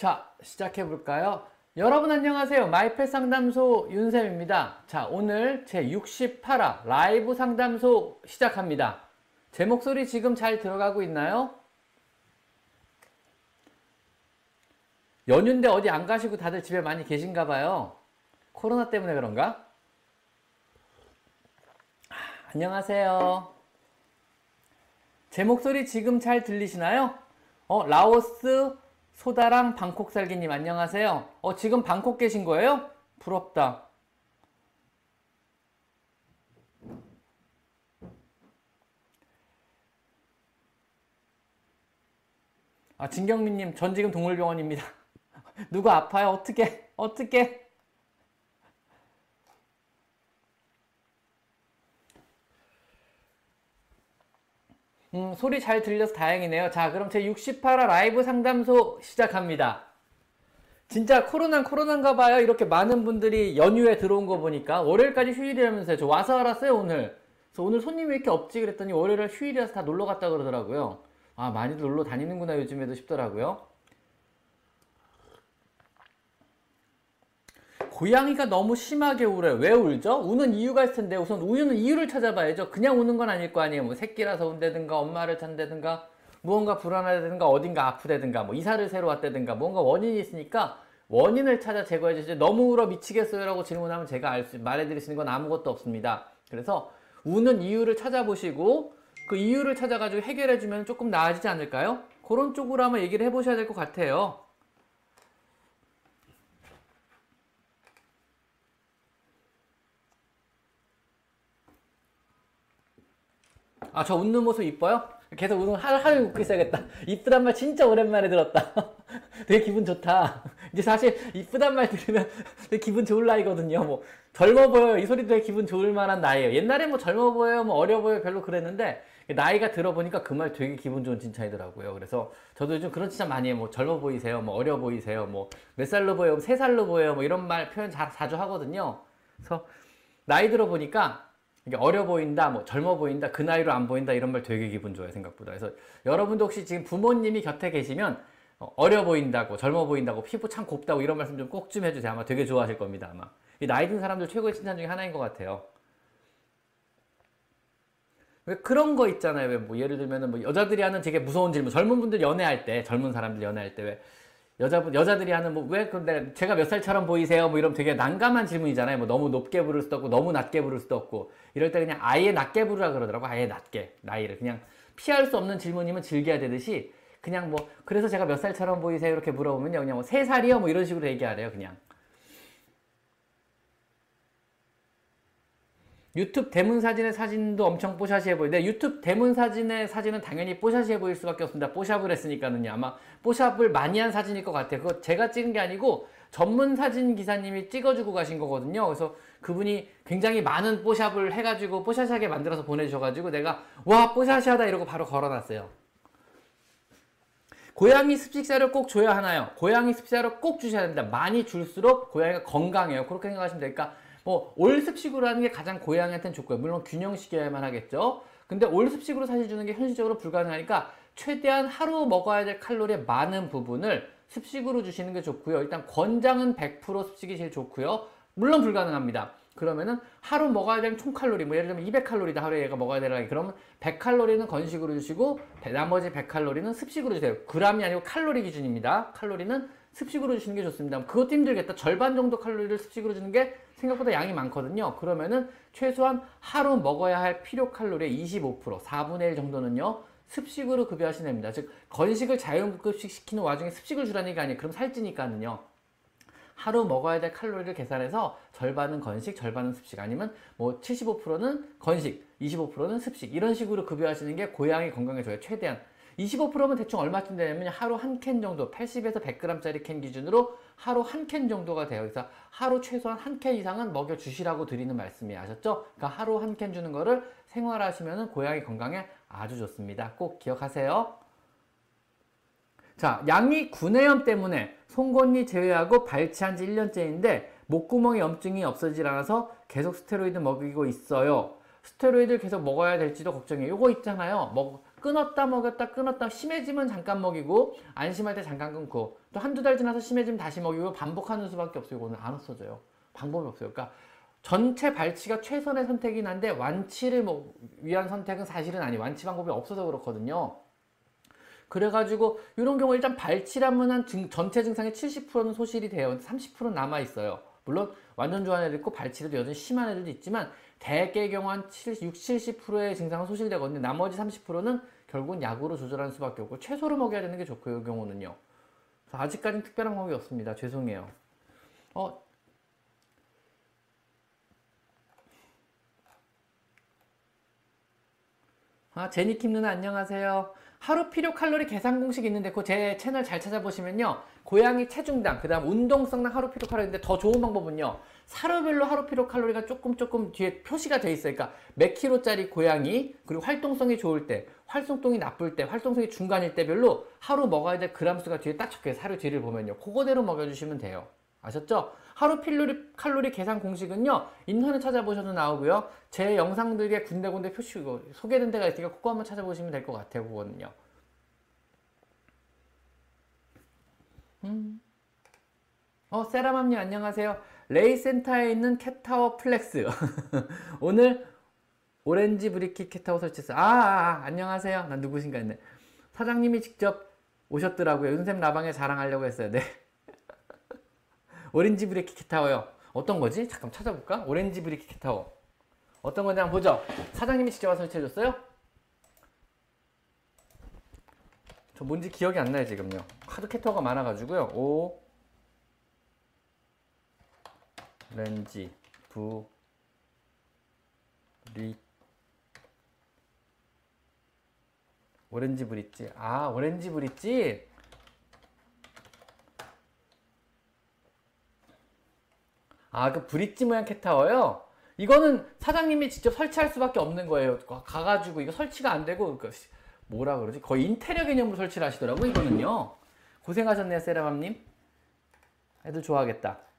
자, 시작해 볼까요? 여러분 안녕하세요. 마이펫 상담소 윤쌤입니다. 자, 오늘 제 68화 라이브 상담소 시작합니다. 제 목소리 지금 잘 들어가고 있나요? 연휴인데 어디 안 가시고 다들 집에 많이 계신가 봐요. 코로나 때문에 그런가? 아, 안녕하세요. 제 목소리 지금 잘 들리시나요? 어, 라오스 소다랑 방콕 살기님 안녕하세요. 어, 지금 방콕 계신 거예요? 부럽다. 아, 진경민님, 전 지금 동물병원입니다. 누구 아파요? 어떻게? 어떻게? 음, 소리 잘 들려서 다행이네요. 자, 그럼 제 68화 라이브 상담소 시작합니다. 진짜 코로나 코로나인가 봐요. 이렇게 많은 분들이 연휴에 들어온 거 보니까 월요일까지 휴일이라면서요. 저 와서 알았어요, 오늘. 그래서 오늘 손님이 왜 이렇게 없지 그랬더니 월요일 휴일이라서 다 놀러 갔다 그러더라고요. 아, 많이들 놀러 다니는구나 요즘에도 싶더라고요. 고양이가 너무 심하게 울어요. 왜 울죠? 우는 이유가 있을 텐데 우선 우는 이유를 찾아봐야죠. 그냥 우는 건 아닐 거 아니에요. 뭐 새끼라서 운다든가 엄마를 찬다든가 무언가 불안하다든가 어딘가 아프다든가 뭐 이사를 새로 왔다든가 뭔가 원인이 있으니까 원인을 찾아 제거해주지 너무 울어 미치겠어요 라고 질문하면 제가 알 수, 말해드릴 수 있는 건 아무것도 없습니다. 그래서 우는 이유를 찾아보시고 그 이유를 찾아가지고 해결해주면 조금 나아지지 않을까요? 그런 쪽으로 한번 얘기를 해보셔야 될 것 같아요. 아, 저 웃는 모습 이뻐요? 계속 웃는 하루 하루 웃고 있어야겠다. 이쁘단 말 진짜 오랜만에 들었다. 되게 기분 좋다. 이제 사실 이쁘단 말 들으면 되게 기분 좋을 나이거든요. 뭐 젊어 보여요. 이 소리 되게 기분 좋을 만한 나이에요. 옛날에 뭐 젊어 보여요, 뭐 어려 보여요, 별로 그랬는데 나이가 들어보니까 그 말 되게 기분 좋은 칭찬이더라고요. 그래서 저도 요즘 그런 칭찬 많이 해요. 뭐 젊어 보이세요, 뭐 어려 보이세요, 뭐 몇 살로 보여요, 세 살로 보여요, 뭐 이런 말 표현 자, 자주 하거든요. 그래서 나이 들어보니까 이게 어려 보인다, 뭐 젊어 보인다, 그 나이로 안 보인다 이런 말 되게 기분 좋아요 생각보다. 그래서 여러분도 혹시 지금 부모님이 곁에 계시면 어, 어려 보인다고, 젊어 보인다고, 피부 참 곱다고 이런 말씀 좀 꼭 좀 해주세요. 아마 되게 좋아하실 겁니다. 아마 이 나이 든 사람들 최고의 칭찬 중에 하나인 것 같아요. 왜 그런 거 있잖아요. 왜 뭐 예를 들면은 뭐 여자들이 하는 되게 무서운 질문, 젊은 분들 연애할 때, 젊은 사람들 연애할 때 왜 여자분 여자들이 하는 뭐 왜 근데 제가 몇 살처럼 보이세요? 뭐 이런 되게 난감한 질문이잖아요. 뭐 너무 높게 부를 수도 없고 너무 낮게 부를 수도 없고 이럴 때 그냥 아예 낮게 부르라 그러더라고. 아예 낮게 나이를 그냥 피할 수 없는 질문이면 즐겨야 되듯이 그냥 뭐 그래서 제가 몇 살처럼 보이세요? 이렇게 물어보면요. 그냥 뭐 세 살이요? 뭐 이런 식으로 얘기하래요. 그냥. 유튜브 대문 사진의 사진도 엄청 뽀샤시해 보이는데 유튜브 대문 사진의 사진은 당연히 뽀샤시해 보일 수밖에 없습니다. 뽀샵을 했으니까는요. 아마 뽀샵을 많이 한 사진일 것 같아요. 그거 제가 찍은 게 아니고 전문 사진 기사님이 찍어주고 가신 거거든요. 그래서 그분이 굉장히 많은 뽀샵을 해가지고 뽀샤시하게 만들어서 보내주셔가지고 내가 와 뽀샤시하다 이러고 바로 걸어놨어요. 고양이 습식사를 꼭 줘야 하나요? 고양이 습식사를 꼭 주셔야 됩니다. 많이 줄수록 고양이가 건강해요. 그렇게 생각하시면 되니까 뭐 올습식으로 하는 게 가장 고양이한테는 좋고요. 물론 균형식이어야만 하겠죠. 근데 올습식으로 사실 주는 게 현실적으로 불가능하니까 최대한 하루 먹어야 될 칼로리의 많은 부분을 습식으로 주시는 게 좋고요. 일단 권장은 100% 습식이 제일 좋고요. 물론 불가능합니다. 그러면은 하루 먹어야 되는 총 칼로리 뭐 예를 들면 200칼로리다 하루에 얘가 먹어야 되라 그러면 100칼로리는 건식으로 주시고 나머지 100칼로리는 습식으로 주세요. 그람이 아니고 칼로리 기준입니다. 칼로리는 습식으로 주시는 게 좋습니다. 그것도 힘들겠다. 절반 정도 칼로리를 습식으로 주는 게 생각보다 양이 많거든요. 그러면은 최소한 하루 먹어야 할 필요 칼로리의 25% 4분의 1 정도는요. 습식으로 급여하시면 됩니다. 즉 건식을 자연급식 시키는 와중에 습식을 주라는 얘기가 아니에요. 그럼 살찌니까는요. 하루 먹어야 될 칼로리를 계산해서 절반은 건식, 절반은 습식 아니면 뭐 75%는 건식, 25%는 습식 이런 식으로 급여하시는 게 고양이 건강에 좋아요. 최대한 25%면 대충 얼마쯤 되냐면 하루 한 캔 정도 80에서 100g짜리 캔 기준으로 하루 한 캔 정도가 돼요. 그래서 하루 최소한 한 캔 이상은 먹여 주시라고 드리는 말씀이 아셨죠? 그러니까 하루 한 캔 주는 거를 생활하시면 고양이 건강에 아주 좋습니다. 꼭 기억하세요. 자, 양이 구내염 때문에 송곳니 제외하고 발치한 지 1년째인데 목구멍에 염증이 없어지질 않아서 계속 스테로이드 먹이고 있어요. 스테로이드를 계속 먹어야 될지도 걱정이에요. 요거 있잖아요. 먹, 끊었다 먹였다 끊었다 심해지면 잠깐 먹이고 안 심할 때 잠깐 끊고 또 한두 달 지나서 심해지면 다시 먹이고 반복하는 수밖에 없어요. 이거는 안 없어져요. 방법이 없어요. 그러니까 전체 발치가 최선의 선택이긴 한데 완치를 뭐 위한 선택은 사실은 아니 완치 방법이 없어서 그렇거든요. 그래가지고 이런 경우 일단 발치라면 한 증, 전체 증상의 70%는 소실이 돼요. 30%는 남아 있어요. 물론 완전 좋아하는 애들 있고 발치도 여전히 심한 애들도 있지만 대개의 경우 한 70, 60, 70%의 증상은 소실되거든요. 나머지 30%는 결국은 약으로 조절하는 수밖에 없고 최소로 먹여야 되는 게 좋고요. 이 경우는요. 아직까지는 특별한 방법이 없습니다. 죄송해요. 어, 아, 제니킴 누나 안녕하세요. 하루 필요 칼로리 계산 공식 있는데 그 제 채널 잘 찾아보시면요. 고양이 체중당, 그 다음 운동성당 하루 필요 칼로리인데 더 좋은 방법은요. 사료별로 하루 필요 칼로리가 조금 조금 뒤에 표시가 돼 있어요. 그러니까 몇 킬로짜리 고양이, 그리고 활동성이 좋을 때, 활동성이 나쁠 때, 활동성이 중간일 때별로 하루 먹어야 될 그람수가 뒤에 딱 적혀요. 사료 뒤를 보면요. 그거대로 먹여주시면 돼요. 아셨죠? 하루 필로리, 칼로리 계산 공식은요, 인터넷 찾아보셔도 나오고요. 제 영상들에 군데군데 표시고, 소개된 데가 있으니까 그거 한번 찾아보시면 될 것 같아요, 그거는요. 음. 어, 세라맘님 안녕하세요. 레이 센터에 있는 캣타워 flex. 오늘 오렌지 브리킷 캣타워 설치했어요. 아, 아, 아, 안녕하세요. 난 누구신가 했네. 사장님이 직접 오셨더라고요. 윤샘 라방에 자랑하려고 했어요. 네. 오렌지 브레이크 캣타워요. 어떤 거지? 잠깐 찾아볼까? 오렌지 브레이크 캣타워. 어떤 건지 한번 보죠. 사장님이 직접 와서 설치해줬어요? 저 뭔지 기억이 안 나요, 지금요. 하드 캣타워가 많아가지고요. 오, 렌지, 부, 리, 오렌지 브릿지. 아, 오렌지 브릿지? 아, 그 브릿지 모양 캣타워요? 이거는 사장님이 직접 설치할 수밖에 없는 거예요. 가가지고 이거 설치가 안 되고, 그 뭐라 그러지? 거의 인테리어 개념으로 설치를 하시더라고, 이거는요. 고생하셨네요, 세라맘님. 애들 좋아하겠다.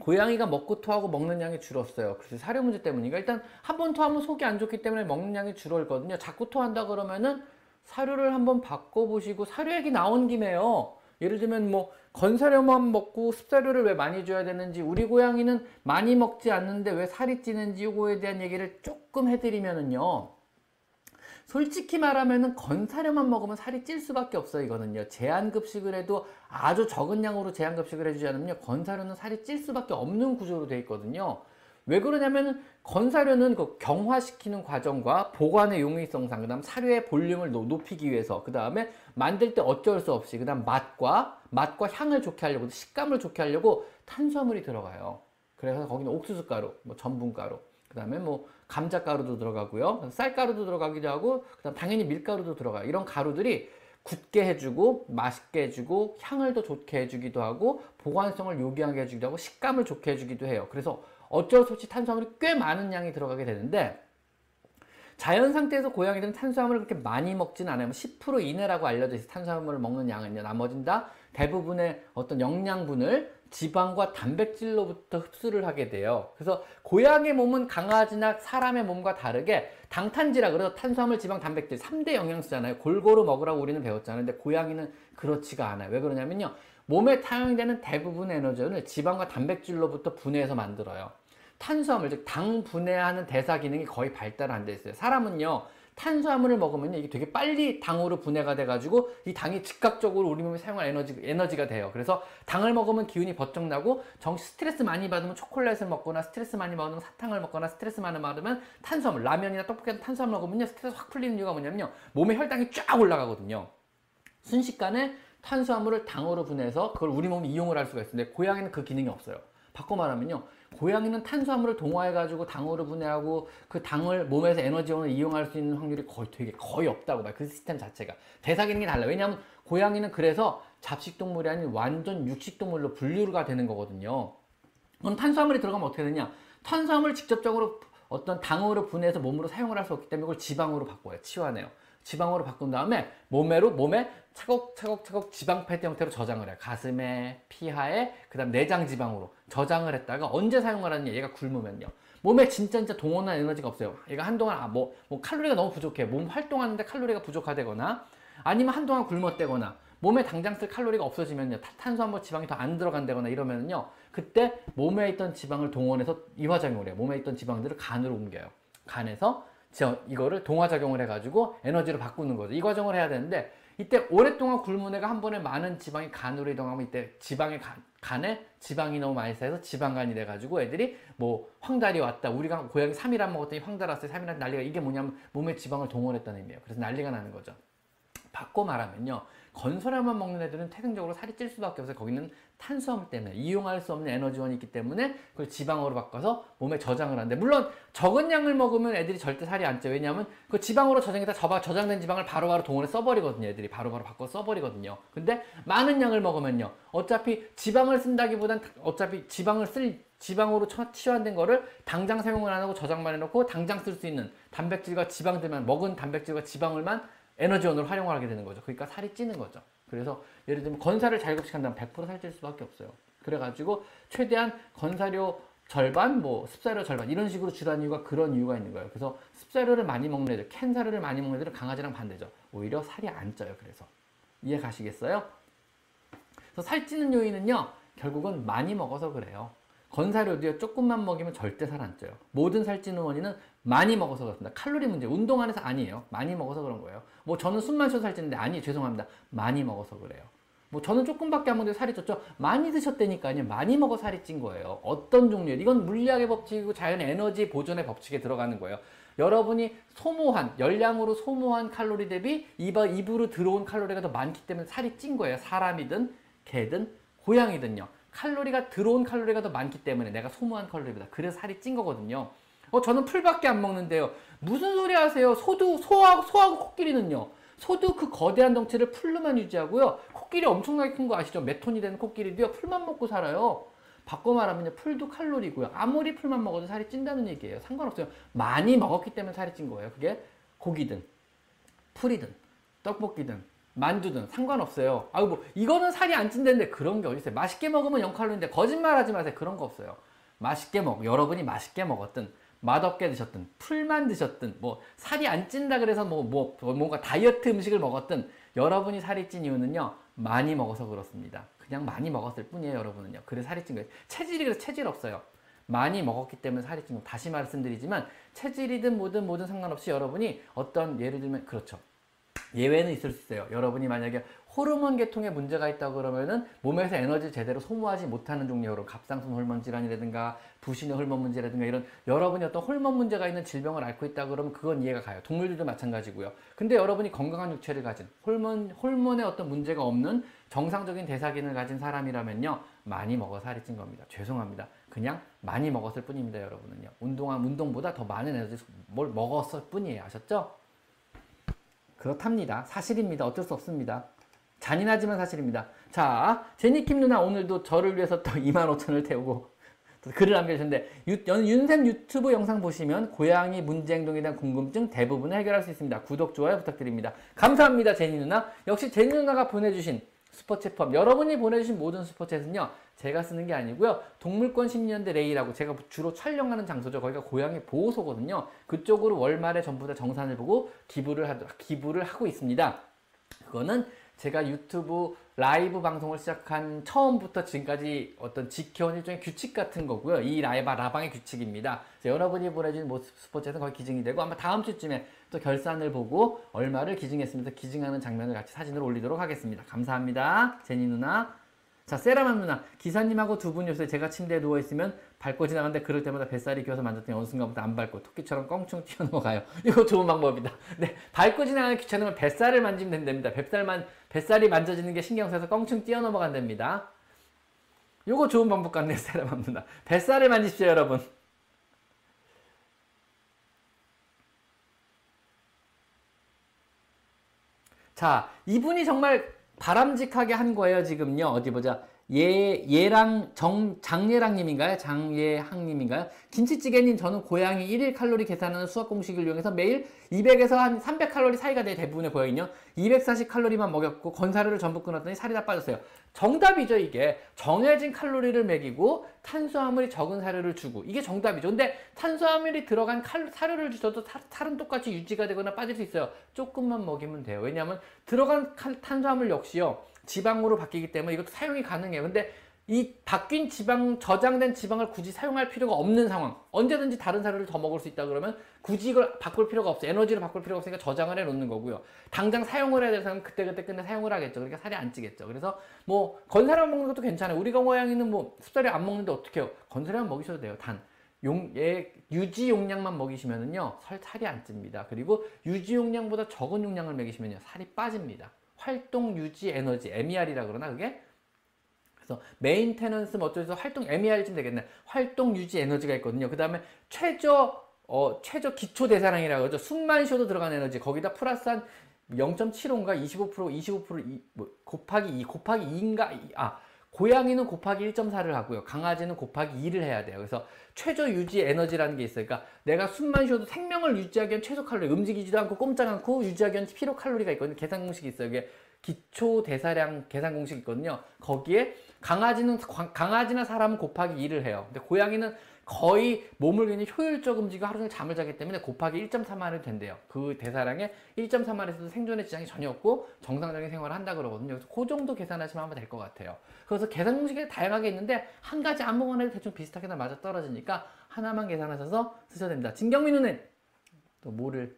고양이가 먹고 토하고 먹는 양이 줄었어요. 그래서 사료 문제 때문이니까 일단 한 번 토하면 속이 안 좋기 때문에 먹는 양이 줄어있거든요. 자꾸 토한다 그러면은 사료를 한번 바꿔보시고 사료 얘기 나온 김에요. 예를 들면 뭐 건사료만 먹고 습사료를 왜 많이 줘야 되는지 우리 고양이는 많이 먹지 않는데 왜 살이 찌는지 이거에 대한 얘기를 조금 해드리면은요 솔직히 말하면은 건사료만 먹으면 살이 찔 수밖에 없어요 이거는요. 제한급식을 해도 아주 적은 양으로 제한급식을 해주지 않으면 건사료는 살이 찔 수밖에 없는 구조로 되어 있거든요. 왜 그러냐면 건사료는 그 경화시키는 과정과 보관의 용이성상 그 다음 사료의 볼륨을 높이기 위해서 그 다음에 만들 때 어쩔 수 없이 그 다음 맛과 맛과 향을 좋게 하려고 식감을 좋게 하려고 탄수화물이 들어가요. 그래서 거기는 옥수수 가루, 뭐 전분 가루, 그 다음에 뭐 감자 가루도 들어가고요, 쌀가루도 들어가기도 하고, 그다음 당연히 밀가루도 들어가요. 이런 가루들이 굳게 해주고 맛있게 해주고 향을 더 좋게 해주기도 하고 보관성을 요기하게 해주기도 하고 식감을 좋게 해주기도 해요. 그래서 어쩔 수 없이 탄수화물이 꽤 많은 양이 들어가게 되는데 자연 상태에서 고양이들은 탄수화물을 그렇게 많이 먹지는 않아요. 10% 이내라고 알려져 있어요. 탄수화물을 먹는 양은요. 나머지는 다 대부분의 어떤 영양분을 지방과 단백질로부터 흡수를 하게 돼요. 그래서 고양이 몸은 강아지나 사람의 몸과 다르게 당탄지라 그래서 탄수화물, 지방, 단백질 3대 영양소잖아요. 골고루 먹으라고 우리는 배웠잖아요. 근데 고양이는 그렇지가 않아요. 왜 그러냐면요. 몸에 타용되는 대부분의 에너지를 지방과 단백질로부터 분해해서 만들어요. 탄수화물, 즉 당 분해하는 대사 기능이 거의 발달 안 돼 있어요. 사람은요. 탄수화물을 먹으면 이게 되게 빨리 당으로 분해가 돼가지고 이 당이 즉각적으로 우리 몸에 사용할 에너지, 에너지가 돼요. 그래서 당을 먹으면 기운이 버쩍 나고 정 스트레스 많이 받으면 초콜릿을 먹거나 스트레스 많이 받으면 사탕을 먹거나 스트레스 많이 받으면 탄수화물, 라면이나 떡볶이 탄수화물 먹으면요. 스트레스 확 풀리는 이유가 뭐냐면요. 몸에 혈당이 쫙 올라가거든요. 순식간에 탄수화물을 당으로 분해해서 그걸 우리 몸이 이용을 할 수가 있는데 고양이는 그 기능이 없어요. 바꿔 말하면요. 고양이는 탄수화물을 동화해가지고 당으로 분해하고 그 당을 몸에서 에너지원을 이용할 수 있는 확률이 거의 되게 거의 없다고 봐요. 그 시스템 자체가. 대사 기능이 달라요. 왜냐하면 고양이는 그래서 잡식동물이 아닌 완전 육식동물로 분류가 되는 거거든요. 그럼 탄수화물이 들어가면 어떻게 되냐? 탄수화물을 직접적으로 어떤 당으로 분해해서 몸으로 사용을 할 수 없기 때문에 그걸 지방으로 바꿔요. 치환해요. 지방으로 바꾼 다음에 몸에로 몸에 차곡차곡차곡 지방 패드 형태로 저장을 해요. 가슴에, 피하에, 그 다음 내장 지방으로 저장을 했다가 언제 사용을 하느냐 얘가 굶으면요. 몸에 진짜 진짜 동원한 에너지가 없어요. 얘가 한동안 아, 뭐, 뭐 칼로리가 너무 부족해. 몸 활동하는데 칼로리가 부족하다거나 아니면 한동안 굶었대거나 몸에 당장 쓸 칼로리가 없어지면요. 탄수화물 지방이 더 안 들어간다거나 이러면요. 그때 몸에 있던 지방을 동원해서 이화작용을 해요. 몸에 있던 지방들을 간으로 옮겨요. 간에서 저 이거를 동화작용을 해가지고 에너지로 바꾸는 거죠. 이 과정을 해야 되는데 이때 오랫동안 굶은 애가 한 번에 많은 지방이 간으로 이동하면 이때 지방의 간, 간에 지방이 너무 많이 쌓여서 지방간이 돼가지고 애들이 뭐 황달이 왔다. 우리가 고양이 3일 안 먹었더니 황달 왔어요. 3일 안 난리가 이게 뭐냐면 몸에 지방을 동원했다는 의미예요. 그래서 난리가 나는 거죠. 바꿔 말하면요. 건설화만 먹는 애들은 태생적으로 살이 찔 수밖에 없어요. 거기는 탄수화물 때문에 이용할 수 없는 에너지원이 있기 때문에 그걸 지방으로 바꿔서 몸에 저장을 하는데 물론 적은 양을 먹으면 애들이 절대 살이 안 쪄요. 왜냐하면 그 지방으로 저장해서 저장된 지방을 바로바로 동원해 써버리거든요. 애들이 바로바로 바꿔 써버리거든요. 근데 많은 양을 먹으면요. 어차피 지방을 쓴다기보단 어차피 지방을 쓸 지방으로 치환된 거를 당장 사용을 안 하고 저장만 해놓고 당장 쓸 수 있는 단백질과 지방들만 먹은 단백질과 지방을만 에너지원으로 활용하게 되는 거죠. 그러니까 살이 찌는 거죠. 그래서 예를 들면 건사를 잘 급식한다면 100% 살찔 수밖에 없어요. 그래가지고 최대한 건사료 절반, 뭐 습사료 절반 이런 식으로 줄한 이유가 그런 이유가 있는 거예요. 그래서 습사료를 많이 먹는 애들, 캔 사료를 많이 먹는 애들은 강아지랑 반대죠. 오히려 살이 안 쪄요. 그래서 이해 가시겠어요? 그래서 살찌는 요인은요, 결국은 많이 먹어서 그래요. 건사료도요 조금만 먹이면 절대 살 안 쪄요. 모든 살찌는 원인은 많이 먹어서 그렇습니다. 칼로리 문제, 운동 안에서 아니에요. 많이 먹어서 그런 거예요. 뭐 저는 숨만 쉬어서 살찌는데 아니 죄송합니다. 많이 먹어서 그래요. 뭐 저는 조금밖에 안 먹는데 살이 쪘죠. 많이 드셨다니까요. 많이 먹어 살이 찐 거예요. 어떤 종류? 이건 물리학의 법칙이고 자연 에너지 보존의 법칙에 들어가는 거예요. 여러분이 소모한 열량으로 소모한 칼로리 대비 입, 입으로 들어온 칼로리가 더 많기 때문에 살이 찐 거예요. 사람이든 개든 고양이든요. 칼로리가 들어온 칼로리가 더 많기 때문에 내가 소모한 칼로리보다 그래서 살이 찐 거거든요. 어 저는 풀밖에 안 먹는데요. 무슨 소리 하세요? 소도 소하고 소하고 코끼리는요. 소도 그 거대한 덩치를 풀로만 유지하고요. 코끼리 엄청나게 큰 거 아시죠? 몇 톤이 되는 코끼리도요. 풀만 먹고 살아요. 바꿔 말하면 풀도 칼로리고요. 아무리 풀만 먹어도 살이 찐다는 얘기예요. 상관없어요. 많이 먹었기 때문에 살이 찐 거예요. 그게 고기든 풀이든 떡볶이든 만두든 상관없어요. 아유 뭐 이거는 살이 안 찐다는데 그런 게 어디 있어요? 맛있게 먹으면 0칼로리인데 거짓말하지 마세요. 그런 거 없어요. 맛있게 먹 여러분이 맛있게 먹었든 맛없게 드셨든 풀만 드셨든 뭐 살이 안 찐다 그래서 뭐, 뭐 뭔가 다이어트 음식을 먹었든 여러분이 살이 찐 이유는요 많이 먹어서 그렇습니다. 그냥 많이 먹었을 뿐이에요 여러분은요. 그래서 살이 찐 거예요. 체질이 그래서 체질 없어요. 많이 먹었기 때문에 살이 찐 거. 다시 말씀드리지만 체질이든 뭐든 뭐든 상관없이 여러분이 어떤 예를 들면 그렇죠. 예외는 있을 수 있어요. 여러분이 만약에 호르몬 계통에 문제가 있다 그러면은 몸에서 에너지 제대로 소모하지 못하는 종류로 갑상선 호르몬 질환이라든가 부신의 호르몬 문제라든가 이런 여러분이 어떤 호르몬 문제가 있는 질병을 앓고 있다 그러면 그건 이해가 가요. 동물들도 마찬가지고요. 근데 여러분이 건강한 육체를 가진 호르몬 호르몬에 어떤 문제가 없는 정상적인 대사기능을 가진 사람이라면요. 많이 먹어 살이 찐 겁니다. 죄송합니다. 그냥 많이 먹었을 뿐입니다, 여러분은요. 운동한 운동보다 더 많은 에너지 뭘 먹었을 뿐이에요. 아셨죠? 그렇답니다. 사실입니다. 어쩔 수 없습니다. 잔인하지만 사실입니다. 자, 제니킴 누나 오늘도 저를 위해서 또 2만 5천을 태우고 글을 남겨주셨는데 유, 윤샘 유튜브 영상 보시면 고양이 문제 행동에 대한 궁금증 대부분 해결할 수 있습니다. 구독, 좋아요 부탁드립니다. 감사합니다. 제니 누나. 역시 제니 누나가 보내주신 슈퍼챗 여러분이 보내주신 모든 슈퍼챗은요 제가 쓰는 게 아니고요 동물권 시민연대 레이라고 제가 주로 촬영하는 장소죠 거기가 고양이 보호소거든요 그쪽으로 월말에 전부 다 정산을 보고 기부를 하, 기부를 하고 있습니다 그거는 제가 유튜브 라이브 방송을 시작한 처음부터 지금까지 어떤 지켜온 일종의 규칙 같은 거고요. 이 라이브 라방의 규칙입니다. 여러분이 보내준 모 스포츠에서 거의 기증이 되고 아마 다음 주쯤에 또 결산을 보고 얼마를 기증했으면서 기증하는 장면을 같이 사진으로 올리도록 하겠습니다. 감사합니다. 제니 누나. 자, 세라맘 누나. 기사님하고 두 분이 요새 제가 침대에 누워있으면 밟고 지나가는데 그럴 때마다 뱃살이 기어서 만졌더니 어느 순간부터 안 밟고 토끼처럼 껑충 튀어넘어가요. 이거 좋은 방법이다. 네. 밟고 지나가는 귀찮으면 뱃살을 만지면 된답니다. 뱃살만, 뱃살이 만져지는 게 신경 쓰여서 껑충 뛰어넘어간답니다. 요거 좋은 방법 같네요, 세라맘 누나. 뱃살을 만지십시오, 여러분. 자, 이분이 정말 바람직하게 한 거예요, 지금요. 어디 보자. 예, 예랑 정, 장예랑님인가요? 장예항님인가요? 김치찌개님, 저는 고양이 1일 칼로리 계산하는 수학 공식을 이용해서 매일 200에서 한 300칼로리 사이가 돼 대부분의 고양이요. 240칼로리만 먹였고 건사료를 전부 끊었더니 살이 다 빠졌어요. 정답이죠, 이게. 정해진 칼로리를 먹이고 탄수화물이 적은 사료를 주고 이게 정답이죠. 근데 탄수화물이 들어간 칼, 사료를 주셔도 사, 살은 똑같이 유지가 되거나 빠질 수 있어요. 조금만 먹이면 돼요. 왜냐하면 들어간 칼, 탄수화물 역시요. 지방으로 바뀌기 때문에 이것도 사용이 가능해요. 근데 이 바뀐 지방, 저장된 지방을 굳이 사용할 필요가 없는 상황. 언제든지 다른 사료를 더 먹을 수 있다 그러면 굳이 이걸 바꿀 필요가 없어요. 에너지를 바꿀 필요가 없으니까 저장을 해 놓는 거고요. 당장 사용을 해야 될 사람은 그때그때 꺼내 사용을 하겠죠. 그러니까 살이 안 찌겠죠. 그래서 뭐 건사료 먹는 것도 괜찮아요. 우리가 고양이는 뭐 습식을 안 먹는데 어떻게 해요? 건사료만 먹이셔도 돼요. 단. 용, 예, 유지 용량만 먹이시면은요, 살, 살이 안 찝니다. 그리고 유지 용량보다 적은 용량을 먹이시면요, 살이 빠집니다. 활동 유지 에너지, MER이라 그러나 그게? 그래서 maintenance 뭐 어쩌서 활동 MER쯤 되겠네. 활동 유지 에너지가 있거든요. 그 다음에 최저 어, 최저 기초 대사량이라고 하죠. 숨만 쉬어도 들어간 에너지. 거기다 플러스 한 0.75인가 25% 25% 이, 뭐, 곱하기 2 곱하기 2인가 아 고양이는 곱하기 1.4를 하고요. 강아지는 곱하기 2를 해야 돼요. 그래서 최저 유지 에너지라는 게 있어요. 그러니까 내가 숨만 쉬어도 생명을 유지하기 위한 최소 칼로리, 움직이지도 않고 꼼짝 않고 유지하기 위한 피로 칼로리가 있거든요. 계산 공식이 있어요. 이게 기초 대사량 계산 공식이 있거든요. 거기에 강아지는 강아지나 사람은 곱하기 2를 해요. 근데 고양이는 거의 몸을 굉장히 효율적 움직이고 하루 종일 잠을 자기 때문에 곱하기 1.3만이 된대요. 그 대사량에 1.3만에서도 생존에 지장이 전혀 없고 정상적인 생활을 한다 그러거든요. 그래서 그 정도 계산하시면 하면 될 것 같아요. 그래서 계산 공식이 다양하게 있는데 한 가지 아무거나 해도 대충 비슷하게 다 맞아 떨어지니까 하나만 계산하셔서 쓰셔야 됩니다. 진경민 누는 또 뭐를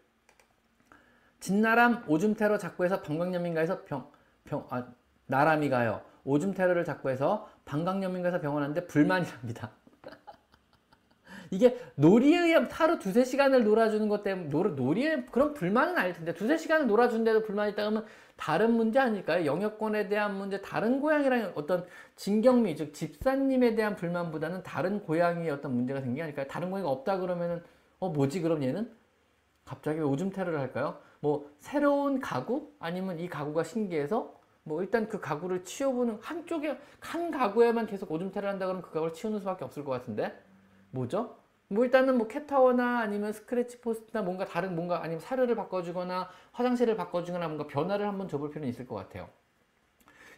진나람 오줌 테러 자꾸 해서 방광염인가해서 병, 병, 아, 나람이 가요. 오줌 테러를 자꾸 해서 방광염인가해서 병원 왔는데 불만이랍니다. 이게 놀이에 의한 하루 두세 시간을 놀아주는 것 때문에 놀, 놀이에 그런 불만은 아닐 텐데 두세 시간을 놀아준데도 불만이 있다 그러면 다른 문제 아닐까요? 영역권에 대한 문제, 다른 고양이랑 어떤 진경미, 즉 집사님에 대한 불만보다는 다른 고양이의 어떤 문제가 생긴 게 아닐까요? 다른 고양이가 없다 그러면은 어 뭐지 그럼 얘는 갑자기 오줌 테러를 할까요? 뭐 새로운 가구 아니면 이 가구가 신기해서 뭐 일단 그 가구를 치워보는 한쪽에 한 가구에만 계속 오줌 테러를 한다 그러면 그 가구를 치우는 수밖에 없을 것 같은데 뭐죠? 뭐 일단은 뭐 캣타워나 아니면 스크래치 포스트나 뭔가 다른 뭔가 아니면 사료를 바꿔주거나 화장실을 바꿔주거나 뭔가 변화를 한번 줘볼 필요는 있을 것 같아요.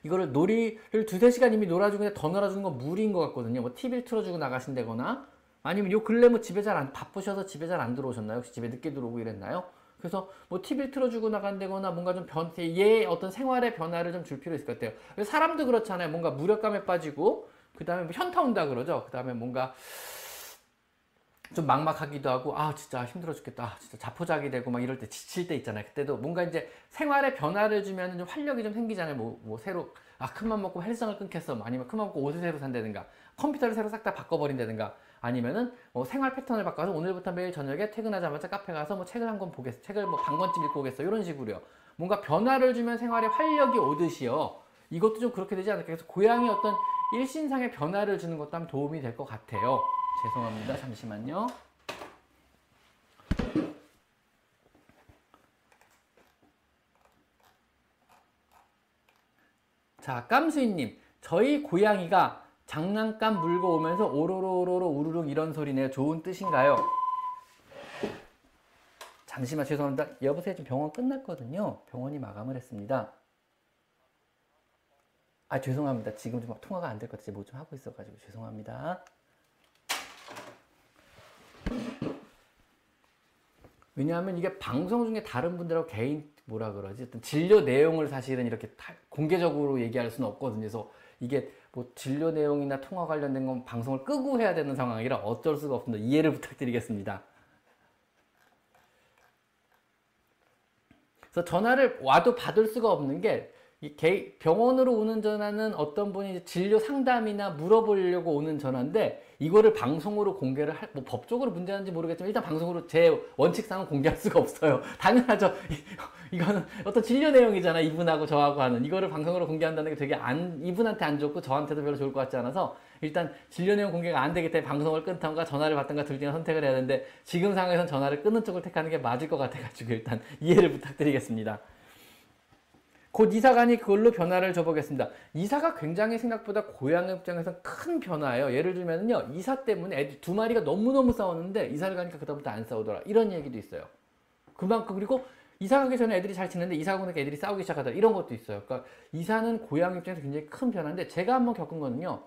이거를 놀이를 두세 시간 이미 놀아주고 더 놀아주는 건 무리인 것 같거든요. 뭐 TV를 틀어주고 나가신다거나 아니면 요 근래 뭐 집에 잘 안, 바쁘셔서 집에 잘 안 들어오셨나요? 혹시 집에 늦게 들어오고 이랬나요? 그래서 뭐 TV를 틀어주고 나간다거나 뭔가 좀 변, 얘 어떤 생활의 변화를 좀 줄 필요 있을 것 같아요. 사람도 그렇잖아요. 뭔가 무력감에 빠지고, 그 다음에 뭐 현타 온다 그러죠. 그 다음에 뭔가 좀 막막하기도 하고 아 진짜 힘들어 죽겠다 아, 진짜 자포자기 되고 막 이럴 때 지칠 때 있잖아요. 그때도 뭔가 이제 생활에 변화를 주면 좀 활력이 좀 생기잖아요. 뭐, 뭐 새로 아 큰맘 먹고 헬스장을 끊겠어 뭐 아니면 큰맘 먹고 옷을 새로 산다든가 컴퓨터를 새로 싹 다 바꿔버린다든가 아니면은 뭐 생활 패턴을 바꿔서 오늘부터 매일 저녁에 퇴근하자마자 카페 가서 뭐 책을 한 권 보겠어 책을 뭐 반 권쯤 읽고 오겠어 이런 식으로요. 뭔가 변화를 주면 생활에 활력이 오듯이요. 이것도 좀 그렇게 되지 않을까. 그래서 고양이 어떤 일신상의 변화를 주는 것도 한 도움이 될 것 같아요 죄송합니다. 잠시만요. 자, 깜수이님. 저희 고양이가 장난감 물고 오면서 오로로로로 우르륵 이런 소리네요. 좋은 뜻인가요? 잠시만 죄송합니다. 여보세요. 지금 병원 끝났거든요. 병원이 마감을 했습니다. 아 죄송합니다. 지금 좀 통화가 안 될 것 같아요. 뭐좀 하고 있어가지고 죄송합니다. 왜냐하면 이게 방송 중에 다른 분들하고 개인 뭐라 그러지 어떤 진료 내용을 사실은 이렇게 공개적으로 얘기할 수는 없거든요. 그래서 이게 뭐 진료 내용이나 통화 관련된 건 방송을 끄고 해야 되는 상황이라 어쩔 수가 없습니다. 이해를 부탁드리겠습니다. 그래서 전화를 와도 받을 수가 없는 게 병원으로 오는 전화는 어떤 분이 진료 상담이나 물어보려고 오는 전화인데 이거를 방송으로 공개를 할, 뭐 법적으로 문제는지 모르겠지만 일단 방송으로 제 원칙상은 공개할 수가 없어요. 당연하죠. 이거는 어떤 진료 내용이잖아. 이분하고 저하고 하는. 이거를 방송으로 공개한다는 게 되게 안, 이분한테 안 좋고 저한테도 별로 좋을 것 같지 않아서 일단 진료 내용 공개가 안 되기 때문에 방송을 끊던가 전화를 받던가 둘 중에 선택을 해야 되는데 지금 상황에선 전화를 끊는 쪽을 택하는 게 맞을 것 같아가지고 일단 이해를 부탁드리겠습니다. 곧 이사관이 그걸로 변화를 줘보겠습니다. 이사가 굉장히 생각보다 고양 입장에서 큰 변화예요. 예를 들면요. 이사 때문에 애들 두 마리가 너무너무 싸웠는데 이사를 가니까 그다음부터 안 싸우더라. 이런 얘기도 있어요. 그만큼 그리고 이사 가기 전에 애들이 잘 지냈는데 이사 가고 나니까 애들이 싸우기 시작하더라. 이런 것도 있어요. 그러니까 이사는 고양 입장에서 굉장히 큰 변화인데 제가 한번 겪은 거는요.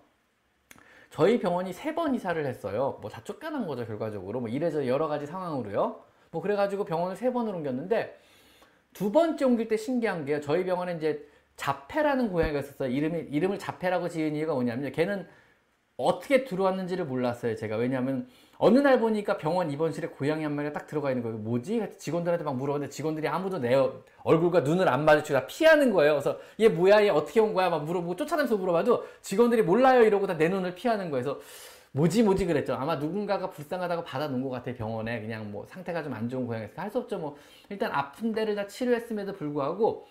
저희 병원이 세 번 이사를 했어요. 뭐 다 쫓겨난 거죠, 결과적으로. 뭐 이래저 여러 가지 상황으로요. 뭐 그래가지고 병원을 세 번을 옮겼는데 두 번째 옮길 때 신기한 게요. 저희 병원에 이제 자폐라는 고양이가 있었어요. 이름이, 이름을 자폐라고 지은 이유가 뭐냐면 걔는 어떻게 들어왔는지를 몰랐어요. 제가. 왜냐하면 어느 날 보니까 병원 입원실에 고양이 한 마리가 딱 들어가 있는 거예요. 뭐지? 직원들한테 막 물어봤는데 직원들이 아무도 내 얼굴과 눈을 안 마주치고 다 피하는 거예요. 그래서 얘 뭐야? 얘 어떻게 온 거야? 막 물어보고 쫓아다니면서 물어봐도 직원들이 몰라요. 이러고 다 내 눈을 피하는 거예요. 그래서 뭐지 뭐지 그랬죠. 아마 누군가가 불쌍하다고 받아놓은 것 같아요. 병원에 그냥 뭐 상태가 좀 안 좋은 고양이니까 할수 없죠. 뭐 일단 아픈 데를 다 치료했음에도 불구하고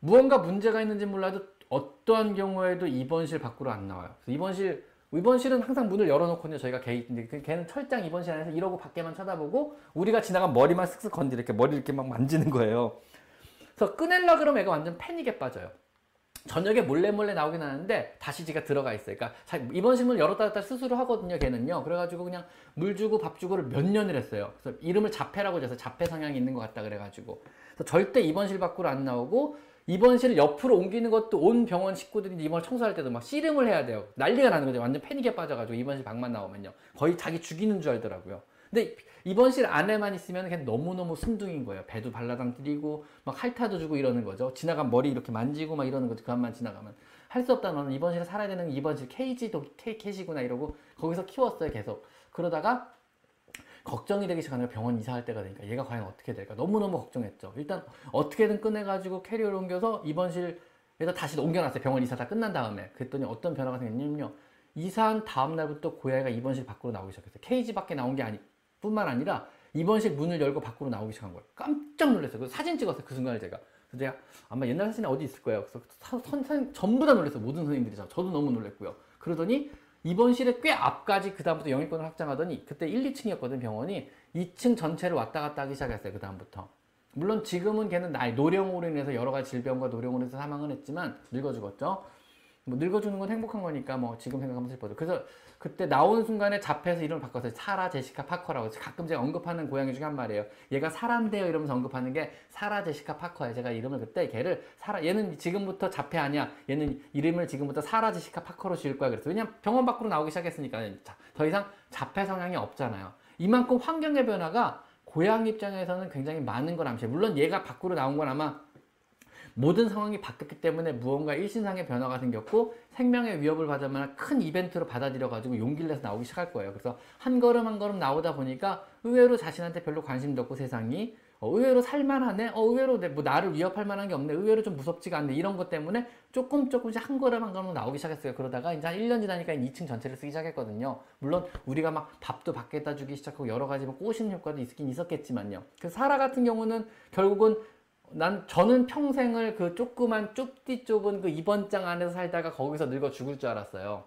무언가 문제가 있는지 몰라도 어떠한 경우에도 입원실 밖으로 안 나와요. 입원실 입원실은 항상 문을 열어놓거든요. 저희가 개인데 그 걔는 철장 입원실 안에서 이러고 밖에만 쳐다보고 우리가 지나간 머리만 쓱쓱 건드 이렇게 머리 이렇게 막 만지는 거예요. 그래서 꺼낼라 그러면 애가 완전 패닉에 빠져요. 저녁에 몰래 몰래 나오긴 하는데 다시 지가 들어가 있어요. 그러니까 입원실 문 열었다 닫다 스스로 하거든요. 걔는요. 그래가지고 그냥 물 주고 밥 주고를 몇 년을 했어요. 그래서 이름을 자폐라고 해서 자폐 성향이 있는 것 같다 그래가지고 그래서 절대 입원실 밖으로 안 나오고 입원실을 옆으로 옮기는 것도 온 병원 식구들이 입원을 청소할 때도 막 씨름을 해야 돼요. 난리가 나는 거죠. 완전 패닉에 빠져가지고 입원실 방만 나오면요. 거의 자기 죽이는 줄 알더라고요. 근데 입원실 안에만 있으면 그냥 너무너무 순둥인 거예요. 배도 발라당 들이고 막 핥아도 주고 이러는 거죠. 지나간 머리 이렇게 만지고 막 이러는 거죠. 그것만 지나가면. 할 수 없다. 너는 입원실에 살아야 되는 입원실 케이지도 케, 케이지구나 이러고 거기서 키웠어요. 계속. 그러다가 걱정이 되기 시작하는 병원 이사할 때가 되니까 얘가 과연 어떻게 될까 너무너무 걱정했죠. 일단 어떻게든 꺼내가지고 캐리어를 옮겨서 입원실에서 다시 옮겨놨어요. 병원 이사 다 끝난 다음에. 그랬더니 어떤 변화가 생겼냐면요. 이사한 다음 날부터 고양이가 입원실 밖으로 나오기 시작했어요. 케이지 밖에 나온 게 아니, 뿐만 아니라 입원실 문을 열고 밖으로 나오기 시작한 거예요. 깜짝 놀랐어요. 그 사진 찍었어요. 그 순간을 제가. 그래서 제가 아마 옛날 사진이 어디 있을 거예요. 그래서 선생 전부 다 놀랐어요. 모든 선생님들이 저도 너무 놀랐고요. 그러더니 입원실에 꽤 앞까지 그 다음부터 영입권을 확장하더니 그때 1, 2층이었거든 병원이 2층 전체를 왔다 갔다 하기 시작했어요 그 다음부터 물론 지금은 걔는 나이 노령으로 인해서 여러 가지 질병과 노령으로 인해서 사망은 했지만 늙어 죽었죠 뭐 늙어주는 건 행복한 거니까 뭐 지금 생각하면 슬퍼도 그래서 그때 나오는 순간에 잡혀서 이름을 바꿨어요. 사라 제시카 파커라고. 가끔 제가 언급하는 고양이 중에 한 말이에요. 얘가 사란데요. 이러면서 언급하는 게 사라 제시카 파커예요. 제가 이름을 그때 걔를 사라 얘는 지금부터 잡혀 아니야. 얘는 이름을 지금부터 사라 제시카 파커로 지을 거야. 그랬어요 왜냐면 병원 밖으로 나오기 시작했으니까. 더 이상 잡혀 성향이 없잖아요. 이만큼 환경의 변화가 고양이 입장에서는 굉장히 많은 걸 암시해요. 물론 얘가 밖으로 나온 건 아마 모든 상황이 바뀌었기 때문에 무언가 일신상의 변화가 생겼고 생명의 위협을 받으면 큰 이벤트로 받아들여 가지고 용기를 내서 나오기 시작할 거예요. 그래서 한 걸음 한 걸음 나오다 보니까 의외로 자신한테 별로 관심도 없고 세상이 어, 의외로 살만하네. 어, 의외로 내, 뭐 나를 위협할 만한 게 없네. 의외로 좀 무섭지가 않네. 이런 것 때문에 조금 조금씩 한 걸음 한 걸음 나오기 시작했어요. 그러다가 이제 한 1년 지나니까 2층 전체를 쓰기 시작했거든요. 물론 우리가 막 밥도 밖에다 주기 시작하고 여러 가지 뭐 꼬시는 효과도 있긴 있었겠지만요. 그 사라 같은 경우는 결국은 난 저는 평생을 그 조그만 좁디 좁은 그 입원장 안에서 살다가 거기서 늙어 죽을 줄 알았어요.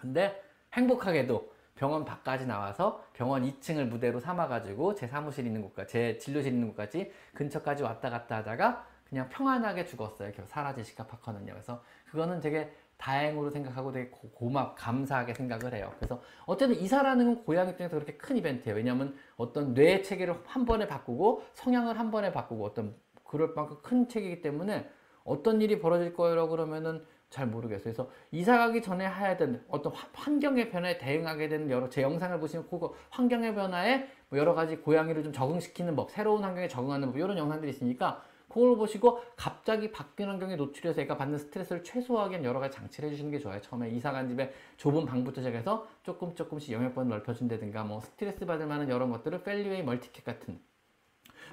근데 행복하게도 병원 밖까지 나와서 병원 2층을 무대로 삼아가지고 제 사무실 있는 곳까지, 제 진료실 있는 곳까지 근처까지 왔다 갔다 하다가 그냥 평안하게 죽었어요. 사라 제시카 파커는요. 그래서 그거는 되게 다행으로 생각하고 되게 고 맙, 감사하게 생각을 해요. 그래서 어쨌든 이사라는 건 고양 입장에서 그렇게 큰 이벤트예요. 왜냐하면 어떤 뇌 체계를 한 번에 바꾸고 성향을 한 번에 바꾸고 어떤 그럴 만큼 큰 책이기 때문에 어떤 일이 벌어질 거예요 그러면은 잘 모르겠어요. 그래서 이사 가기 전에 해야 되는 어떤 환경의 변화에 대응하게 되는 여러 제 영상을 보시면 그 환경의 변화에 뭐 여러 가지 고양이를 좀 적응시키는 법, 새로운 환경에 적응하는 법 이런 영상들이 있으니까 그걸 보시고 갑자기 바뀐 환경에 노출해서 애가 받는 스트레스를 최소화하기 위한 여러 가지 장치를 해주시는 게 좋아요. 처음에 이사 간 집에 좁은 방부터 시작해서 조금 조금씩 영역권을 넓혀준다든가 뭐 스트레스 받을 만한 여러 것들을 펠리웨이 멀티캣 같은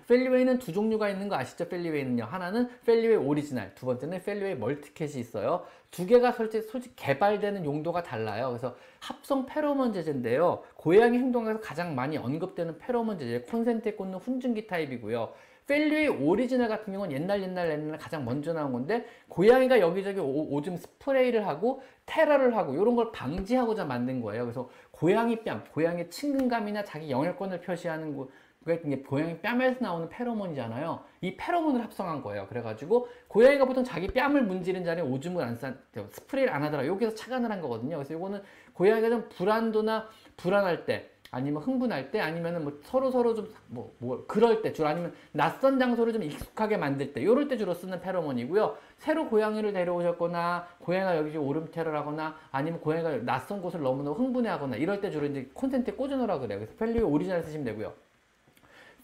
펠리웨이는 두 종류가 있는 거 아시죠? 펠리웨이는요. 하나는 펠리웨이 오리지널, 두 번째는 펠리웨이 멀티캣이 있어요. 두 개가 솔직히, 솔직히 개발되는 용도가 달라요. 그래서 합성 페로몬 제제인데요. 고양이 행동에서 가장 많이 언급되는 페로몬 제제, 콘센트에 꽂는 훈증기 타입이고요. 펠리웨이 오리지널 같은 경우는 옛날 옛날 옛날 가장 먼저 나온 건데 고양이가 여기저기 오, 오줌 스프레이를 하고 테러를 하고 이런 걸 방지하고자 만든 거예요. 그래서 고양이 뺨, 고양이 친근감이나 자기 영역권을 표시하는 그게 고양이 뺨에서 나오는 페로몬이잖아요. 이 페로몬을 합성한 거예요. 그래가지고 고양이가 보통 자기 뺨을 문지른 자리에 오줌을 안 싸, 스프레이를 안 하더라. 여기서 착안을 한 거거든요. 그래서 이거는 고양이가 좀 불안도나 불안할 때 아니면 흥분할 때 아니면은 뭐 서로 서로 좀뭐 뭐 그럴 때 주로 아니면 낯선 장소를 좀 익숙하게 만들 때 요럴 때 주로 쓰는 페로몬이고요. 새로 고양이를 데려오셨거나 고양이가 여기 오줌테러 하거나 아니면 고양이가 낯선 곳을 너무너무 흥분해 하거나 이럴 때 주로 이제 콘센트에 꽂아놓으라 그래요. 그래서 펠리웨이 오리지널 쓰시면 되고요.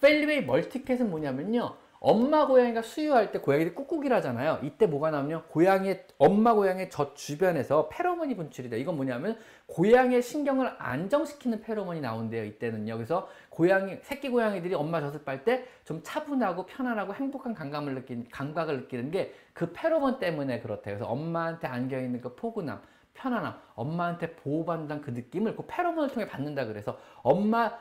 펠리웨이 멀티캣은 뭐냐면요. 엄마 고양이가 수유할 때 고양이들이 꾹꾹이를 하잖아요. 이때 뭐가 나오면 고양이의 엄마 고양이의 저 주변에서 페로몬이 분출이 돼요. 이건 뭐냐면 고양이의 신경을 안정시키는 페로몬이 나온대요. 이때는요. 그래서 고양이 새끼 고양이들이 엄마 젖을 빨 때 좀 차분하고 편안하고 행복한 감감을 느끼는 감각을 느끼는 게 그 페로몬 때문에 그렇대요. 그래서 엄마한테 안겨 있는 그 포근함, 편안함, 엄마한테 보호받는 그 느낌을 그 페로몬을 통해 받는다 그래서 엄마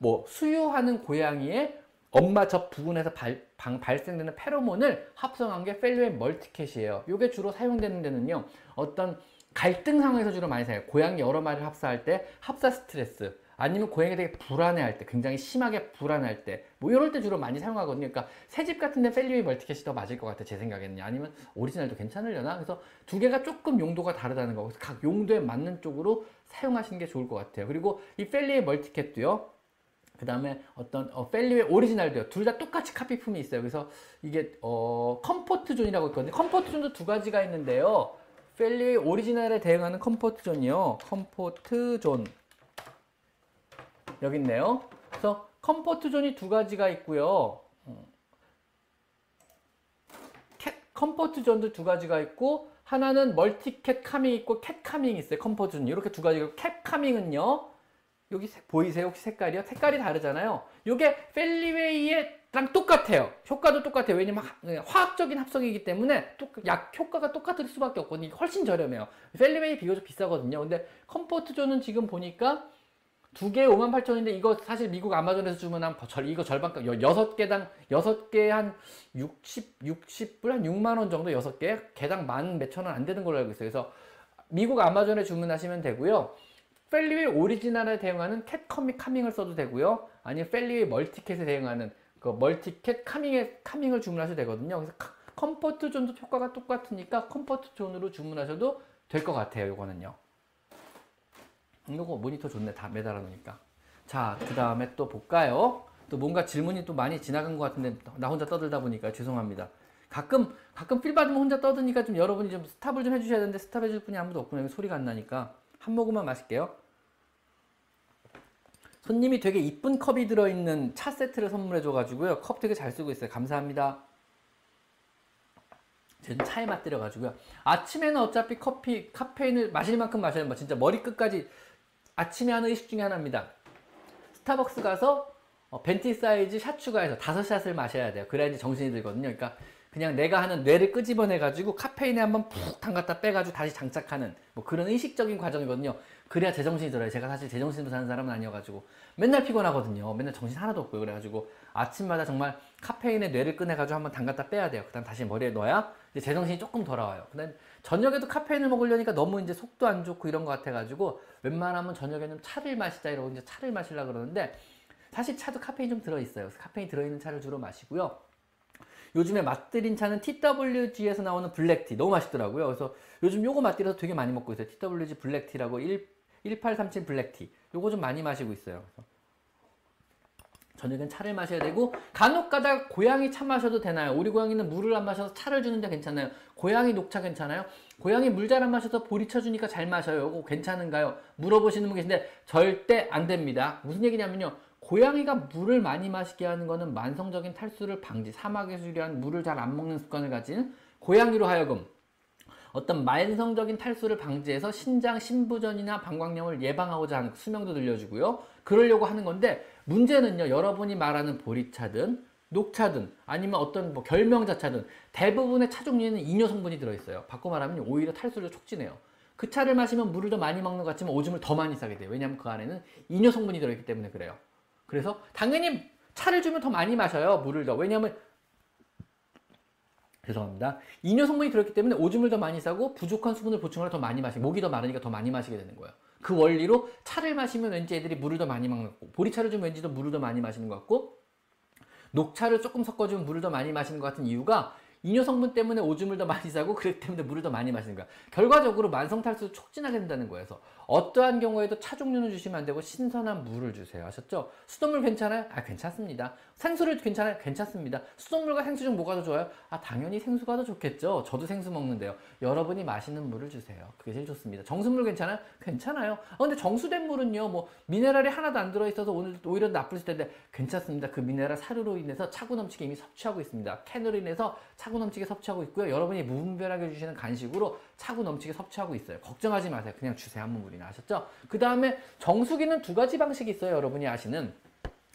뭐 수유하는 고양이의 엄마 젖 부근에서 발, 방, 발생되는 페로몬을 합성한 게 펠리웨이 멀티캣이에요. 이게 주로 사용되는 데는요. 어떤 갈등 상황에서 주로 많이 사용해요. 고양이 여러 마리를 합사할 때 합사 스트레스 아니면 고양이가 되게 불안해할 때 굉장히 심하게 불안할 때 뭐 이럴 때 주로 많이 사용하거든요. 그러니까 새집 같은 데 펠리웨이 멀티캣이 더 맞을 것 같아 제 생각에는 아니면 오리지널도 괜찮으려나? 그래서 두 개가 조금 용도가 다르다는 거. 그래서 각 용도에 맞는 쪽으로 사용하시는 게 좋을 것 같아요. 그리고 이 펠리웨이 멀티캣도요. 그 다음에 어떤 어, 펠리웨이 오리지널도요. 둘 다 똑같이 카피품이 있어요. 그래서 이게 어, 컴포트 존이라고 있거든요. 컴포트 존도 두 가지가 있는데요. 펠리웨이 오리지널에 대응하는 컴포트 존이요. 컴포트 존 여기 있네요. 그래서 컴포트 존이 두 가지가 있고요. cat 컴포트 존도 두 가지가 있고 하나는 멀티캣 calming 있고 cat calming 있어요. 컴포트 존 이렇게 두 가지가 cat calming은요. 여기 색- 보이세요? 혹시 색깔이요? 색깔이 다르잖아요. 이게 펠리웨이랑 똑같아요. 효과도 똑같아요. 왜냐면 하- 네, 화학적인 합성이기 때문에 똑- 약 효과가 똑같을 수밖에 없거든요. 훨씬 저렴해요. 펠리웨이 비교적 비싸거든요. 근데 컴포트존은 지금 보니까 두 개에 5만 8천인데 이거 사실 미국 아마존에서 주문하면 절, 이거 절반값 여- 여섯 개당 여섯 개 한 60, 60불 한 6만 원 정도 여섯 개 개당 만 몇천 원 안 되는 걸로 알고 있어요. 그래서 미국 아마존에 주문하시면 되고요. 펠리웨이 오리지널에 대응하는 cat 커믹 calming을 써도 되고요. 아니면 펠리웨이 멀티캣에 대응하는 그 멀티캣 calming에 calming을 주문하셔도 되거든요. 그래서 카- 컴포트 존도 효과가 똑같으니까 컴포트 존으로 주문하셔도 될 것 같아요. 이거는요. 이거 모니터 좋네. 다 매달아 놓으니까. 자, 그 다음에 또 볼까요? 또 뭔가 질문이 또 많이 지나간 것 같은데 나 혼자 떠들다 보니까 죄송합니다. 가끔 가끔 feel 받으면 혼자 떠드니까 좀 여러분이 좀 stop을 좀 해주셔야 되는데 stop 해줄 분이 아무도 없구나. 소리가 안 나니까 한 모금만 마실게요. 손님이 되게 이쁜 컵이 들어있는 차 세트를 선물해줘가지고요. 컵 되게 잘 쓰고 있어요. 감사합니다. 저는 차에 맛들여가지고요. 아침에는 어차피 커피, 카페인을 마실 만큼 마셔야 뭐 진짜 머리 끝까지 아침에 하는 의식 중에 하나입니다. 스타벅스 가서 어, 벤티 사이즈 샷 추가해서 다섯 샷을 마셔야 돼요. 그래야지 정신이 들거든요. 그러니까 그냥 내가 하는 뇌를 끄집어내 가지고 카페인에 한번 푹 담갔다 빼가지고 다시 장착하는 뭐 그런 의식적인 과정이거든요. 그래야 제정신이 들어요. 제가 사실 제정신으로 사는 사람은 아니어가지고 맨날 피곤하거든요. 맨날 정신 하나도 없고요. 그래가지고 아침마다 정말 카페인에 뇌를 꺼내가지고 한번 담갔다 빼야 돼요. 그다음 다시 머리에 넣어야 이제 제정신이 조금 돌아와요. 그다음 저녁에도 카페인을 먹으려니까 너무 이제 속도 안 좋고 이런 것 같아가지고 웬만하면 저녁에는 차를 마시자 이러고 이제 차를 마시려 그러는데 사실 차도 카페인 좀 들어있어요. 카페인 들어있는 차를 주로 마시고요. 요즘에 맛들인 차는 TWG에서 나오는 black tea 너무 맛있더라고요. 그래서 요즘 요거 맛들여서 되게 많이 먹고 있어요. TWG 블랙티라고 1, 1837 black tea 요거 좀 많이 마시고 있어요. 저녁엔 차를 마셔야 되고 간혹 가다 고양이 차 마셔도 되나요? 우리 고양이는 물을 안 마셔서 차를 주는데 괜찮아요. 고양이 녹차 괜찮아요? 고양이 물 잘 안 마셔서 보리차 주니까 잘 마셔요. 이거 괜찮은가요? 물어보시는 분 계신데 절대 안 됩니다. 무슨 얘기냐면요. 고양이가 물을 많이 마시게 하는 것은 만성적인 탈수를 방지, 사막에서 유리한 물을 잘 안 먹는 습관을 가진 고양이로 하여금 어떤 만성적인 탈수를 방지해서 신장 신부전이나 방광염을 예방하고자 하는 수명도 늘려주고요. 그러려고 하는 건데 문제는요. 여러분이 말하는 보리차든 녹차든 아니면 어떤 뭐 결명자차든 대부분의 차 종류에는 이뇨 성분이 들어있어요. 바꿔 말하면 오히려 탈수를 촉진해요. 그 차를 마시면 물을 더 많이 먹는 것 같지만 오줌을 더 많이 싸게 돼요. 왜냐하면 그 안에는 이뇨 성분이 들어있기 때문에 그래요. 그래서 당연히 차를 주면 더 많이 마셔요. 물을 더. 왜냐하면 죄송합니다. 이뇨 성분이 들어있기 때문에 오줌을 더 많이 싸고 부족한 수분을 보충하려 더 많이 마시고 목이 더 마르니까 더 많이 마시게 되는 거예요. 그 원리로 차를 마시면 왠지 애들이 물을 더 많이 먹는 것 같고 보리차를 주면 왠지 더 물을 더 많이 마시는 것 같고 녹차를 조금 섞어주면 물을 더 많이 마시는 것 같은 이유가 이뇨 성분 때문에 오줌을 더 많이 싸고 그렇기 때문에 물을 더 많이 마시는 거야. 결과적으로 만성 탈수도 촉진하게 된다는 거여서 어떠한 경우에도 차 종류는 주시면 안 되고 신선한 물을 주세요. 아셨죠? 수돗물 괜찮아요? 아 괜찮습니다. 생수를 괜찮아요? 괜찮습니다. 수돗물과 생수 중 뭐가 더 좋아요? 아 당연히 생수가 더 좋겠죠. 저도 생수 먹는데요. 여러분이 마시는 물을 주세요. 그게 제일 좋습니다. 정수물 괜찮아요? 괜찮아요. 아 근데 정수된 물은요 뭐 미네랄이 하나도 안 들어있어서 오늘 오히려 나쁠 텐데 괜찮습니다. 그 미네랄 사료로 인해서 차고 넘치게 이미 섭취하고 있습니다. 캔으로 인해서 차고 넘치게 섭취하고 있고요. 여러분이 무분별하게 주시는 간식으로 차고 넘치게 섭취하고 있어요. 걱정하지 마세요. 그냥 주세요. 한 물이나 아셨죠? 그 다음에 정수기는 두 가지 방식이 있어요. 여러분이 아시는.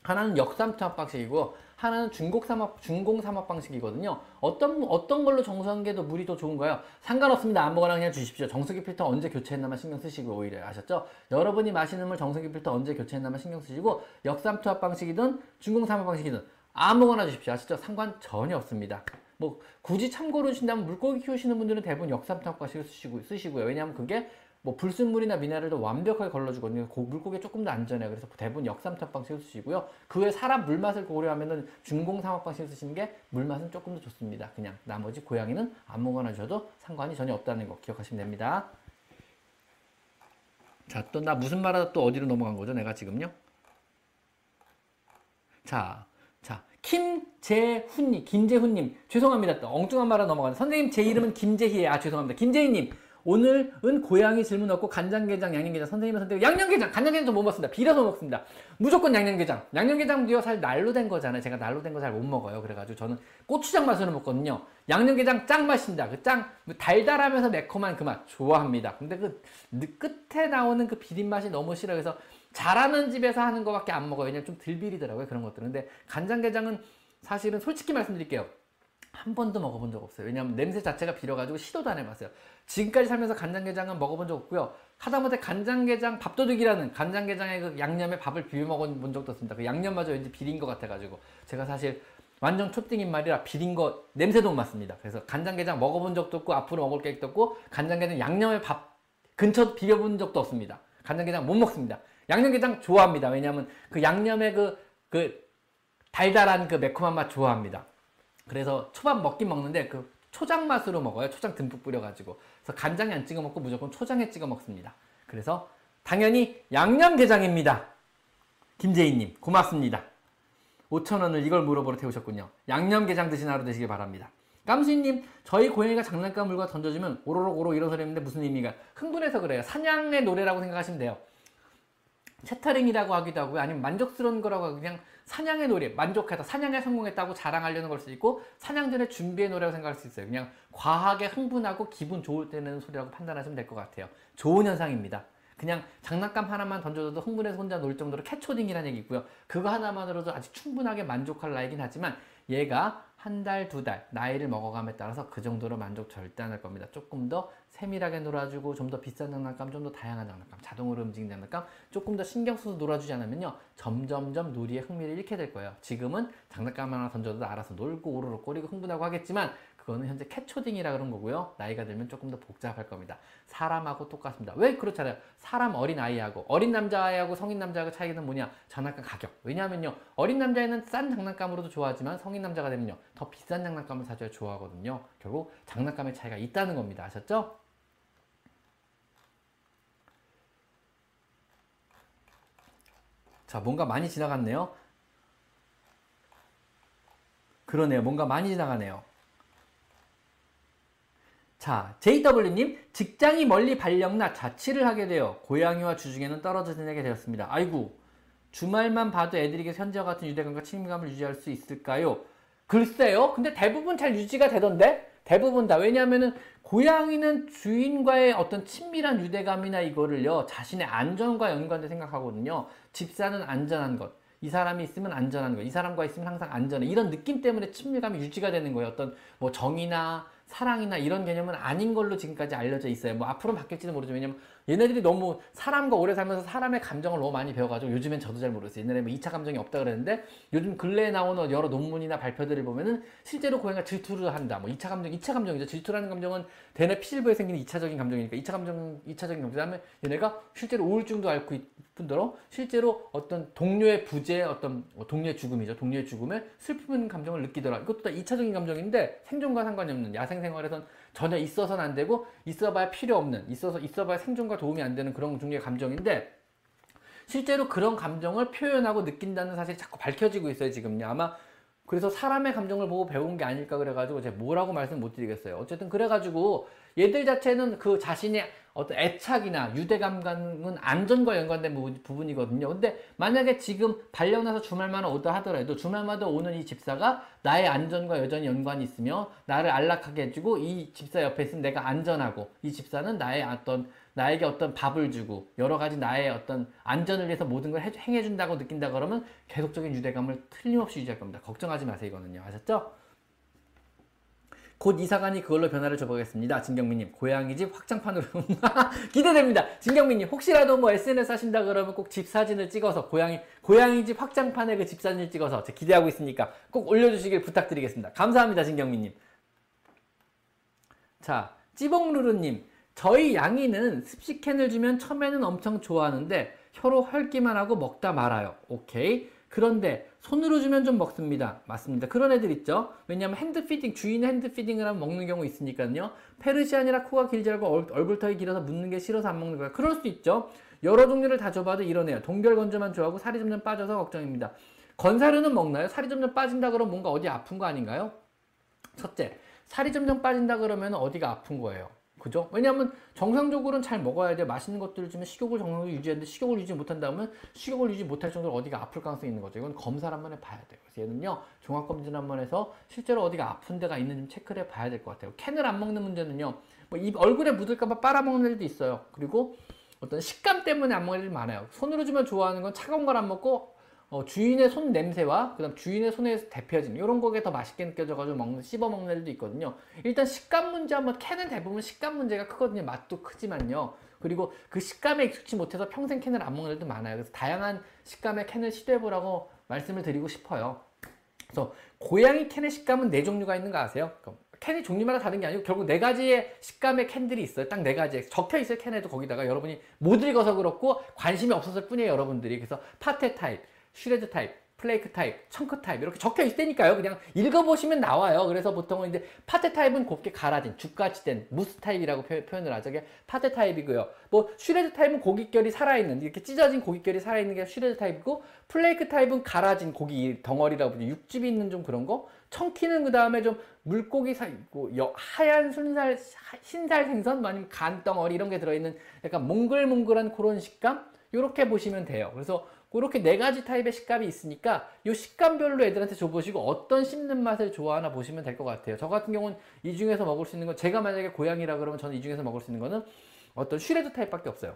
하나는 역삼투압 방식이고 하나는 중공삼합 중공삼합 방식이거든요. 어떤 어떤 걸로 정수한 게 더 물이 더 좋은가요? 상관없습니다. 아무거나 그냥 주십시오. 정수기 필터 언제 교체했나만 신경 쓰시고 오히려 아셨죠? 여러분이 마시는 물 정수기 필터 언제 교체했나만 신경 쓰시고 역삼투압 방식이든 중공삼합 방식이든 아무거나 주십시오. 아시죠? 상관 전혀 없습니다. 뭐 굳이 참고로 주신다면 물고기 키우시는 분들은 대부분 역삼투압 방식을 쓰시고 쓰시고요. 왜냐하면 그게 뭐 불순물이나 미네랄도 완벽하게 걸러주거든요. 고, 물고기 조금 더 안전해요. 그래서 대부분 역삼탑 방식을 쓰시고요. 그 외에 사람 물맛을 고려하면은 중공삼합 방식을 쓰시는 게 물맛은 조금 더 좋습니다. 그냥 나머지 고양이는 아무거나 줘도 상관이 전혀 없다는 거 기억하시면 됩니다. 자, 또 나 무슨 말하다 또 어디로 넘어간 거죠? 내가 지금요? 자, 자, 김재훈님, 김재훈님, 죄송합니다. 또 엉뚱한 말하 넘어가는 선생님 제 이름은 김재희예요. 아, 죄송합니다. 김재희님, 오늘은 고양이 질문 없고 간장게장, 양념게장, 선생님의 선택 양념게장, 간장게장 좀 못 먹습니다. 비려서 먹습니다. 무조건 양념게장. 양념게장도요, 사실 날로 된 거잖아요. 제가 날로 된 거 잘 못 먹어요. 그래가지고 저는 고추장 맛으로 먹거든요. 양념게장 짱 맛입니다. 그 짱, 달달하면서 매콤한 그 맛 좋아합니다. 근데 그 끝에 나오는 그 비린 맛이 너무 싫어요. 그래서 잘하는 집에서 하는 거밖에 안 먹어요. 왜냐면 좀 덜 비리더라고요. 그런 것들은. 근데 간장게장은 사실은 솔직히 말씀드릴게요. 한 번도 먹어본 적 없어요. 왜냐하면 냄새 자체가 비려가지고 시도도 안 해봤어요. 지금까지 살면서 간장게장은 먹어본 적 없고요. 하다못해 간장게장 밥도둑이라는 간장게장의 그 양념에 밥을 비벼 먹어본 적도 없습니다. 그 양념마저 왠지 비린 것 같아가지고 제가 사실 완전 초딩인 말이라 비린 거 냄새도 못 맡습니다. 그래서 간장게장 먹어본 적도 없고 앞으로 먹을 계획도 없고 간장게장 양념에 밥 근처 비벼본 적도 없습니다. 간장게장 못 먹습니다. 양념게장 좋아합니다. 왜냐하면 그 양념의 그, 그 달달한 그 매콤한 맛 좋아합니다. 그래서 초밥 먹긴 먹는데 그 초장 맛으로 먹어요. 초장 듬뿍 뿌려가지고. 그래서 간장에 안 찍어 먹고 무조건 초장에 찍어 먹습니다. 그래서 당연히 양념게장입니다. 김재희님 고맙습니다. 5천원을 이걸 물어보러 태우셨군요. 양념게장 드신 하루 되시길 바랍니다. 깜수님 저희 고양이가 장난감 물고 던져주면 오로록 오로 이런 소리 했는데 무슨 의미가 흥분해서 그래요. 사냥의 노래라고 생각하시면 돼요. chattering이라고 하기도 하고요. 아니면 만족스러운 거라고 하고 그냥 사냥의 노래, 만족하다, 사냥에 성공했다고 자랑하려는 걸 수 있고 사냥 전에 준비의 노래라고 생각할 수 있어요. 그냥 과하게 흥분하고 기분 좋을 때는 소리라고 판단하시면 될 것 같아요. 좋은 현상입니다. 그냥 장난감 하나만 던져도 흥분해서 혼자 놀 정도로 캐초딩이라는 얘기 있고요. 그거 하나만으로도 아직 충분하게 만족할 나이긴 하지만 얘가 한 달, 두 달, 나이를 먹어감에 따라서 그 정도로 만족 절대 안 할 겁니다. 조금 더 세밀하게 놀아주고 좀 더 비싼 장난감, 좀 더 다양한 장난감, 자동으로 움직이는 장난감 조금 더 신경 써서 놀아주지 않으면요. 점점점 놀이의 흥미를 잃게 될 거예요. 지금은 장난감 하나 던져도 알아서 놀고 오르르 꼬리고 흥분하고 하겠지만 그거는 현재 캣초딩이라 그런 거고요. 나이가 들면 조금 더 복잡할 겁니다. 사람하고 똑같습니다. 왜 그렇잖아요. 사람 어린 아이하고 어린 남자아이하고 성인 남자하고 차이는 뭐냐? 장난감 가격. 왜냐하면요. 어린 남자애는 싼 장난감으로도 좋아하지만 성인 남자가 되면요. 더 비싼 장난감을 사줘야 좋아하거든요. 결국 장난감의 차이가 있다는 겁니다. 아셨죠? 자, 뭔가 많이 지나갔네요. 그러네요. 뭔가 많이 지나가네요. 자, JW님, 직장이 멀리 발령나 자취를 하게 되어 고양이와 주중에는 떨어져 지내게 되었습니다. 아이고, 주말만 봐도 애들에게 현재와 같은 유대감과 친밀감을 유지할 수 있을까요? 글쎄요. 근데 대부분 잘 유지가 되던데? 대부분 다. 왜냐하면은 고양이는 주인과의 어떤 친밀한 유대감이나 이거를요, 자신의 안전과 연관돼 생각하거든요. 집사는 안전한 것. 이 사람이 있으면 안전한 거. 이 사람과 있으면 항상 안전해. 이런 느낌 때문에 친밀감이 유지가 되는 거예요. 어떤 뭐 정이나 사랑이나 이런 개념은 아닌 걸로 지금까지 알려져 있어요. 뭐 앞으로 바뀔지는 모르지만 왜냐면 얘네들이 너무 사람과 오래 살면서 사람의 감정을 너무 많이 배워가지고 요즘엔 저도 잘 모르겠어요. 옛날에 뭐 2차 감정이 없다 그랬는데 요즘 근래에 나오는 여러 논문이나 발표들을 보면은 실제로 고양이가 질투를 한다. 뭐 2차 감정, 2차 감정이죠. 질투라는 감정은 대뇌 피질부에 생기는 2차적인 감정이니까 2차 감정, 2차적인 감정. 그다음에 얘네가 실제로 우울증도 앓고 있 뿐더러 실제로 어떤 동료의 부재, 어떤 뭐 동료의 죽음이죠. 동료의 죽음에 슬픈 감정을 느끼더라. 이것도 다 2차적인 감정인데 생존과 상관이 없는 야생 생활에선 전혀 있어서는 안 되고 있어봐야 필요 없는 있어서 있어봐야 생존과 도움이 안 되는 그런 종류의 감정인데 실제로 그런 감정을 표현하고 느낀다는 사실이 자꾸 밝혀지고 있어요 지금요. 아마 그래서 사람의 감정을 보고 배운 게 아닐까 그래가지고 제가 뭐라고 말씀 못 드리겠어요. 어쨌든 그래가지고 얘들 자체는 그 자신의 어떤 애착이나 유대감과는 안전과 연관된 부분, 이거든요. 근데 만약에 지금 발령나서 주말만 오다 하더라도 주말마다 오는 이 집사가 나의 안전과 여전히 연관이 있으며 나를 안락하게 해주고 이 집사 옆에 있으면 내가 안전하고 이 집사는 나의 어떤 나에게 어떤 밥을 주고 여러 가지 나의 어떤 안전을 위해서 모든 걸 행해준다고 느낀다 그러면 계속적인 유대감을 틀림없이 유지할 겁니다. 걱정하지 마세요 이거는요. 아셨죠? 곧 이사간이 그걸로 변화를 줘보겠습니다. 진경민님 고양이 집 확장판으로 기대됩니다. 진경민님 혹시라도 뭐 SNS 하신다 그러면 꼭 집 사진을 찍어서 고양이 고양이 집 확장판에 그 집 사진을 찍어서 제가 기대하고 있으니까 꼭 올려주시길 부탁드리겠습니다. 감사합니다, 진경민님. 자, 찌봉루루님 저희 양이는 습식캔을 주면 처음에는 엄청 좋아하는데 혀로 헐기만 하고 먹다 말아요. 오케이. 그런데 손으로 주면 좀 먹습니다. 맞습니다. 그런 애들 있죠. 왜냐하면 핸드피딩, 주인 핸드피딩을 하면 먹는 경우 있으니까요. 페르시안이라 코가 길지 않고 얼굴털이 길어서 묻는 게 싫어서 안 먹는 거야. 그럴 수 있죠. 여러 종류를 다 줘봐도 이러네요. 동결건조만 좋아하고 살이 점점 빠져서 걱정입니다. 건사료는 먹나요? 살이 점점 빠진다 그러면 뭔가 어디 아픈 거 아닌가요? 첫째, 살이 점점 빠진다 그러면 어디가 아픈 거예요? 그죠? 왜냐하면 정상적으로는 잘 먹어야 돼. 맛있는 것들을 주면 식욕을 정상적으로 유지하는데 식욕을 유지 못한다면 식욕을 유지 못할 정도로 어디가 아플 가능성이 있는 거죠. 이건 검사를 한번 해봐야 돼요. 그래서 얘는요, 종합검진 한번 해서 실제로 어디가 아픈 데가 있는지 체크를 해봐야 될 것 같아요. 캔을 안 먹는 문제는요, 뭐 입 얼굴에 묻을까봐 빨아먹는 애도 있어요. 그리고 어떤 식감 때문에 안 먹는 애들 많아요. 손으로 주면 좋아하는 건 차가운 걸 안 먹고 어, 주인의 손 냄새와 그다음 주인의 손에서 대표진 이런 거에 더 맛있게 느껴져가지고 먹는 씹어 먹는 애들도 있거든요. 일단 식감 문제 한번 캔은 대부분 식감 문제가 크거든요. 맛도 크지만요. 그리고 그 식감에 익숙치 못해서 평생 캔을 안 먹는 애들도 많아요. 그래서 다양한 식감의 캔을 시도해보라고 말씀을 드리고 싶어요. 그래서 고양이 캔의 식감은 네 종류가 있는 거 아세요? 캔이 종류마다 다른 게 아니고 결국 네 가지의 식감의 캔들이 있어요. 딱 네 가지 적혀 있어요. 캔에도 거기다가 여러분이 못 읽어서 그렇고 관심이 없었을 뿐이에요. 여러분들이 그래서 pâté 타입, shred 타입, flake 타입, chunk 타입 이렇게 적혀 있다니까요. 그냥 읽어보시면 나와요. 그래서 보통은 이제 pâté 타입은 곱게 갈아진 죽같이 된 무스 타입이라고 표, 현을 하죠. 이게 pâté 타입이고요. 뭐 shred 타입은 고깃결이 살아있는 이렇게 찢어진 고깃결이 살아있는 게 shred 타입이고 flake 타입은 갈아진 고기 덩어리라고 보죠. 육즙이 있는 좀 그런 거. chunky는 그 다음에 좀 물고기 사 있고 하얀 순살 흰살 생선 뭐 아니면 간 덩어리 이런 게 들어있는 약간 몽글몽글한 그런 식감 이렇게 보시면 돼요. 그래서 그렇게 네 가지 타입의 식감이 있으니까 이 식감별로 애들한테 줘보시고 어떤 씹는 맛을 좋아하나 보시면 될 것 같아요. 저 같은 경우는 이 중에서 먹을 수 있는 건 제가 만약에 고양이라 그러면 저는 이 중에서 먹을 수 있는 거는 어떤 shred 타입밖에 없어요.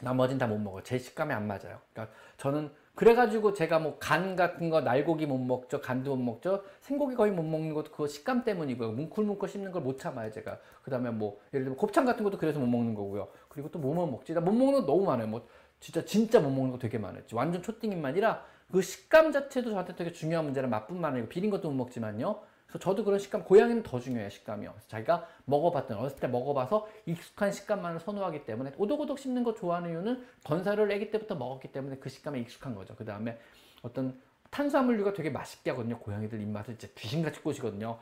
나머진 다 못 먹어요. 제 식감에 안 맞아요. 그러니까 저는 그래가지고 제가 뭐 간 같은 거 날고기 못 먹죠. 간도 못 먹죠. 생고기 거의 못 먹는 것도 그 식감 때문이고요. 뭉클뭉클 씹는 걸 못 참아요. 제가. 그 다음에 뭐 예를 들면 곱창 같은 것도 그래서 못 먹는 거고요. 그리고 또 뭐만 먹지? 나 못 먹는 거 너무 많아요. 뭐 진짜 진짜 못 먹는 거 되게 많았지. 완전 초딩인만이라 그 식감 자체도 저한테 되게 중요한 문제라 맛뿐만 아니고 비린 것도 못 먹지만요. 그래서 저도 그런 식감, 고양이는 더 중요해요, 식감이요. 자기가 먹어봤던, 어렸을 때 먹어봐서 익숙한 식감만을 선호하기 때문에 오독오독 씹는 거 좋아하는 이유는 건사를 아기 때부터 먹었기 때문에 그 식감에 익숙한 거죠. 그 다음에 어떤 탄수화물류가 되게 맛있게 하거든요. 고양이들 입맛을 진짜 귀신같이 꼬시거든요.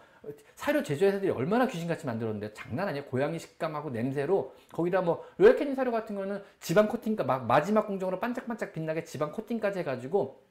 사료 제조회사들이 얼마나 귀신같이 만들었는데 장난 아니에요. 고양이 식감하고 냄새로 거기다 뭐 로얄캐닌 사료 같은 거는 지방 코팅까 막 마지막 공정으로 반짝반짝 빛나게 지방 코팅까지 해가지고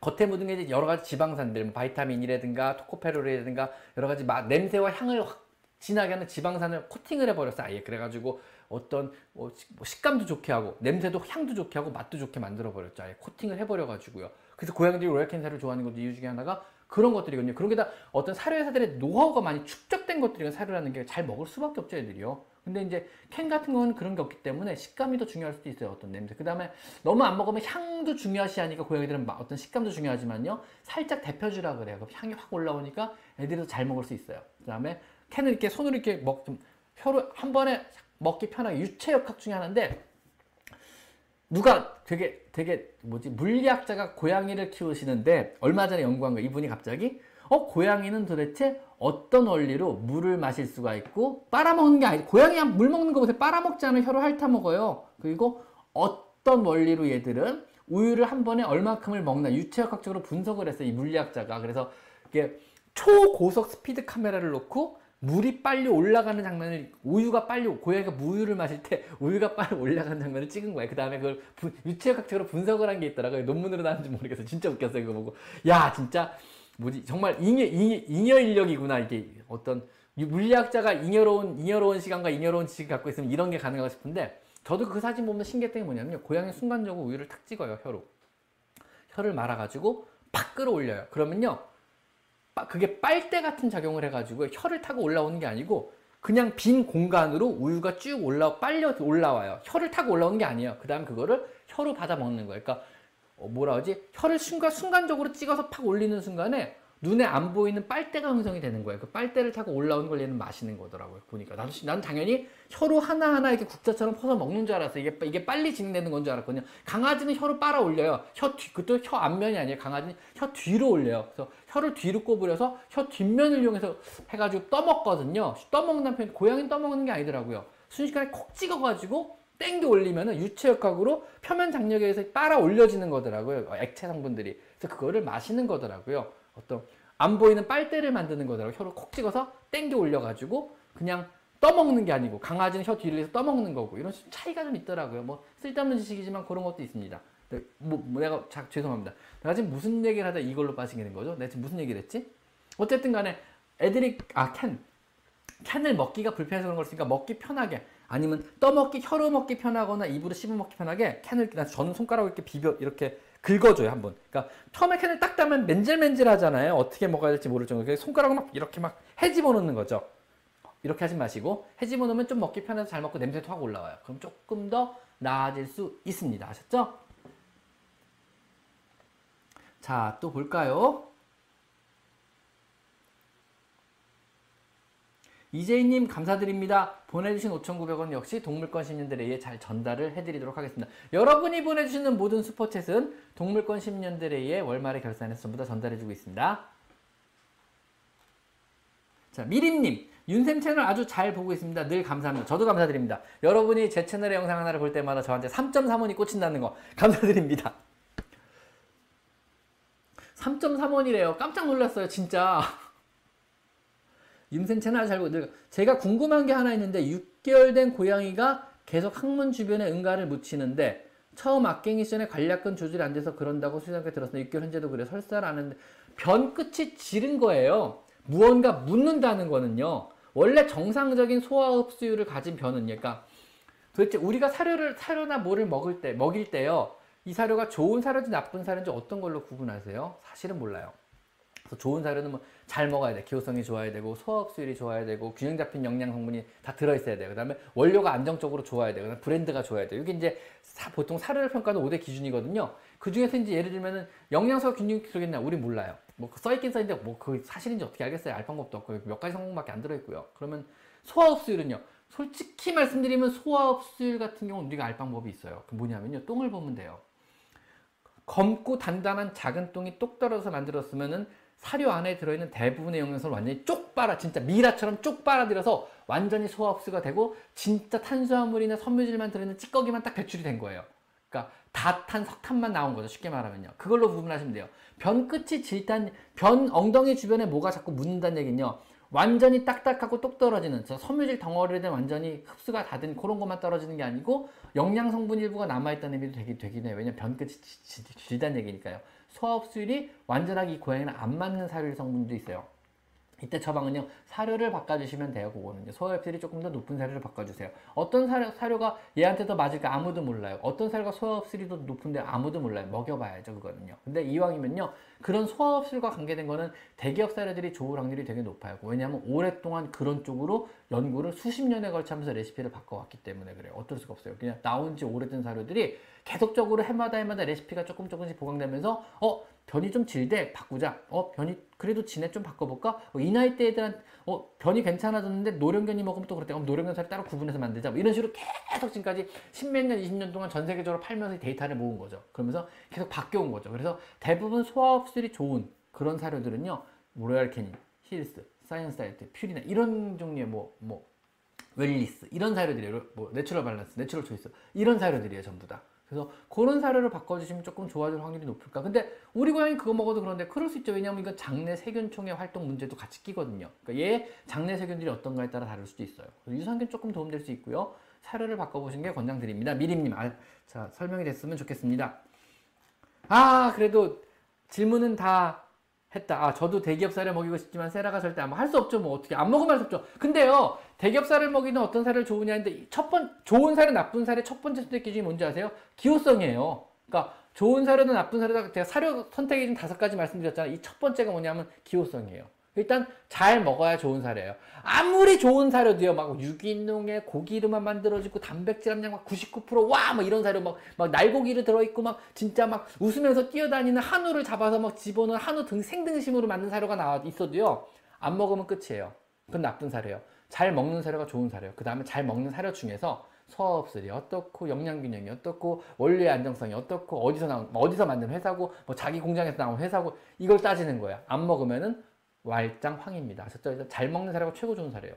겉에 묻은 게 여러 가지 지방산들, 뭐 vitamin이라든가 토코페롤이라든가 여러 가지 막 냄새와 향을 확 진하게 하는 지방산을 코팅을 해버렸어 아예 그래가지고 어떤 뭐, 뭐 식감도 좋게 하고 냄새도 향도 좋게 하고 맛도 좋게 만들어 버렸죠 아예 코팅을 해버려 가지고요 그래서 고양이들이 로얄 캐닌 사료를 좋아하는 것도 이유 중에 하나가 그런 것들이거든요. 그런 게 다 어떤 사료 회사들의 노하우가 많이 축적된 것들이 사료라는 게 잘 먹을 수밖에 없죠, 애들이요. 근데 이제 캔 같은 건 그런 게 없기 때문에 식감이 더 중요할 수도 있어요. 어떤 냄새. 그 다음에 너무 안 먹으면 향도 중요시 하니까 고양이들은 어떤 식감도 중요하지만요. 살짝 데펴주라 그래요. 그럼 향이 확 올라오니까 애들이 더 잘 먹을 수 있어요. 그 다음에 캔을 이렇게 손으로 이렇게 먹, 좀 혀로 한 번에 먹기 편하게 유체 역학 중에 하나인데 누가 되게 되게 뭐지? 물리학자가 고양이를 키우시는데 얼마 전에 연구한 거 이분이 갑자기 어 고양이는 도대체 어떤 원리로 물을 마실 수가 있고 빨아먹는 게 아니고 고양이 물 먹는 거 보세요 빨아먹지 않은 혀로 핥아 먹어요. 그리고 어떤 원리로 얘들은 우유를 한 번에 얼마큼을 먹나 유체역학적으로 분석을 했어요 이 물리학자가. 그래서 이게 초고속 스피드 카메라를 놓고 물이 빨리 올라가는 장면을 우유가 빨리 고양이가 무유를 마실 때 우유가 빨리 올라가는 장면을 찍은 거야. 그 다음에 그걸 유체학적으로 분석을 한 게 있더라고요. 논문으로 나왔는지 모르겠어. 진짜 웃겼어요. 이거 보고 야 진짜 뭐지 정말 잉여 잉여, 잉여 인력이구나 이게 어떤 물리학자가 잉여로운 잉여로운 시간과 잉여로운 지식을 갖고 있으면 이런 게 가능하고 싶은데 저도 그 사진 보면 신기했던 게 뭐냐면요. 고양이 순간적으로 우유를 탁 찍어요 혀로 혀를 말아가지고 팍 끌어올려요. 그러면요. 그게 빨대 같은 작용을 해가지고 혀를 타고 올라오는 게 아니고 그냥 빈 공간으로 우유가 쭉 올라 빨려 올라와요. 혀를 타고 올라오는 게 아니에요. 그 다음 그거를 혀로 받아 먹는 거예요. 그러니까 어, 뭐라 하지? 혀를 순간 순간적으로 찍어서 팍 올리는 순간에 눈에 안 보이는 빨대가 형성이 되는 거예요. 그 빨대를 타고 올라오는 걸 얘는 마시는 거더라고요. 보니까 나도 난 당연히 혀로 하나 하나 이렇게 국자처럼 퍼서 먹는 줄 알았어. 이게 이게 빨리 진행되는 건 줄 알았거든요. 강아지는 혀로 빨아 올려요. 혀 뒤, 그것도 혀 앞면이 아니에요. 강아지는 혀 뒤로 올려요. 그래서 혀를 뒤로 꼬부려서 혀 뒷면을 이용해서 해가지고 떠먹거든요. 떠먹는 편, 고양이는 떠먹는 게 아니더라고요. 순식간에 콕 찍어가지고 땡겨 올리면은 유체역학으로 표면 장력에 의해서 빨아 올려지는 거더라고요. 액체 성분들이. 그래서 그거를 마시는 거더라고요. 어떤 안 보이는 빨대를 만드는 거더라고요. 혀를 콕 찍어서 땡겨 올려가지고 그냥 떠먹는 게 아니고 강아지는 혀 뒤를 해서 떠먹는 거고 이런 차이가 좀 있더라고요. 뭐 쓸데없는 지식이지만 그런 것도 있습니다. 뭐, 뭐 내가 자, 죄송합니다. 내가 지금 무슨 얘기를 하다 이걸로 빠지게 된 거죠? 내가 지금 무슨 얘기를 했지? 어쨌든 간에 애들이 아 캔. 캔을 먹기가 불편해서 그런 걸으니까 먹기 편하게 아니면 떠먹기 혀로 먹기 편하거나 입으로 씹어 먹기 편하게 캔을 저는 손가락으로 이렇게 비벼 이렇게 긁어줘요 한번. 그러니까 처음에 캔을 딱 따면 맨질맨질하잖아요. 어떻게 먹어야 될지 모를 정도로 손가락을 막 이렇게 막 해집어 놓는 거죠. 이렇게 하지 마시고 해집어 놓으면 좀 먹기 편해서 잘 먹고 냄새도 확 올라와요. 그럼 조금 더 나아질 수 있습니다. 아셨죠? 자, 또 볼까요? 이재희님 감사드립니다. 보내주신 5,900원 역시 동물권 시민들에 의해 잘 전달을 해드리도록 하겠습니다. 여러분이 보내주시는 모든 슈퍼챗은 동물권 시민들에 의해 월말에 결산해서 전부 다 전달해주고 있습니다. 자, 미림님. 윤쌤 채널 아주 잘 보고 있습니다. 늘 감사합니다. 저도 감사드립니다. 여러분이 제 채널의 영상 하나를 볼 때마다 저한테 3.3원이 꽂힌다는 거 감사드립니다. 3.3원이래요. 깜짝 놀랐어요, 진짜. 채널 잘 보고 제가 궁금한 게 하나 있는데 6개월 된 고양이가 계속 항문 주변에 응가를 묻히는데 처음 악갱이 시전에 관략근 조절이 안 돼서 그런다고 수장께 들었습니다. 6개월 현재도 그래 설사를 하는데 변 끝이 지른 거예요. 무언가 묻는다는 거는요. 원래 정상적인 소화 흡수율을 가진 변은 그러니까 도대체 우리가 사료를 사료나 뭐를 먹을 때 먹일 때요. 이 사료가 좋은 사료인지 나쁜 사료인지 어떤 걸로 구분하세요? 사실은 몰라요. 그래서 좋은 사료는 뭐 잘 먹어야 돼. 기호성이 좋아야 되고 소화흡수율이 좋아야 되고 균형 잡힌 영양 성분이 다 들어있어야 돼요. 그 다음에 원료가 안정적으로 좋아야 되고 브랜드가 좋아야 돼요. 이게 이제 사, 보통 사료를 평가하는 5대 기준이거든요. 그 중에서 이제 예를 들면은 영양소가 균형이 들어있나 우리 몰라요. 뭐 써있긴 써있는데 뭐 그 사실인지 어떻게 알겠어요. 알 방법도 없고 몇 가지 성분밖에 안 들어있고요. 그러면 소화흡수율은요. 솔직히 말씀드리면 소화흡수율 같은 경우는 우리가 알 방법이 있어요. 그 뭐냐면요. 똥을 보면 돼요. 검고 단단한 작은 똥이 똑 떨어져서 만들었으면은 사료 안에 들어있는 대부분의 영양소를 완전히 쪽 빨아 진짜 미라처럼 쪽 빨아들여서 완전히 소화 흡수가 되고 진짜 탄수화물이나 섬유질만 들어있는 찌꺼기만 딱 배출이 된 거예요. 그러니까 다탄 석탄만 나온 거죠. 쉽게 말하면요. 그걸로 구분하시면 돼요. 변 끝이 질단 변 엉덩이 주변에 뭐가 자꾸 묻는다는 얘기는요. 완전히 딱딱하고 똑 떨어지는 저 섬유질 덩어리에 완전히 흡수가 다 된 그런 것만 떨어지는 게 아니고 영양 성분 일부가 남아있다는 의미도 되긴, 되긴 해요. 왜냐면 변 끝이 질단 얘기니까요. 소화 흡 수율이 완전하게 이 고양이는 안 맞는 사료 성분도 있어요. 이때 처방은요 사료를 바꿔주시면 돼요 그거는요 소화흡질이 조금 더 높은 사료를 바꿔주세요. 어떤 사료, 사료가 얘한테 더 맞을까 아무도 몰라요. 어떤 사료가 소화흡질이 더 높은데 아무도 몰라요. 먹여봐야죠 그거는요. 근데 이왕이면요 그런 소화흡질과 관계된 거는 대기업 사료들이 좋을 확률이 되게 높아요. 왜냐하면 오랫동안 그런 쪽으로 연구를 수십 년에 걸쳐하면서 레시피를 바꿔왔기 때문에 그래요. 어쩔 수가 없어요. 그냥 나온 지 오래된 사료들이 계속적으로 해마다 해마다 레시피가 조금 조금씩 보강되면서 어 변이 좀 질대 바꾸자. 어 변이 그래도 진해 좀 바꿔볼까? 어, 이 나이 대 애들한 어 변이 괜찮아졌는데 노령견이 먹으면 또 그렇대. 그럼 노령견 살을 따로 구분해서 만들자. 뭐 이런 식으로 계속 지금까지 십몇 년 20년 동안 전 세계적으로 팔면서 데이터를 모은 거죠. 그러면서 계속 바뀌어온 거죠. 그래서 대부분 소화흡수율이 좋은 그런 사료들은요 로얄 캐닌 힐스 사이언스 다이어트 퓨리나 이런 종류의 뭐뭐 웰리스 이런 사료들이에요. 뭐 내추럴 밸런스 내추럴 초이스 이런 사료들이에요 전부 다 그래서 그런 사료를 바꿔주시면 조금 좋아질 확률이 높을까. 근데 우리 고양이 그거 먹어도 그런데 그럴 수 있죠. 왜냐하면 이건 장내 세균총의 활동 문제도 같이 끼거든요. 그러니까 얘 장내 세균들이 어떤가에 따라 다를 수도 있어요. 유산균 조금 도움될 수 있고요. 사료를 바꿔보시는 게 권장드립니다. 미림님, 아, 자 설명이 됐으면 좋겠습니다. 아 그래도 질문은 다 했다. 아, 저도 대기업 사료 먹이고 싶지만 세라가 절대 아마 할수 없죠. 뭐 어떻게 안 먹으면 할 수 없죠. 근데요, 대기업 사료를 먹이는 어떤 사료 좋으냐는데 첫 번, 좋은 사료, 나쁜 사료 첫 번째 선택 기준이 뭔지 아세요? 기호성이에요. 그러니까 좋은 사료든 나쁜 사료다. 제가 사료 선택 기준 다섯 가지 말씀드렸잖아요. 이 첫 번째가 뭐냐면 기호성이에요. 일단 잘 먹어야 좋은 사료예요. 아무리 좋은 사료도요, 막 유기농에 고기로만 만들어지고 단백질 함량 막 99%와, 막 이런 사료 막, 막 날고기를 들어있고 막 진짜 막 웃으면서 뛰어다니는 한우를 잡아서 막 집어넣은 한우 등 생등심으로 만든 사료가 나와 있어도요, 안 먹으면 끝이에요. 그건 나쁜 사료예요. 잘 먹는 사료가 좋은 사료예요. 그 다음에 잘 먹는 사료 중에서 소화흡술이 어떻고 영양균형이 어떻고 원리의 안정성이 어떻고 어디서 나온 어디서 만든 회사고 뭐 자기 공장에서 나온 회사고 이걸 따지는 거야. 안 먹으면은 왈짱황입니다. 아셨죠? 잘 먹는 사료가 최고 좋은 사료예요.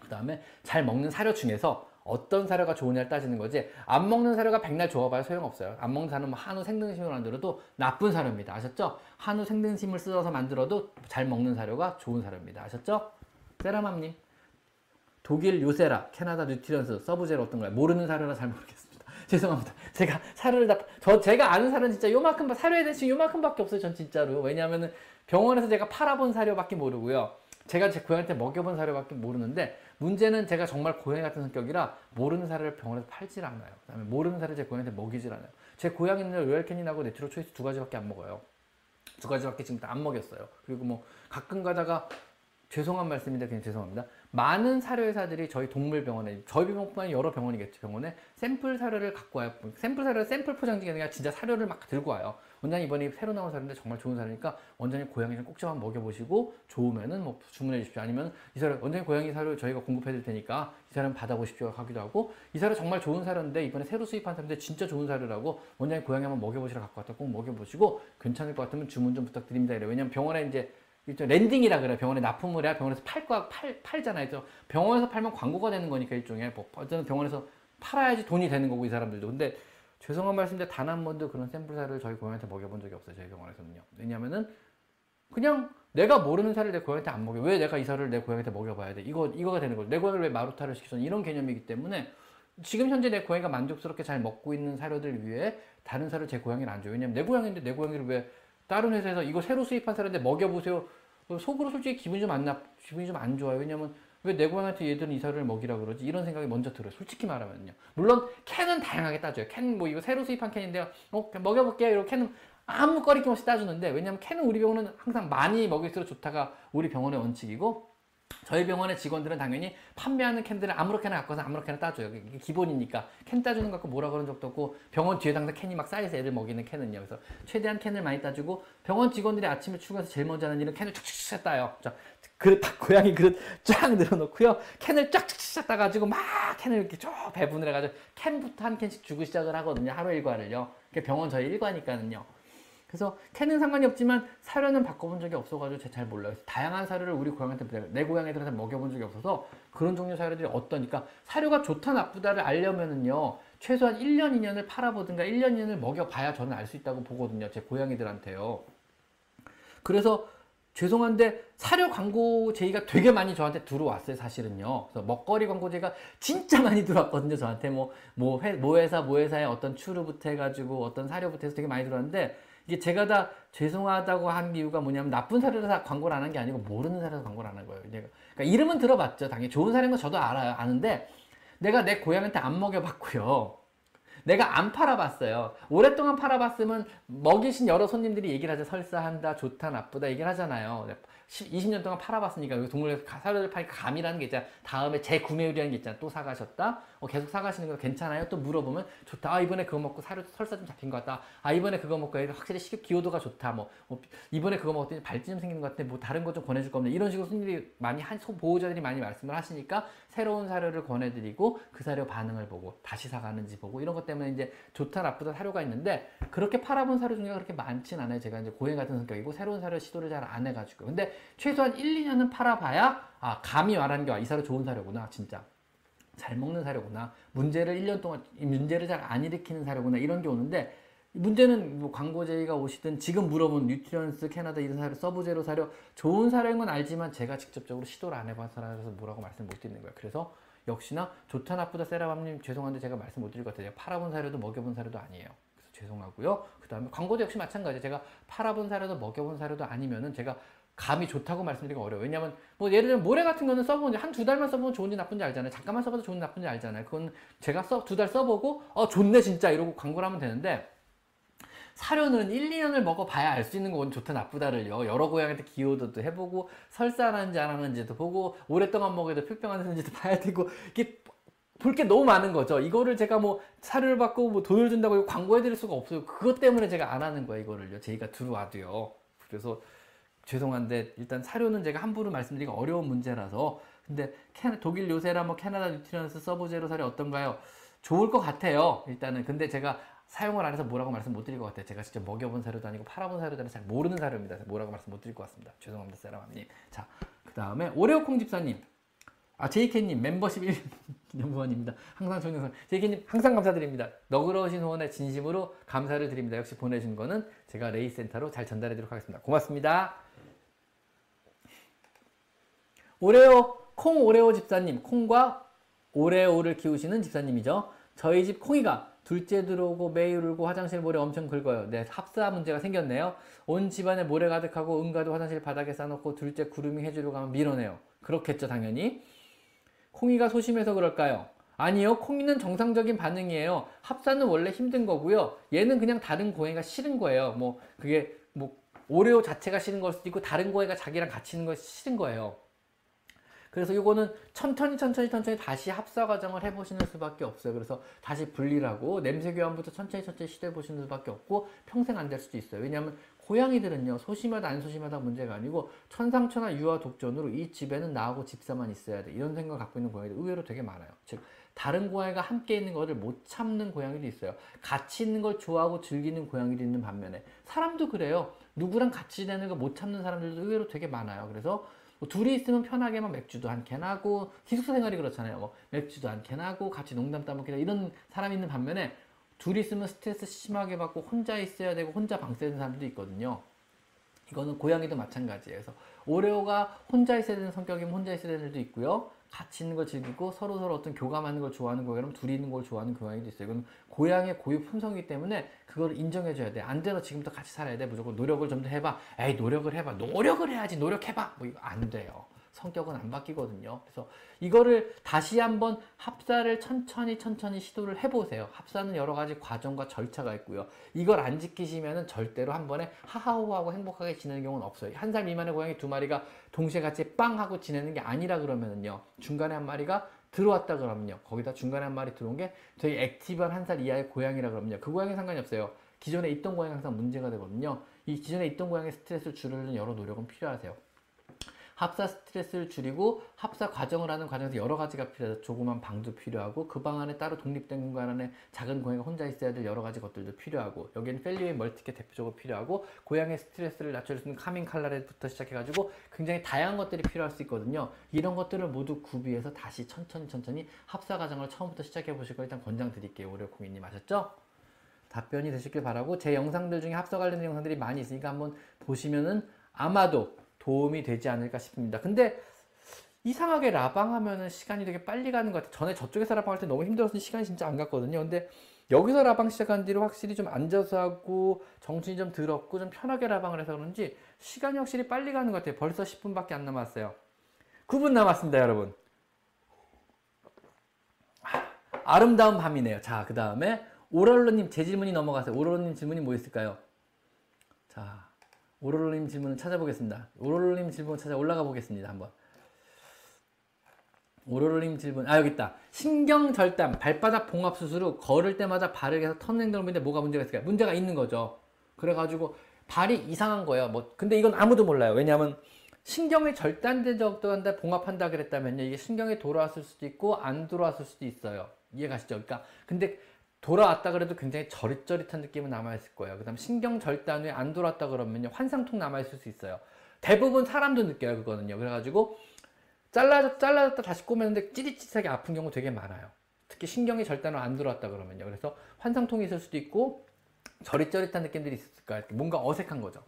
그 다음에 잘 먹는 사료 중에서 어떤 사료가 좋으냐를 따지는 거지 안 먹는 사료가 백날 좋아봐야 소용없어요. 안 먹는 사료는 뭐 한우 생등심을 만들어도 나쁜 사료입니다. 아셨죠? 한우 생등심을 썰어서 만들어도 잘 먹는 사료가 좋은 사료입니다. 아셨죠? 세라맘님 독일 요세라, 캐나다 뉴트리언스, 서브제로 어떤 거예요? 모르는 사료라 잘 모르겠습니다. 죄송합니다. 제가 사료를 다, 저, 제가 아는 사료는 진짜 요만큼, 사료에 대해서 요만큼밖에 없어요. 전 진짜로. 왜냐면은 병원에서 제가 팔아본 사료밖에 모르고요. 제가 제 고양이한테 먹여본 사료밖에 모르는데 문제는 제가 정말 고양이 같은 성격이라 모르는 사료를 병원에서 팔질 않아요. 그다음에 모르는 사료를 제 고양이한테 먹이질 않아요. 제 고양이는 로얄캐닌하고 네트로 초이스 두 가지밖에 안 먹어요. 두 가지밖에 지금 다 안 먹였어요. 그리고 뭐 가끔 가다가 죄송한 말씀인데 그냥 죄송합니다. 많은 사료 회사들이 저희 동물병원에 저희 병원뿐만 아니라 여러 병원이겠죠 병원에 샘플 사료를 갖고 와요. 샘플 사료를 샘플 포장지가 아니라 진짜 사료를 막 들고 와요. 원장님 이번에 새로 나온 사료인데 정말 좋은 사료니까 원장님 고양이 좀꼭좀 한번 먹여보시고 좋으면은 뭐 주문해 주십시오. 아니면 이 사료 원장님 고양이 사료 저희가 공급해 드릴 테니까 이 사료 받아보십시오 하기도 하고 이 사료 정말 좋은 사료인데 이번에 새로 수입한 사료인데 진짜 좋은 사료라고 원장님 고양이 한번 먹여보시라 갖고 왔다 꼭 먹여보시고 괜찮을 것 같으면 주문 좀 부탁드립니다. 이래 왜냐면 병원에 이제 일종 랜딩이라 그래 병원에 납품을 해야 병원에서 팔 거, 팔, 팔잖아요. 그래서 병원에서 팔면 광고가 되는 거니까 일종의 뭐, 어쨌든 병원에서 팔아야지 돈이 되는 거고 이 사람들도. 근데 죄송한 말씀인데 단 한 번도 그런 샘플 사를 저희 고양이한테 먹여본 적이 없어요. 저희 병원에서는요. 왜냐면은 그냥 내가 모르는 살을 내 고양이한테 안 먹여. 왜 내가 이 살을 내 고양이한테 먹여봐야 돼? 이거, 이거가 되는 거죠. 내 고양이를 왜 마루타를 시켜서 이런 개념이기 때문에 지금 현재 내 고양이가 만족스럽게 잘 먹고 있는 사료들 위해 다른 사료를 제 고양이를 안 줘요. 왜냐면 내 고양이인데 내 고양이를 왜 다른 회사에서 이거 새로 수입한 사료인데 먹여보세요. 속으로 솔직히 기분이 좀 안 나, 기분이 좀 안 좋아요. 왜냐면 왜 내 고양이한테 얘들은 이 사료를 먹이라 그러지? 이런 생각이 먼저 들어요. 솔직히 말하면요. 물론 캔은 다양하게 따져요. 캔 뭐 이거 새로 수입한 캔인데요. 어, 먹여볼게요. 이렇게 캔은 아무 꺼리낌 없이 따주는데 왜냐면 캔은 우리 병원은 항상 많이 먹일수록 좋다가 우리 병원의 원칙이고 저희 병원의 직원들은 당연히 판매하는 캔들을 아무렇게나 갖고서 아무렇게나 따줘요. 이게 기본이니까 캔 따주는 거 갖고 뭐라 그런 적도 없고 병원 뒤에 당장 캔이 막 쌓여서 애들 먹이는 캔은요. 그래서 최대한 캔을 많이 따주고 병원 직원들이 아침에 출근해서 제일 먼저 하는 일은 캔을 쫙쫙쫙 따요. 자, 그릇 딱 고양이 그릇 쫙 늘어놓고요. 캔을 쫙쫙쫙 따가지고 막 캔을 이렇게 쭉 배분을 해가지고 캔부터 한 캔씩 주고 시작을 하거든요. 하루 일과를요. 병원 저희 일과니까는요. 그래서 캔은 상관이 없지만 사료는 바꿔본 적이 없어가지고 제가 잘 몰라요. 다양한 사료를 우리 고양이한테 내 고양이들한테 먹여본 적이 없어서 그런 종류 사료들이 어떠니까 사료가 좋다 나쁘다를 알려면은요 최소한 1년 2년을 팔아보든가 1년 2년을 먹여봐야 저는 알 수 있다고 보거든요. 제 고양이들한테요. 그래서 죄송한데 사료 광고 제의가 되게 많이 저한테 들어왔어요 사실은요 그래서 먹거리 광고 제가 진짜 많이 들어왔거든요 저한테 뭐, 뭐, 회, 뭐 회사 뭐 회사의 어떤 추루부터 해가지고 어떤 사료부터 해서 되게 많이 들어왔는데 이게 제가 다 죄송하다고 한 이유가 뭐냐면 나쁜 사례를 다 광고를 안 한 게 아니고 모르는 사례를 광고를 안 한 거예요. 내가 그러니까 이름은 들어봤죠. 당연히 좋은 사례인 거 저도 알아요. 아는데 내가 내 고양이한테 안 먹여봤고요. 내가 안 팔아봤어요. 오랫동안 팔아봤으면 먹이신 여러 손님들이 얘기를 하죠. 설사한다, 좋다, 나쁘다 얘기를 하잖아요. 20년 동안 팔아봤으니까 여기 동물에서 사료를 파니까 감이라는 게 있잖아. 다음에 재구매율이라는 게 있잖아. 또 사가셨다? 어, 계속 사가시는 거 괜찮아요? 또 물어보면 좋다. 아, 이번에 그거 먹고 사료 설사 좀 잡힌 것 같다. 아, 이번에 그거 먹고 확실히 식욕 기호도가 좋다. 뭐, 뭐 이번에 그거 먹었더니 발진 좀 생기는 것 같아. 뭐 다른 거 좀 권해줄 거 없네. 이런 식으로 손님들이 많이 한 보호자들이 많이 말씀을 하시니까 새로운 사료를 권해드리고 그 사료 반응을 보고 다시 사가는지 보고 이런 것 때문에 이제 좋다 나쁘다 사료가 있는데 그렇게 팔아본 사료 중에 그렇게 많진 않아요. 제가 이제 고행 같은 성격이고 새로운 사료 시도를 잘 안 해가지고. 근데 최소한 1, 2년은 팔아봐야 아 감이 말하는 게 이 사료 좋은 사료구나 진짜. 잘 먹는 사료구나. 문제를 1년 동안 문제를 잘 안 일으키는 사료구나 이런 게 오는데 문제는 뭐 광고제의가 오시든 지금 물어본 Nutrience 캐나다 이런 사료 Subzero 사료 좋은 사료인 건 알지만 제가 직접적으로 시도를 안 해봐서라서 뭐라고 말씀 못 드리는 거예요 그래서 역시나 좋다 나쁘다 세라맘님 죄송한데 제가 말씀 못 드릴 것 같아요 팔아본 사료도 먹여본 사료도 아니에요 그래서 죄송하고요 그 다음에 광고도 역시 마찬가지예요 제가 팔아본 사료도 먹여본 사료도 아니면은 제가 감이 좋다고 말씀드리기 어려워요. 왜냐면 뭐 예를 들면 모래 같은 거는 써보면 한 두 달만 써보면 좋은지 나쁜지 알잖아요. 잠깐만 써봐도 좋은지 나쁜지 알잖아요. 그건 제가 써두달 써보고 어 좋네 진짜 이러고 광고를 하면 되는데 사료는 1, 2년을 먹어봐야 알 수 있는 건 좋다 나쁘다를요. 여러 고양이한테 기호도도 해보고 설사하는지 안 하는지도 보고 오랫동안 먹어도 필병하는지도 봐야 되고 이게 볼게 너무 많은 거죠. 이거를 제가 뭐 사료를 받고 뭐 돈을 준다고 광고해드릴 수가 없어요. 그것 때문에 제가 안 하는 거예요. 이거를요. 제의가 들어와도요. 그래서 죄송한데 일단 사료는 제가 함부로 말씀드리기 어려운 문제라서 근데 캐, 독일 요새라 뭐 캐나다 Nutrience Subzero 사료 어떤가요? 좋을 것 같아요. 일단은 근데 제가 사용을 안 해서 뭐라고 말씀 못 드릴 것 같아요. 제가 직접 먹여본 사료도 아니고 팔아본 사료도 아니고 잘 모르는 사료입니다. 뭐라고 말씀 못 드릴 것 같습니다. 죄송합니다, 세라맘님. 자, 그 다음에 오레오콩 집사님. 아, 제이케님 멤버십 1년 후원입니다. 항상 좋은 영상. 제이케님 항상 감사드립니다. 너그러우신 후원에 진심으로 감사를 드립니다. 역시 보내준 거는 제가 레이센터로 잘 전달해드리도록 하겠습니다. 고맙습니다. 오레오 콩 오레오 집사님 콩과 오레오를 키우시는 집사님이죠. 저희 집 콩이가 둘째 들어오고 매일 울고 화장실 모래 엄청 긁어요. 네, 합사 문제가 생겼네요. 온 집안에 모래 가득하고 응가도 화장실 바닥에 싸놓고 둘째 구름이 해주려고 하면 밀어내요. 그렇겠죠, 당연히. 콩이가 소심해서 그럴까요? 아니요, 콩이는 정상적인 반응이에요. 합사는 원래 힘든 거고요. 얘는 그냥 다른 고양이가 싫은 거예요. 뭐, 그게, 뭐, 오레오 자체가 싫은 걸 수도 있고, 다른 고양이가 자기랑 같이 있는 거 싫은 거예요. 그래서 이거는 천천히 천천히 천천히 다시 합사 과정을 해보시는 수밖에 없어요. 그래서 다시 분리하고 냄새 교환부터 천천히 천천히 시도해 보시는 수밖에 없고 평생 안 될 수도 있어요. 왜냐하면 고양이들은요 소심하다 안 소심하다 문제가 아니고 천상천하 유아 독전으로 이 집에는 나하고 집사만 있어야 돼 이런 생각을 갖고 있는 고양이들 의외로 되게 많아요. 즉 다른 고양이가 함께 있는 것을 못 참는 고양이도 있어요. 같이 있는 걸 좋아하고 즐기는 고양이도 있는 반면에 사람도 그래요. 누구랑 같이 지내는 걸 못 참는 사람들도 의외로 되게 많아요. 그래서 뭐 둘이 있으면 편하게만 맥주도 한 캔 하고 기숙사 생활이 그렇잖아요. 뭐 맥주도 한 캔 하고 같이 농담 따먹기다 이런 사람이 있는 반면에 둘이 있으면 스트레스 심하게 받고 혼자 있어야 되고 혼자 방 쓰는 사람들도 있거든요. 이거는 고양이도 마찬가지예요. 그래서 오레오가 혼자 있어야 되는 성격이면 혼자 있어야 되는 애들도 있고요. 같이 있는 걸 즐기고 서로 서로 어떤 교감하는 걸 좋아하는 고양이면 둘이 있는 걸 좋아하는 고양이도 있어요. 이건 고양이의 고유 품성이기 때문에 그걸 인정해줘야 돼. 안 돼서 지금부터 같이 살아야 돼. 무조건 노력을 좀 더 해봐. 에이 노력을 해봐. 노력을 해야지. 노력해봐. 뭐 이거 안 돼요. 성격은 안 바뀌거든요. 그래서 이거를 다시 한번 합사를 천천히 천천히 시도를 해보세요. 합사는 여러 가지 과정과 절차가 있고요. 이걸 안 지키시면 절대로 한 번에 하하호하고 행복하게 지내는 경우는 없어요. 한 살 미만의 고양이 두 마리가 동시에 같이 빵 하고 지내는 게 아니라 그러면은요. 중간에 한 마리가 들어왔다 그러면요. 거기다 중간에 한 마리 들어온 게 되게 active한 한 살 이하의 고양이라 그러면요. 그 고양이 상관이 없어요. 기존에 있던 고양이 항상 문제가 되거든요. 이 기존에 있던 고양이 스트레스를 줄이는 여러 노력은 필요하세요. 합사 스트레스를 줄이고 합사 과정을 하는 과정에서 여러 가지가 필요해서 조그만 방도 필요하고 그 방 안에 따로 독립된 공간 안에 작은 고양이가 혼자 있어야 될 여러 가지 것들도 필요하고 여기는 Feliway MultiCat이 대표적으로 필요하고 고양이의 스트레스를 낮춰줄 수 있는 카밍 칼라레부터 시작해가지고 굉장히 다양한 것들이 필요할 수 있거든요. 이런 것들을 모두 구비해서 다시 천천히 천천히 합사 과정을 처음부터 시작해 보실 거 일단 권장드릴게요. 오레오콩님 아셨죠? 답변이 되시길 바라고 제 영상들 중에 합사 관련된 영상들이 많이 있으니까 한번 보시면은 아마도 도움이 되지 않을까 싶습니다. 근데 이상하게 라방 하면은 시간이 되게 빨리 가는 것 같아요. 전에 저쪽에서 라방 할 때 너무 힘들어서 시간이 진짜 안 갔거든요. 근데 여기서 라방 시작한 뒤로 확실히 좀 앉아서 하고 정신이 좀 들었고 좀 편하게 라방을 해서 그런지 시간이 확실히 빨리 가는 것 같아요. 벌써 10분밖에 안 남았어요. 9분 남았습니다, 여러분. 아름다운 밤이네요. 자, 그 다음에 오랄로님 제 질문이 넘어가세요. 오랄로님 질문이 뭐 있을까요? 자, 오랄로님 질문을 찾아보겠습니다. 오랄로님 질문 찾아 올라가 보겠습니다. 한번. 오로로님 질문 아 여기 있다 신경절단 발바닥 봉합 수술 후 걸을 때마다 발을 계속 터는 행동을 보는데 뭐가 문제가 있을까요? 문제가 있는 거죠 그래가지고 발이 이상한 거예요 뭐 근데 이건 아무도 몰라요 왜냐하면 신경이 절단된 적도 한다 봉합한다 그랬다면요 이게 신경이 돌아왔을 수도 있고 안 돌아왔을 수도 있어요 이해 가시죠? 그러니까 근데 돌아왔다 그래도 굉장히 저릿저릿한 느낌은 남아있을 거예요 그 다음 신경 절단 후에 안 돌아왔다 그러면요 환상통 남아있을 수 있어요 대부분 사람도 느껴요 그거는요 그래가지고 잘라, 잘라졌다 다시 꼬매는데 찌릿찌릿하게 아픈 경우 되게 많아요. 특히 신경이 절단으로 안 들어왔다 그러면요. 그래서 환상통이 있을 수도 있고 저릿저릿한 느낌들이 있을까 뭔가 어색한 거죠.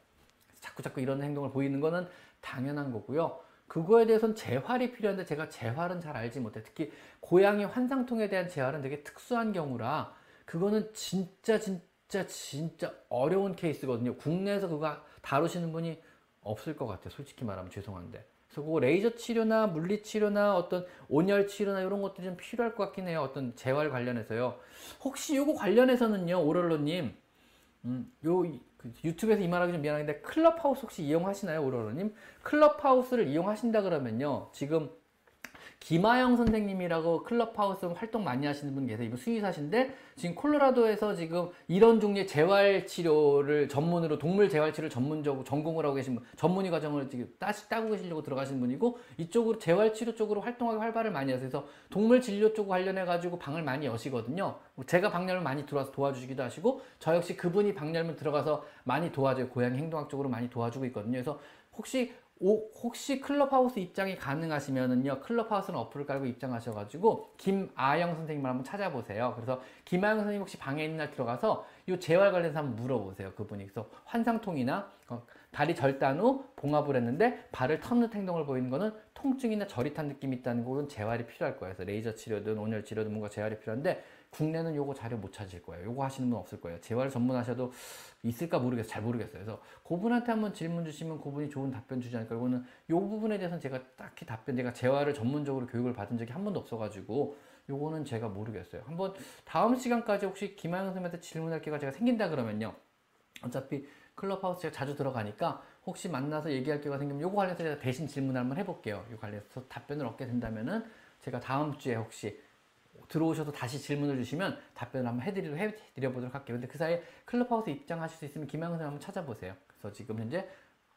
자꾸 자꾸 이런 행동을 보이는 거는 당연한 거고요. 그거에 대해서는 재활이 필요한데 제가 재활은 잘 알지 못해. 특히 고양이 환상통에 대한 재활은 되게 특수한 경우라 그거는 진짜 진짜 진짜 어려운 케이스거든요. 국내에서 그거 다루시는 분이 없을 것 같아요. 솔직히 말하면 죄송한데. 그래서 그 레이저 치료나 물리 치료나 어떤 온열 치료나 이런 것들이 좀 필요할 것 같긴 해요. 어떤 재활 관련해서요. 혹시 요거 관련해서는요, 오럴로님, 음, 요그 유튜브에서 이 말하기 좀 미안한데 클럽하우스 혹시 이용하시나요, 오럴로님? 클럽하우스를 이용하신다 그러면요, 지금 김하영 선생님이라고 클럽하우스 활동 많이 하시는 분 계세요. 이분 수의사신데 지금 콜로라도에서 지금 이런 종류의 재활 치료를 전문으로 동물 재활 치료를 전문적으로 전공을 하고 계신 분, 전문의 과정을 지금 따시 따고 계시려고 들어가신 분이고 이쪽으로 재활 치료 쪽으로 활동하기 활발을 많이 하세요. 그래서 동물 진료 쪽 관련해 가지고 방을 많이 여시거든요. 제가 방 열면 많이 들어와서 도와주시기도 하시고 저 역시 그분이 방 열면 들어가서 많이 도와줘요. 고양이 행동학적으로 많이 도와주고 있거든요. 그래서 혹시 오, 혹시 클럽하우스 입장이 가능하시면은요 클럽하우스는 어플을 깔고 입장하셔가지고 김아영 선생님을 한번 찾아보세요. 그래서 김아영 선생님 혹시 방에 있는 날 들어가서 이 재활 관련해서 한번 물어보세요 그분이. 그래서 환상통이나 어, 다리 절단 후 봉합을 했는데 발을 터는 행동을 보이는 거는 통증이나 저릿한 느낌이 있다는 거는 재활이 필요할 거예요. 그래서 레이저 치료든 온열 치료든 뭔가 재활이 필요한데 국내는 요거 자료 못 찾을 거예요. 요거 하시는 분 없을 거예요. 재활 전문하셔도 있을까 모르겠어요. 잘 모르겠어요. 그래서 그분한테 한번 질문 주시면 그분이 좋은 답변 주지 않을까. 이거는 요 부분에 대해서는 제가 딱히 답변, 제가 재활을 전문적으로 교육을 받은 적이 한 번도 없어가지고 요거는 제가 모르겠어요. 한번 다음 시간까지 혹시 김하영 선생님한테 질문할 기회가 제가 생긴다 그러면요. 어차피 클럽하우스 제가 자주 들어가니까 혹시 만나서 얘기할 기회가 생기면 요거 관련해서 제가 대신 질문을 한번 해볼게요. 요 관련해서 답변을 얻게 된다면은 제가 다음 주에 혹시 들어오셔서 다시 질문을 주시면 답변을 한번 해드리, 해드려 보도록 할게요. 근데 그 사이에 클럽하우스 입장하실 수 있으면 김양은 선생 한번 찾아보세요. 그래서 지금 현재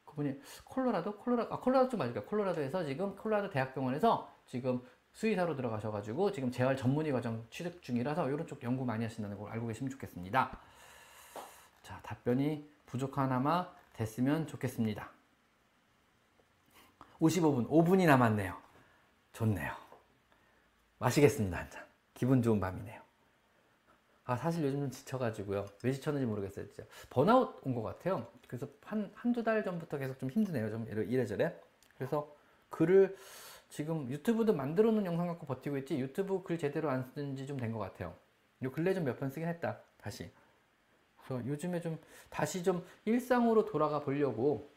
그분이 콜로라도? 콜로라도, 아, 콜로라도 좀 맞을까요? 콜로라도에서 지금 콜로라도 대학병원에서 지금 수의사로 들어가셔가지고 지금 재활 전문의 과정 취득 중이라서 이런 쪽 연구 많이 하신다는 걸 알고 계시면 좋겠습니다. 자, 답변이 부족하나마 됐으면 좋겠습니다. 55분, 5분이 남았네요. 좋네요. 마시겠습니다, 한 잔. 기분 좋은 밤이네요. 아, 사실 요즘 좀 지쳐가지고요. 왜 지쳤는지 모르겠어요, 진짜. 번아웃 온 것 같아요. 그래서 한, 한두 달 전부터 계속 좀 힘드네요. 좀 이래저래. 그래서 글을 지금 유튜브도 만들어 놓은 영상 갖고 버티고 있지 유튜브 글 제대로 안쓴지좀 된 것 같아요. 요 근래 좀 몇 편 쓰긴 했다. 다시. 그래서 요즘에 좀 다시 좀 일상으로 돌아가 보려고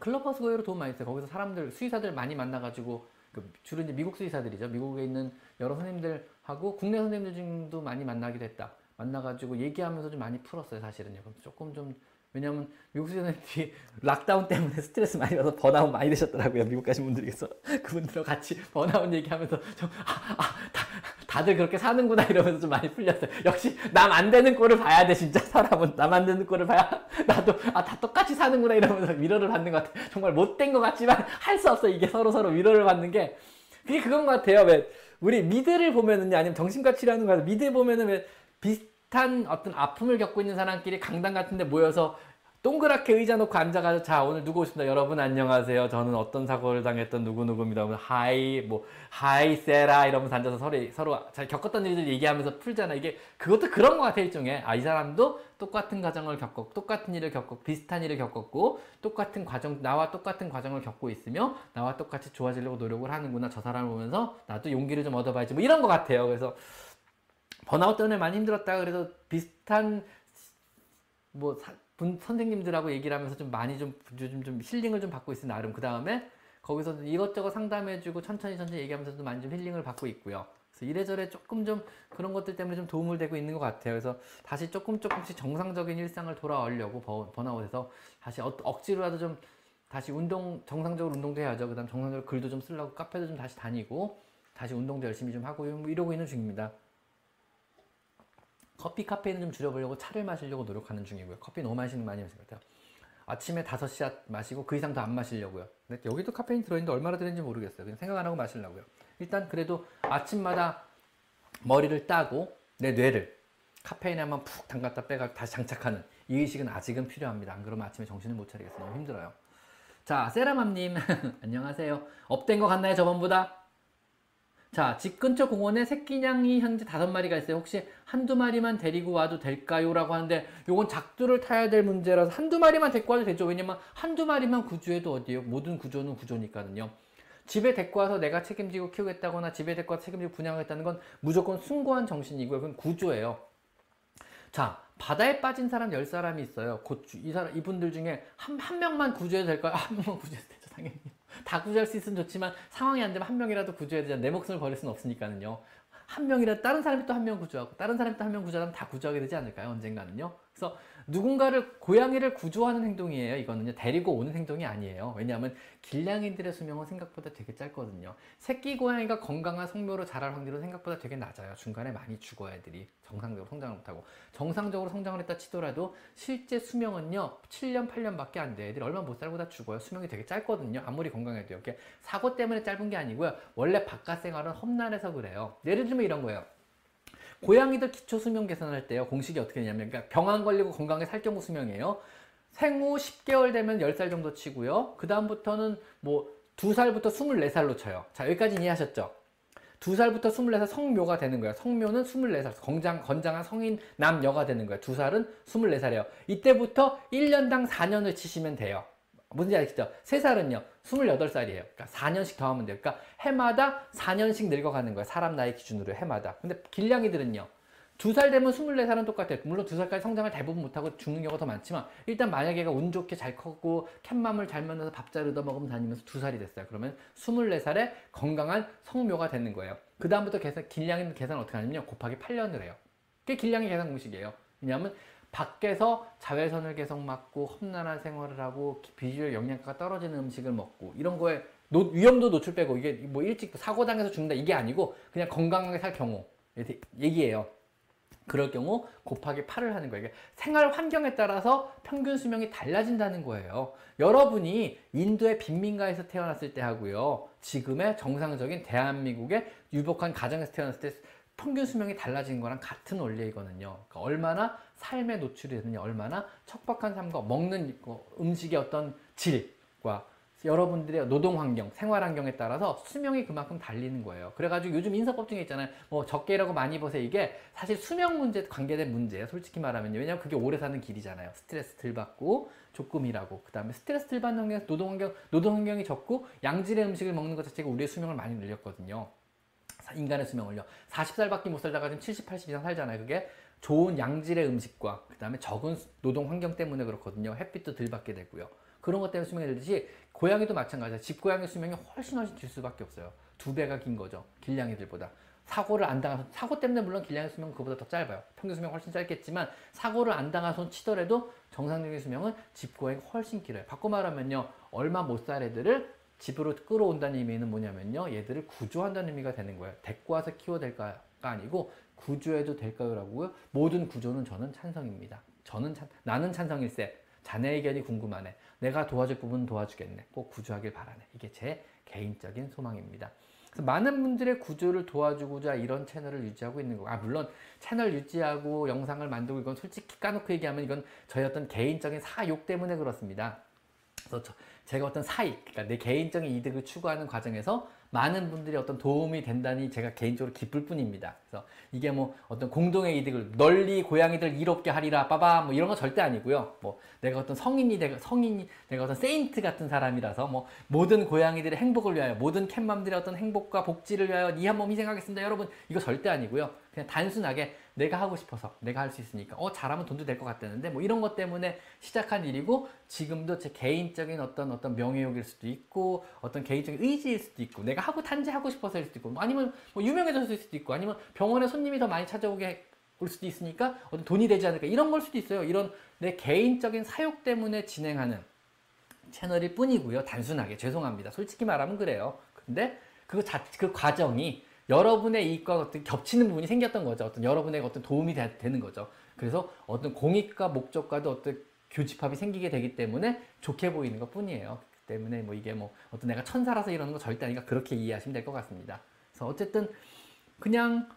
클럽하우스 거의로 도움 많이 써요. 거기서 사람들, 수의사들 많이 만나가지고 그 주로 이제 미국 수의사들이죠. 미국에 있는 여러 선생님들하고 국내 선생님들 중도 많이 만나기도 했다. 만나가지고 얘기하면서 좀 많이 풀었어요, 사실은요. 그럼 조금 좀 왜냐면 미국 선생님들이 lockdown 때문에 스트레스 많이 받아서 번아웃 많이 되셨더라고요. 미국 가신 분들께서 그분들하고 같이 번아웃 얘기하면서 좀 아, 아, 다, 다들 그렇게 사는구나 이러면서 좀 많이 풀렸어요. 역시 남 안 되는 꼴을 봐야 돼 진짜 사람은 남 안 되는 꼴을 봐야 나도 아 다 똑같이 사는구나 이러면서 위로를 받는 것 같아. 정말 못된 것 같지만 할 수 없어 이게 서로 서로 위로를 받는 게 그게 그건 것 같아요. 왜 우리 미드를 보면은 아니면 정신과 치료하는 거야 미드 보면은 왜 비슷한 어떤 아픔을 겪고 있는 사람끼리 강당 같은데 모여서 동그랗게 의자 놓고 앉아가지고 자 오늘 누구 오십니다? 여러분 안녕하세요. 저는 어떤 사고를 당했던 누구누구입니다. Hi 뭐 Hi 세라 이러면서 앉아서 서로 서로 잘 겪었던 일들 얘기하면서 풀잖아. 이게 그것도 그런 것 같아 일종의. 아 이 사람도 똑같은 과정을 겪었고 똑같은 일을 겪었고 비슷한 일을 겪었고 똑같은 과정 나와 똑같은 과정을 겪고 있으며 나와 똑같이 좋아지려고 노력을 하는구나. 저 사람을 보면서 나도 용기를 좀 얻어봐야지. 뭐 이런 것 같아요. 그래서 번아웃 때문에 많이 힘들었다. 그래서 비슷한 뭐 사, 분, 선생님들하고 얘기를 하면서 좀 많이 좀 요즘 좀 힐링을 좀 받고 있어요 나름 그 다음에 거기서 이것저것 상담해주고 천천히 천천히 얘기하면서도 많이 좀 힐링을 받고 있고요. 그래서 이래저래 조금 좀 그런 것들 때문에 좀 도움을 되고 있는 것 같아요. 그래서 다시 조금 조금씩 정상적인 일상을 돌아오려고 번아웃에서 다시 어, 억지로라도 좀 다시 운동 정상적으로 운동도 해야죠. 그다음 정상적으로 글도 좀 쓰려고 카페도 좀 다시 다니고 다시 운동도 열심히 좀 하고 뭐 이러고 있는 중입니다. 커피 카페인은 좀 줄여보려고 차를 마시려고 노력하는 중이고요. 커피 너무 마시는 많이 마시는 것 같아요. 아침에 다섯 샷 마시고 그 이상 더 안 마시려고요. 근데 여기도 카페인 들어있는데 얼마나 들어있는지 모르겠어요. 그냥 생각 안 하고 마시려고요. 일단 그래도 아침마다 머리를 따고 내 뇌를 카페인에 한번 푹 담갔다 빼가 다시 장착하는 이 의식은 아직은 필요합니다. 안 그러면 아침에 정신을 못 차리겠어요. 너무 힘들어요. 자, 세라맘님 안녕하세요. up된 것 같나요 저번보다? 자, 집 근처 공원에 새끼냥이 현재 다섯 마리가 있어요. 혹시 한두 마리만 데리고 와도 될까요? 라고 하는데 요건 작두를 타야 될 문제라서 한두 마리만 데리고 와도 되죠. 왜냐면 한두 마리만 구조해도 어디요? 모든 구조는 구조니까요. 집에 데리고 와서 내가 책임지고 키우겠다거나 집에 데리고 와서 책임지고 분양하겠다는 건 무조건 숭고한 정신이고요. 그건 구조예요. 자, 바다에 빠진 사람 열사람이 있어요. 곧 이 사람 이분들 중에 한, 한 명만 구조해도 될까요? 한 명만 구조해도 되죠, 당연히. 다 구조할 수 있으면 좋지만 상황이 안 되면 한 명이라도 구조해야 되잖아요. 내 목숨을 버릴 수는 없으니까는요. 한 명이라도 다른 사람이 또 한 명 구조하고 다른 사람이 또 한 명 구조하면 다 구조하게 되지 않을까요? 언젠가는요. 그래서 누군가를 고양이를 구조하는 행동이에요. 이거는요. 데리고 오는 행동이 아니에요. 왜냐하면 길냥이들의 수명은 생각보다 되게 짧거든요. 새끼 고양이가 건강한 성묘로 자랄 확률은 생각보다 되게 낮아요. 중간에 많이 죽어야 애들이 정상적으로 성장을 못하고 정상적으로 성장을 했다 치더라도 실제 수명은요 7년 8년밖에 안 돼. 애들이 얼마 못 살고 다 죽어요. 수명이 되게 짧거든요. 아무리 건강해도요. 사고 때문에 짧은 게 아니고요. 원래 바깥 생활은 험난해서 그래요. 예를 들면 이런 거예요. 고양이들 기초 수명 계산할 때요. 공식이 어떻게 되냐면 그러니까 병 안 걸리고 건강에 살 경우 수명이에요. 생후 10개월 되면 10살 정도 치고요. 그 다음부터는 뭐 2살부터 24살로 쳐요. 자, 여기까지 이해하셨죠? 2살부터 24살 성묘가 되는 거예요. 성묘는 24살, 건장, 건장한 성인 남녀가 되는 거예요. 2살은 24살이에요. 이때부터 1년당 4년을 치시면 돼요. 뭔지 아시죠? 3살은요, 28살이에요. 그러니까 4년씩 더 하면 돼요. 그러니까 해마다 4년씩 늙어가는 거예요. 사람 나이 기준으로 해마다. 근데 길냥이들은요, 2살 되면 24살은 똑같아요. 물론 2살까지 성장을 대부분 못하고 죽는 경우가 더 많지만, 일단 만약에 얘가 운 좋게 잘 컸고, 캣맘을 잘 만나서 밥 잘 얻어먹으면 다니면서 2살이 됐어요. 그러면 24살에 건강한 성묘가 되는 거예요. 그다음부터 계산, 길냥이는 계산 어떻게 하냐면 곱하기 8년을 해요. 그게 길냥이 계산 공식이에요. 왜냐하면 밖에서 자외선을 계속 맞고 험난한 생활을 하고 비교적 영양가가 떨어지는 음식을 먹고 이런 거에 노, 위험도 노출 빼고 이게 뭐 일찍 사고 당해서 죽는다 이게 아니고 그냥 건강하게 살 경우 얘기예요. 그럴 경우 곱하기 8을 하는 거예요. 생활 환경에 따라서 평균 수명이 달라진다는 거예요. 여러분이 인도의 빈민가에서 태어났을 때 하고요. 지금의 정상적인 대한민국의 유복한 가정에서 태어났을 때 평균 수명이 달라진 거랑 같은 원리이거든요. 그러니까 얼마나 삶에 노출이 되느냐, 얼마나 척박한 삶과 먹는 음식의 어떤 질과 여러분들의 노동 환경, 생활 환경에 따라서 수명이 그만큼 달리는 거예요. 그래가지고 요즘 인사법 중에 있잖아요. 뭐 적게 일하고 많이 버세 이게 사실 수명 문제 관계된 문제예요. 솔직히 말하면요. 왜냐하면 그게 오래 사는 길이잖아요. 스트레스 덜 받고 조금 일하고 그 다음에 스트레스 덜 받는 환경에서 노동 환경, 노동 환경이 적고 양질의 음식을 먹는 것 자체가 우리의 수명을 많이 늘렸거든요. 인간의 수명을요. 40살밖에 못 살다가 지금 70, 80 이상 살잖아요. 그게 좋은 양질의 음식과 그 다음에 적은 노동 환경 때문에 그렇거든요. 햇빛도 덜 받게 되고요. 그런 것 때문에 수명이 들듯이 고양이도 마찬가지예요. 집고양이 수명이 훨씬 훨씬 길 수밖에 없어요. 두 배가 긴 거죠. 길냥이들보다. 사고를 안 당해서 사고 때문에 물론 길냥이 수명은 그보다 더 짧아요. 평균 수명 훨씬 짧겠지만 사고를 안 당해서 치더라도 정상적인 수명은 집고양이 훨씬 길어요. 바꿔 말하면요. 얼마 못 살 애들을 집으로 끌어온다는 의미는 뭐냐면요. 얘들을 구조한다는 의미가 되는 거예요. 데리고 와서 키워야 될까가 아니고 구조해도 될까요? 라고요. 모든 구조는 저는 찬성입니다. 저는 찬, 나는 찬성일세. 자네 의견이 궁금하네. 내가 도와줄 부분 도와주겠네. 꼭 구조하길 바라네. 이게 제 개인적인 소망입니다. 그래서 많은 분들의 구조를 도와주고자 이런 채널을 유지하고 있는 거고, 아, 물론 채널 유지하고 영상을 만들고 이건 솔직히 까놓고 얘기하면 이건 저희 어떤 개인적인 사욕 때문에 그렇습니다. 그래서 저- 제가 어떤 사익, 그러니까 내 개인적인 이득을 추구하는 과정에서 많은 분들이 어떤 도움이 된다니 제가 개인적으로 기쁠 뿐입니다. 그래서 이게 뭐 어떤 공동의 이득을 널리 고양이들 이롭게 하리라 빠바 뭐 이런 거 절대 아니고요. 뭐 내가 어떤 성인이 내가 성인이 내가 어떤 세인트 같은 사람이라서 뭐 모든 고양이들의 행복을 위하여 모든 캣맘들의 어떤 행복과 복지를 위하여 니한몸 희생하겠습니다. 여러분 이거 절대 아니고요. 그냥 단순하게 내가 하고 싶어서 내가 할 수 있으니까 어 잘하면 돈도 될 것 같다는데 뭐 이런 것 때문에 시작한 일이고 지금도 제 개인적인 어떤 어떤 명예욕일 수도 있고 어떤 개인적인 의지일 수도 있고 내가 하고 단지 하고 싶어서일 수도 있고 뭐 아니면 뭐 유명해졌을 수도 있고 아니면 병원에 손님이 더 많이 찾아오게 올 수도 있으니까 어떤 돈이 되지 않을까 이런 걸 수도 있어요 이런 내 개인적인 사욕 때문에 진행하는 채널일 뿐이고요. 단순하게 죄송합니다. 솔직히 말하면 그래요. 근데 그 자, 그 과정이 여러분의 이익과 어떤 겹치는 부분이 생겼던 거죠. 어떤 여러분에게 어떤 도움이 되, 는 거죠. 그래서 어떤 공익과 목적과도 어떤 교집합이 생기게 되기 때문에 좋게 보이는 것 뿐이에요. 그 때문에 뭐 이게 뭐 어떤 내가 천사라서 이러는 거 절대 아니니까 그렇게 이해하시면 될 것 같습니다. 그래서 어쨌든 그냥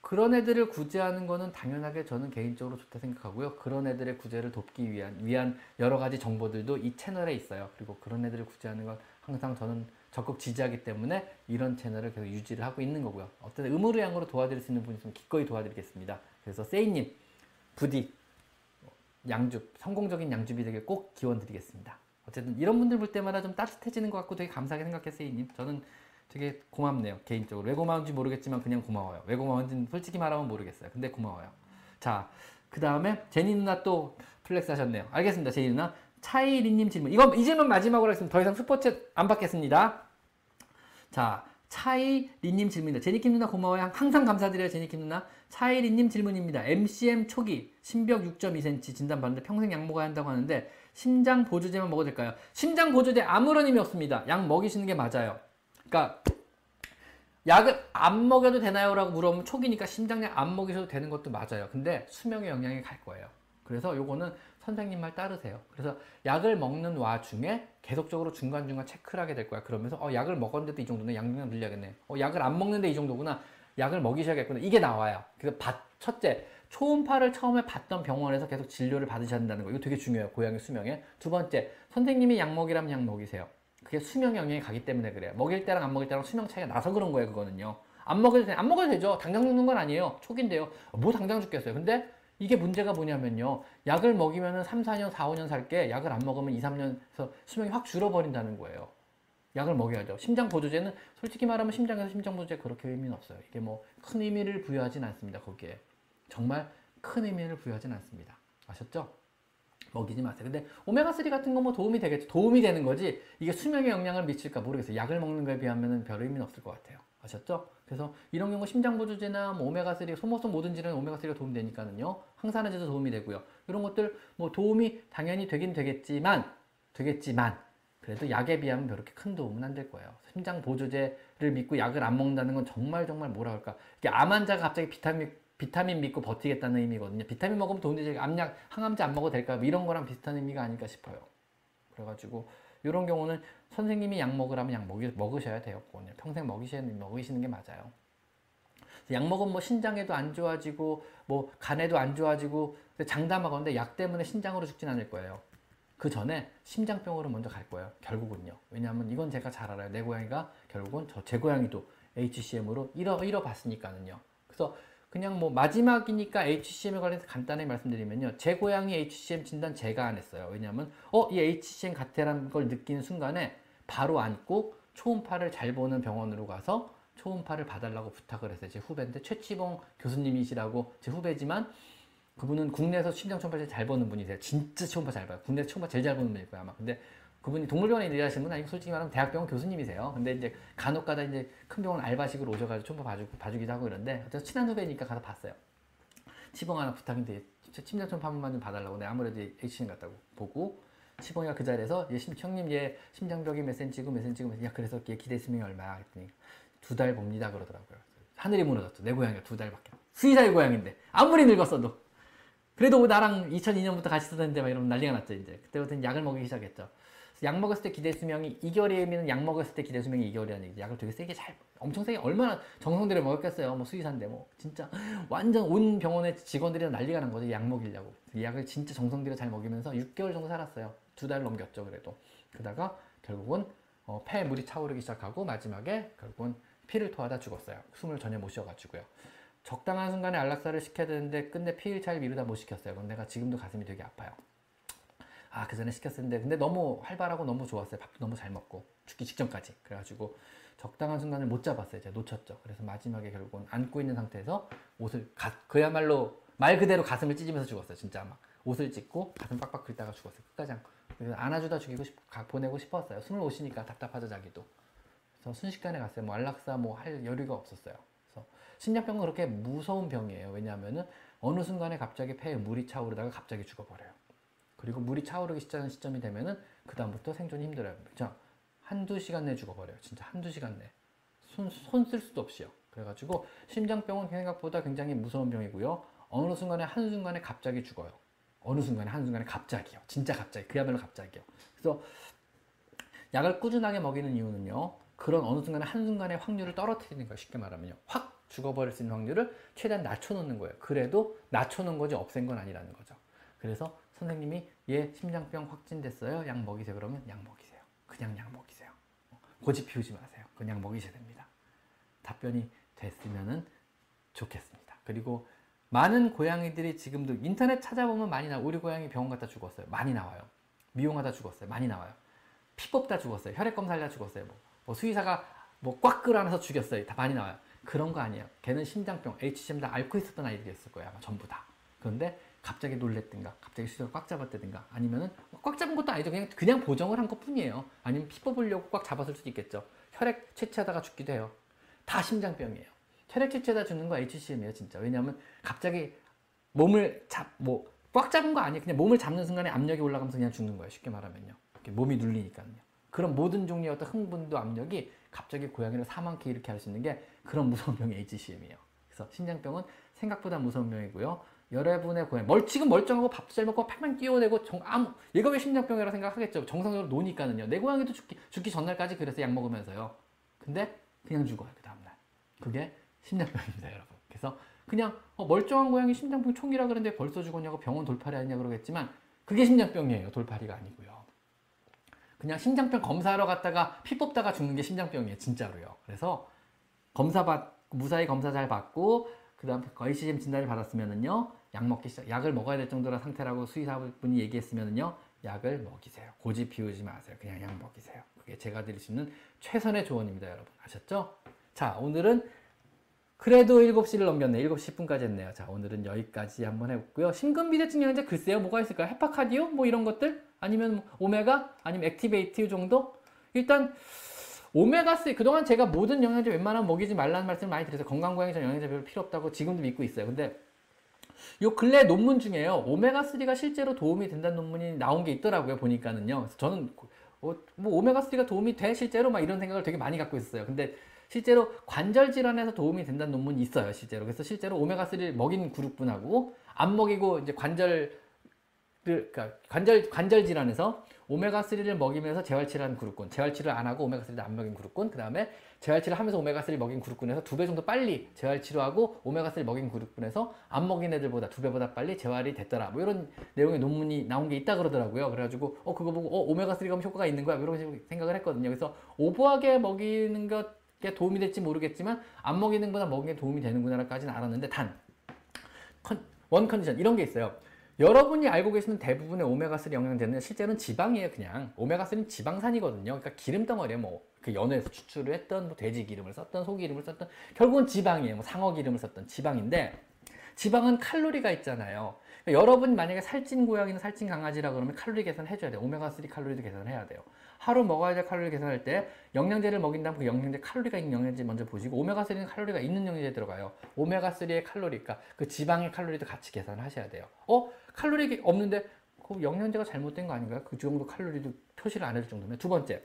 그런 애들을 구제하는 거는 당연하게 저는 개인적으로 좋다 생각하고요. 그런 애들의 구제를 돕기 위한, 위한 여러 가지 정보들도 이 채널에 있어요. 그리고 그런 애들을 구제하는 건 항상 저는 적극 지지하기 때문에 이런 채널을 계속 유지를 하고 있는 거고요. 어떤 음으로 양으로 도와드릴 수 있는 분이 있으면 기꺼이 도와드리겠습니다. 그래서 세이님, 부디 양줍, 성공적인 양줍이 되길 꼭 기원 드리겠습니다. 어쨌든 이런 분들 볼 때마다 좀 따뜻해지는 것 같고 되게 감사하게 생각해 세이님. 저는 되게 고맙네요 개인적으로. 왜 고마운지 모르겠지만 그냥 고마워요. 왜 고마운지는 솔직히 말하면 모르겠어요. 근데 고마워요. 자 그 다음에 제니 누나 또 flex 하셨네요. 알겠습니다 제니 누나. 차이리님 질문. 이거 이 질문 마지막으로 하겠습니다. 더 이상 슈퍼챗 안 받겠습니다 자 차이 리님 질문입니다 제니킴 누나 고마워요 항상 감사드려요 제니킴 누나 차이 리님 질문입니다 MCM 초기 심벽 6.2cm 진단받는데 평생 약 먹어야 한다고 하는데 심장 보조제만 먹어도 될까요? 심장 보조제 아무런 의미 없습니다 약 먹이시는 게 맞아요 그러니까 약을 안 먹여도 되나요? 라고 물어보면 초기니까 심장약 안 먹이셔도 되는 것도 맞아요. 근데 수명에 영향이 갈 거예요. 그래서 요거는 선생님 말 따르세요. 그래서 약을 먹는 와중에 계속적으로 중간중간 체크를 하게 될 거야. 그러면서 어, 약을 먹었는데도 이 정도는 양量늘려야겠네. 어, 약을 안 먹는데 이 정도구나. 약을 먹이셔야겠구나. 이게 나와요. 그래서 바, 첫째, 초음파를 처음에 받던 병원에서 계속 진료를 받으셔야 된다는 거. 이거 되게 중요해요. 고양이 수명에. 두 번째, 선생님이 약 먹이라면 약 먹이세요. 그게 수명 영향이 가기 때문에 그래요. 먹일 때랑 안 먹일 때랑 수명 차이가 나서 그런 거예요, 그거는요. 안 먹어도 돼, 안 먹어도 되죠. 당장 죽는 건 아니에요. 초기인데요. 뭐 당장 죽겠어요. 근데 이게 문제가 뭐냐면요. 약을 먹이면은 3, 4년, 4, 5년 살게 약을 안 먹으면 2, 3년에서 수명이 확 줄어버린다는 거예요. 약을 먹여야죠. 심장 보조제는 솔직히 말하면 심장에서 심장 보조제 그렇게 의미는 없어요. 이게 뭐 큰 의미를 부여하진 않습니다. 거기에 정말 큰 의미를 부여하진 않습니다. 아셨죠? 먹이지 마세요. 근데 오메가3 같은 거뭐 도움이 되겠죠. 도움이 되는 거지 이게 수명에 영향을 미칠까 모르겠어요. 약을 먹는 거에 비하면 별 의미는 없을 것 같아요. 아셨죠? 그래서 이런 경우 심장 보조제나 뭐 오메가3, 소모성 모든 질환에 오메가3가 도움이 되니까는요. 항산화제도 도움이 되고요. 이런 것들 뭐 도움이 당연히 되긴 되겠지만 되겠지만 그래도 약에 비하면 그렇게 큰 도움은 안 될 거예요. 심장 보조제를 믿고 약을 안 먹는다는 건 정말 정말 뭐라 할까? 이게 암 환자가 갑자기 비타민 비타민 믿고 버티겠다는 의미거든요. 비타민 먹으면 도움이 되지 암약 항암제 안 먹어도 될까? 뭐 이런 거랑 비슷한 의미가 아닐까 싶어요. 그래가지고 이런 경우는 선생님이 약 먹으라면 약 먹이, 먹으셔야 돼요. 평생 먹이시는 먹이시는 게 맞아요. 약 먹으면 뭐 신장에도 안 좋아지고 뭐 간에도 안 좋아지고 장담하건데 약 때문에 신장으로 죽진 않을 거예요. 그 전에 심장병으로 먼저 갈 거예요. 결국은요. 왜냐하면 이건 제가 잘 알아요. 내 고양이가 결국은 저 제 고양이도 HCM으로 잃어 잃어봤으니까는요. 그래서 그냥 뭐 마지막이니까 HCM에 관해서 간단히 말씀드리면요. 제 고양이 HCM 진단 제가 안 했어요. 왜냐하면 어, 이 HCM 같애라는 걸 느끼는 순간에 바로 안고 초음파를 잘 보는 병원으로 가서 초음파를 봐달라고 부탁을 했어요. 제 후배인데 최치봉 교수님이시라고 제 후배지만 그분은 국내에서 심장 초음파 잘 보는 분이세요. 진짜 초음파 잘 봐요. 국내에서 초음파 제일 잘 보는 분일 거예요 아마. 근데 그분이 동물병원에 일하시는 분 아니고 솔직히 말하면 대학병원 교수님이세요. 근데 이제 간혹가다 이제 큰 병원 알바식으로 오셔가지고 초음파 봐주고, 봐주기도 하고 이런데 어쨌든 친한 후배니까 가서 봤어요. 치봉 하나 부탁인데 심장 초음파 한 번만 좀 봐달라고. 내 아무래도 HCM 같다고 보고 치봉이가 그 자리에서 얘 심, 형님 얘 심장벽이 몇 센치고 몇 센치고 몇 센치. 야 그래서 얘 기대 수명이 얼마야? 했더니 두 달 봅니다 그러더라고요. 하늘이 무너졌죠. 내 고양이가 두 달밖에. 수의사의 고양인데 아무리 늙었어도 그래도 뭐 나랑 2002년부터 같이 쓰는데 막 이러면 난리가 났죠 이제 그때부터는 약을 먹이기 시작했죠 약 먹었을 때 기대 수명이 2개월의 의미는 약 먹었을 때 기대 수명이 2개월이라는 얘기죠 약을 되게 세게 잘 엄청 세게 얼마나 정성 들여 먹었겠어요 뭐 수의사인데 뭐 진짜 완전 온 병원의 직원들이 난리가 난 거죠 약 먹이려고 이 약을 진짜 정성 들여 잘 먹이면서 6개월 정도 살았어요 두 달 넘겼죠 그래도 그러다가 결국은 어, 폐에 물이 차오르기 시작하고 마지막에 결국은 피를 토하다 죽었어요. 숨을 전혀 못 쉬어가지고요. 적당한 순간에 안락사를 시켜야 되는데 끝내 피일차를 미루다 못 시켰어요. 그건 내가 지금도 가슴이 되게 아파요. 아, 그 전에 시켰었는데, 근데 너무 활발하고 너무 좋았어요. 밥도 너무 잘 먹고, 죽기 직전까지. 그래가지고, 적당한 순간을 못 잡았어요. 제가 놓쳤죠. 그래서 마지막에 결국은 안고 있는 상태에서 옷을, 가, 그야말로 말 그대로 가슴을 찢으면서 죽었어요. 진짜 막. 옷을 찢고 가슴 빡빡 긁다가 죽었어요. 끝까지 안고. 안아주다 죽이고 싶, 가, 보내고 싶었어요. 숨을 못 쉬니까 답답하죠, 자기도. 그래서 순식간에 갔어요. 뭐 안락사 뭐 할 여유가 없었어요. 그래서 심장병은 그렇게 무서운 병이에요. 왜냐하면은 어느 순간에 갑자기 폐에 물이 차오르다가 갑자기 죽어버려요. 그리고 물이 차오르기 시작하는 시점이 되면은 그다음부터 생존이 힘들어요. 자, 한두 시간 내에 죽어버려요. 진짜 한두 시간 내. 손, 손 쓸 수도 없이요. 그래가지고 심장병은 생각보다 굉장히 무서운 병이고요. 어느 순간에 한순간에 갑자기 죽어요. 어느 순간에 한순간에 갑자기요. 진짜 갑자기. 그야말로 갑자기요. 그래서 약을 꾸준하게 먹이는 이유는요. 그런 어느 순간에 한순간에 확률을 떨어뜨리는 거예요. 쉽게 말하면요. 확 죽어버릴 수 있는 확률을 최대한 낮춰놓는 거예요. 그래도 낮춰놓은 거지 없앤 건 아니라는 거죠. 그래서 선생님이 얘 심장병 확진됐어요. 약 먹이세요. 그러면 약 먹이세요. 그냥 약 먹이세요. 고집 피우지 마세요. 그냥 먹이셔야 됩니다. 답변이 됐으면 좋겠습니다. 그리고 많은 고양이들이 지금도 인터넷 찾아보면 많이 나와요. 우리 고양이 병원 갔다 죽었어요. 많이 나와요. 미용하다 죽었어요. 많이 나와요. 피 뽑다 죽었어요. 혈액 검사 하다 죽었어요. 뭐, 뭐 수의사가 뭐꽉 끌어안아서 죽였어요. 다 많이 나와요. 그런 거 아니에요. 걔는 심장병, HCM 다 앓고 있었던 아이들이었을 거예요. 아마 전부 다. 그런데 갑자기 놀랬든가, 갑자기 수저를 꽉 잡았다든가, 아니면은 꽉 잡은 것도 아니죠. 그냥, 그냥 보정을 한 것 뿐이에요. 아니면 피 뽑으려고 꽉 잡았을 수도 있겠죠. 혈액 채취하다가 죽기도 해요. 다 심장병이에요. 혈액 채취하다 죽는 거 HCM이에요, 진짜. 왜냐하면 갑자기 몸을 잡, 뭐, 꽉 잡은 거 아니에요. 그냥 몸을 잡는 순간에 압력이 올라가면서 그냥 죽는 거예요. 쉽게 말하면요. 몸이 눌리니까요. 그런 모든 종류의 어떤 흥분도 압력이 갑자기 고양이를 사망케 이렇게 할 수 있는 게 그런 무서운 병이 HCM이에요. 그래서 심장병은 생각보다 무서운 병이고요. 여러분의 고양이 멀 지금 멀쩡하고 밥도 잘 먹고 팍팍 뛰어내고 정 아무 얘가 왜 심장병이라 생각하겠죠. 정상적으로 노니까는요. 내 고양이도 죽기 죽기 전날까지 그래서 약 먹으면서요. 근데 그냥 죽어요 그 다음날. 그게 심장병입니다, 여러분. 그래서 그냥 어, 멀쩡한 고양이 심장병 총이라 그러는데 벌써 죽었냐고 병원 돌팔이 아니냐 그러겠지만 그게 심장병이에요. 돌팔이가 아니고요. 그냥 심장병 검사하러 갔다가 피 뽑다가 죽는 게 심장병이에요. 진짜로요. 그래서 검사 받 무사히 검사 잘 받고 그 다음 ICM 진단을 받았으면은요. 약 먹기 시작 약을 먹어야 될 정도의 상태라고 수의사분이 얘기했으면은요. 약을 먹이세요. 고집 피우지 마세요. 그냥 약 먹이세요. 그게 제가 드릴 수 있는 최선의 조언입니다, 여러분. 아셨죠? 자, 오늘은 그래도 7시를 넘겼네. 7시 10분까지 했네요. 자, 오늘은 여기까지 한번 해봤고요. 심근비대증 영양제 글쎄요. 뭐가 있을까요? 헤파카디오? 뭐 이런 것들? 아니면 오메가? 아니면 액티베이트 정도? 일단 오메가3 그동안 제가 모든 영양제 웬만하면 먹이지 말라는 말씀을 많이 드려서 건강고양이전 영양제 별로 필요 없다고 지금도 믿고 있어요. 근데 요 근래 논문 중에요. 오메가3가 실제로 도움이 된다는 논문이 나온 게 있더라고요. 보니까는요. 그래서 저는 어, 뭐 오메가3가 도움이 돼 실제로 막 이런 생각을 되게 많이 갖고 있었어요. 근데 실제로 관절 질환에서 도움이 된다는 논문이 있어요, 실제로. 그래서 실제로 오메가3를 먹인 그룹분하고 안 먹이고 이제 관절 그러니까 관절 관절 질환에서 오메가3를 먹이면서 재활치료하는 그룹군, 재활치료를 안 하고 오메가3를 안 먹인 그룹군, 그 다음에 재활치료를 하면서 오메가3를 먹인 그룹군에서 두 배 정도 빨리 재활치료 하고 오메가3를 먹인 그룹군에서 안 먹인 애들보다 두 배보다 빨리 재활이 됐더라. 뭐 이런 내용의 논문이 나온 게 있다 그러더라고요. 그래가지고 어 그거 보고 어 오메가3가 효과가 있는 거야. 뭐 이런 생각을 했거든요. 그래서 오버하게 먹이는 것게 도움이 될지 모르겠지만 안 먹이는 거나 먹이는 게 도움이 되는구나까지는 알았는데 단 원 컨디션 이런 게 있어요. 여러분이 알고 계시는 대부분의 오메가3 영양제는 실제로는 지방이에요, 그냥. 오메가3는 지방산이거든요. 그러니까 기름 덩어리에 뭐, 그 연어에서 추출을 했던, 뭐 돼지 기름을 썼던, 소 기름을 썼던, 결국은 지방이에요. 뭐 상어 기름을 썼던 지방인데, 지방은 칼로리가 있잖아요. 그러니까 여러분 만약에 살찐 고양이는 살찐 강아지라 그러면 칼로리 계산 해 줘야 돼요. 오메가3 칼로리도 계산을 해야 돼요. 하루 먹어야 될 칼로리 계산할 때 영양제를 먹인다면 그 영양제 칼로리가 있는 영양제 먼저 보시고 오메가3는 칼로리가 있는 영양제 들어가요. 오메가3의 칼로리가 그 지방의 칼로리도 같이 계산을 하셔야 돼요. 어? 칼로리 없는데 그 영양제가 잘못된 거 아닌가요? 그 정도 칼로리도 표시를 안 해줄 정도면 두 번째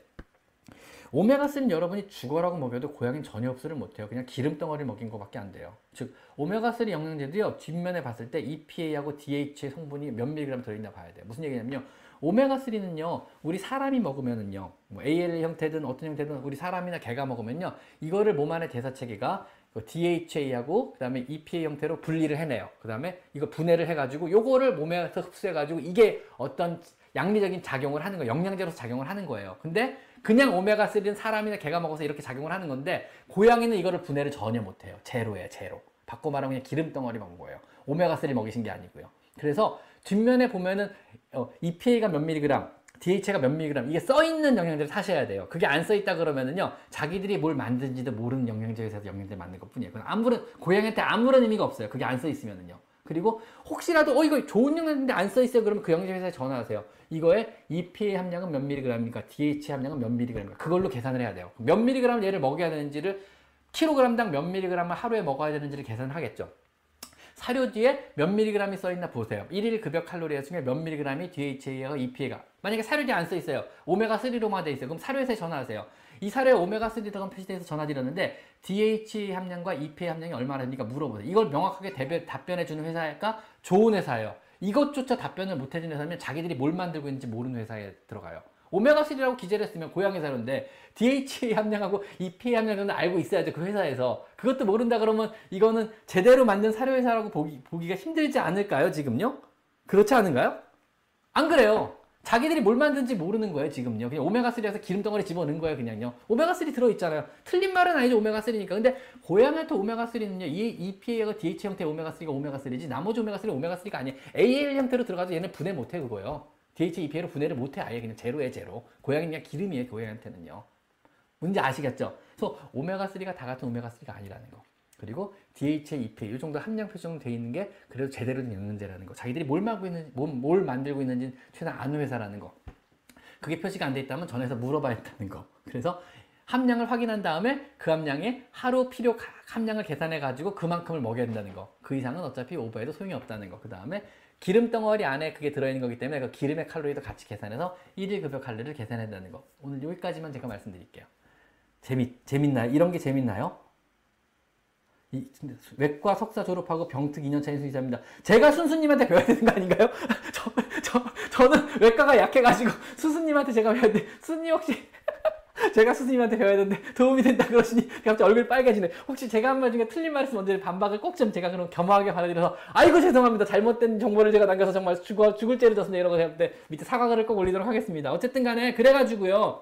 오메가3는 여러분이 죽어라고 먹여도 고양이는 전혀 흡수를 못해요. 그냥 기름덩어리 먹인 것밖에 안 돼요. 즉 오메가3 영양제도요. 뒷면에 봤을 때 EPA하고 DHA 성분이 몇 밀리그램 들어있나 봐야 돼요. 무슨 얘기냐면요. 오메가3는요, 우리 사람이 먹으면은요, 뭐 AL 형태든 어떤 형태든 우리 사람이나 개가 먹으면요, 이거를 몸 안에 대사체계가 DHA하고 그 다음에 EPA 형태로 분리를 해내요. 그 다음에 이거 분해를 해가지고 요거를 몸에서 흡수해가지고 이게 어떤 양리적인 작용을 하는 거예요. 영양제로서 작용을 하는 거예요. 근데 그냥 오메가3는 사람이나 개가 먹어서 이렇게 작용을 하는 건데 고양이는 이거를 분해를 전혀 못해요. 제로예요, 제로. 바꿔 말하면 그냥 기름 덩어리 먹은 거예요. 오메가3 먹이신 게 아니고요. 그래서 뒷면에 보면은 어, EPA가 몇 밀리그램, DHA가 몇 밀리그램 이게 써 있는 영양제를 사셔야 돼요. 그게 안 써 있다 그러면은요 자기들이 뭘 만든지도 모르는 영양제 회사에서 영양제 만든 것 뿐이에요. 그건 아무런 고양이한테 아무런 의미가 없어요. 그게 안 써 있으면은요. 그리고 혹시라도 어 이거 좋은 영양제인데 안 써 있어요. 그러면 그 영양제 회사에 전화하세요. 이거에 EPA 함량은 몇 밀리그램입니까? DHA 함량은 몇 밀리그램입니까? 그걸로 계산을 해야 돼요. 몇 밀리그램 얘를 먹여야 되는지를 킬로그램당 몇 밀리그램을 하루에 먹어야 되는지를 계산을 하겠죠. 사료 뒤에 몇 밀리그램이 써있나 보세요. 1일 급여 칼로리 중에 몇 밀리그램이 DHA와 EPA가. 만약에 사료 뒤에 안 써있어요. 오메가3로만 돼 있어요. 그럼 사료에서 전화하세요. 이 사료에 오메가3 들어간 표시돼서 전화드렸는데 DHA 함량과 EPA 함량이 얼마나 됩니까? 물어보세요. 이걸 명확하게 대변, 답변해주는 회사일까? 좋은 회사예요. 이것조차 답변을 못해주는 회사면 자기들이 뭘 만들고 있는지 모르는 회사에 들어가요. 오메가3라고 기재를 했으면 고양이 사료인데 DHA 함량하고 EPA 함량은 알고 있어야죠. 그 회사에서. 그것도 모른다 그러면 이거는 제대로 만든 사료 회사라고 보기, 보기가 힘들지 않을까요? 지금요? 그렇지 않은가요? 안 그래요. 자기들이 뭘 만든지 모르는 거예요, 지금요. 그냥 오메가3에서 기름 덩어리 집어넣은 거예요, 그냥요. 오메가3 들어있잖아요. 틀린 말은 아니죠, 오메가3니까. 근데 고양이한테 오메가3는요, 이 EPA가 DHA 형태의 오메가3가 오메가3지, 나머지 오메가3는 오메가3가 아니에요. AL 형태로 들어가도 얘는 분해 못해, 그거요. DHA, EPA로 분해를 못해, 아예 그냥 제로에 제로. 고양이는 그냥 기름이에요, 고양이한테는요. 뭔지 아시겠죠? 그래서 오메가3가 다 같은 오메가3가 아니라는 거. 그리고 DHA, EPA 이 정도 함량 돼 있는 게 그래도 제대로 된 영양제라는 거. 자기들이 뭘 만들고 있는지, 뭘, 뭘 만들고 있는지 최소한 아는 회사라는 거. 그게 표시가 안 돼 있다면 전화해서 물어봐야 한다는 거. 그래서 함량을 확인한 다음에 그 함량에 하루 필요 함량을 계산해 가지고 그만큼을 먹여야 된다는 거. 그 이상은 어차피 오버해도 소용이 없다는 거. 그 다음에 기름 덩어리 안에 그게 들어있는 거기 때문에 그 기름의 칼로리도 같이 계산해서 1일 급여 칼로리를 계산해야 된다는 거. 오늘 여기까지만 제가 말씀드릴게요. 재밌, 재밌나요? 이런 게 재밌나요? 이, 외과 석사 졸업하고 병특 2년 차인 순이자입니다. 제가 순수님한테 배워야 되는 거 아닌가요? 저, 저, 저는 외과가 약해가지고 수수님한테 제가 배워야 돼. 수님 혹시 제가 스님한테 배워야 되는데 도움이 된다 그러시니 갑자기 얼굴 빨개지네. 혹시 제가 한 말 중에 틀린 말씀 언제 반박을 꼭 좀 제가 그럼 겸허하게 받아들여서 아이고 죄송합니다. 잘못된 정보를 제가 남겨서 정말 죽어, 죽을 죄를 졌습니다. 이러고 제가 그때 밑에 사과글을 꼭 올리도록 하겠습니다. 어쨌든 간에 그래가지고요.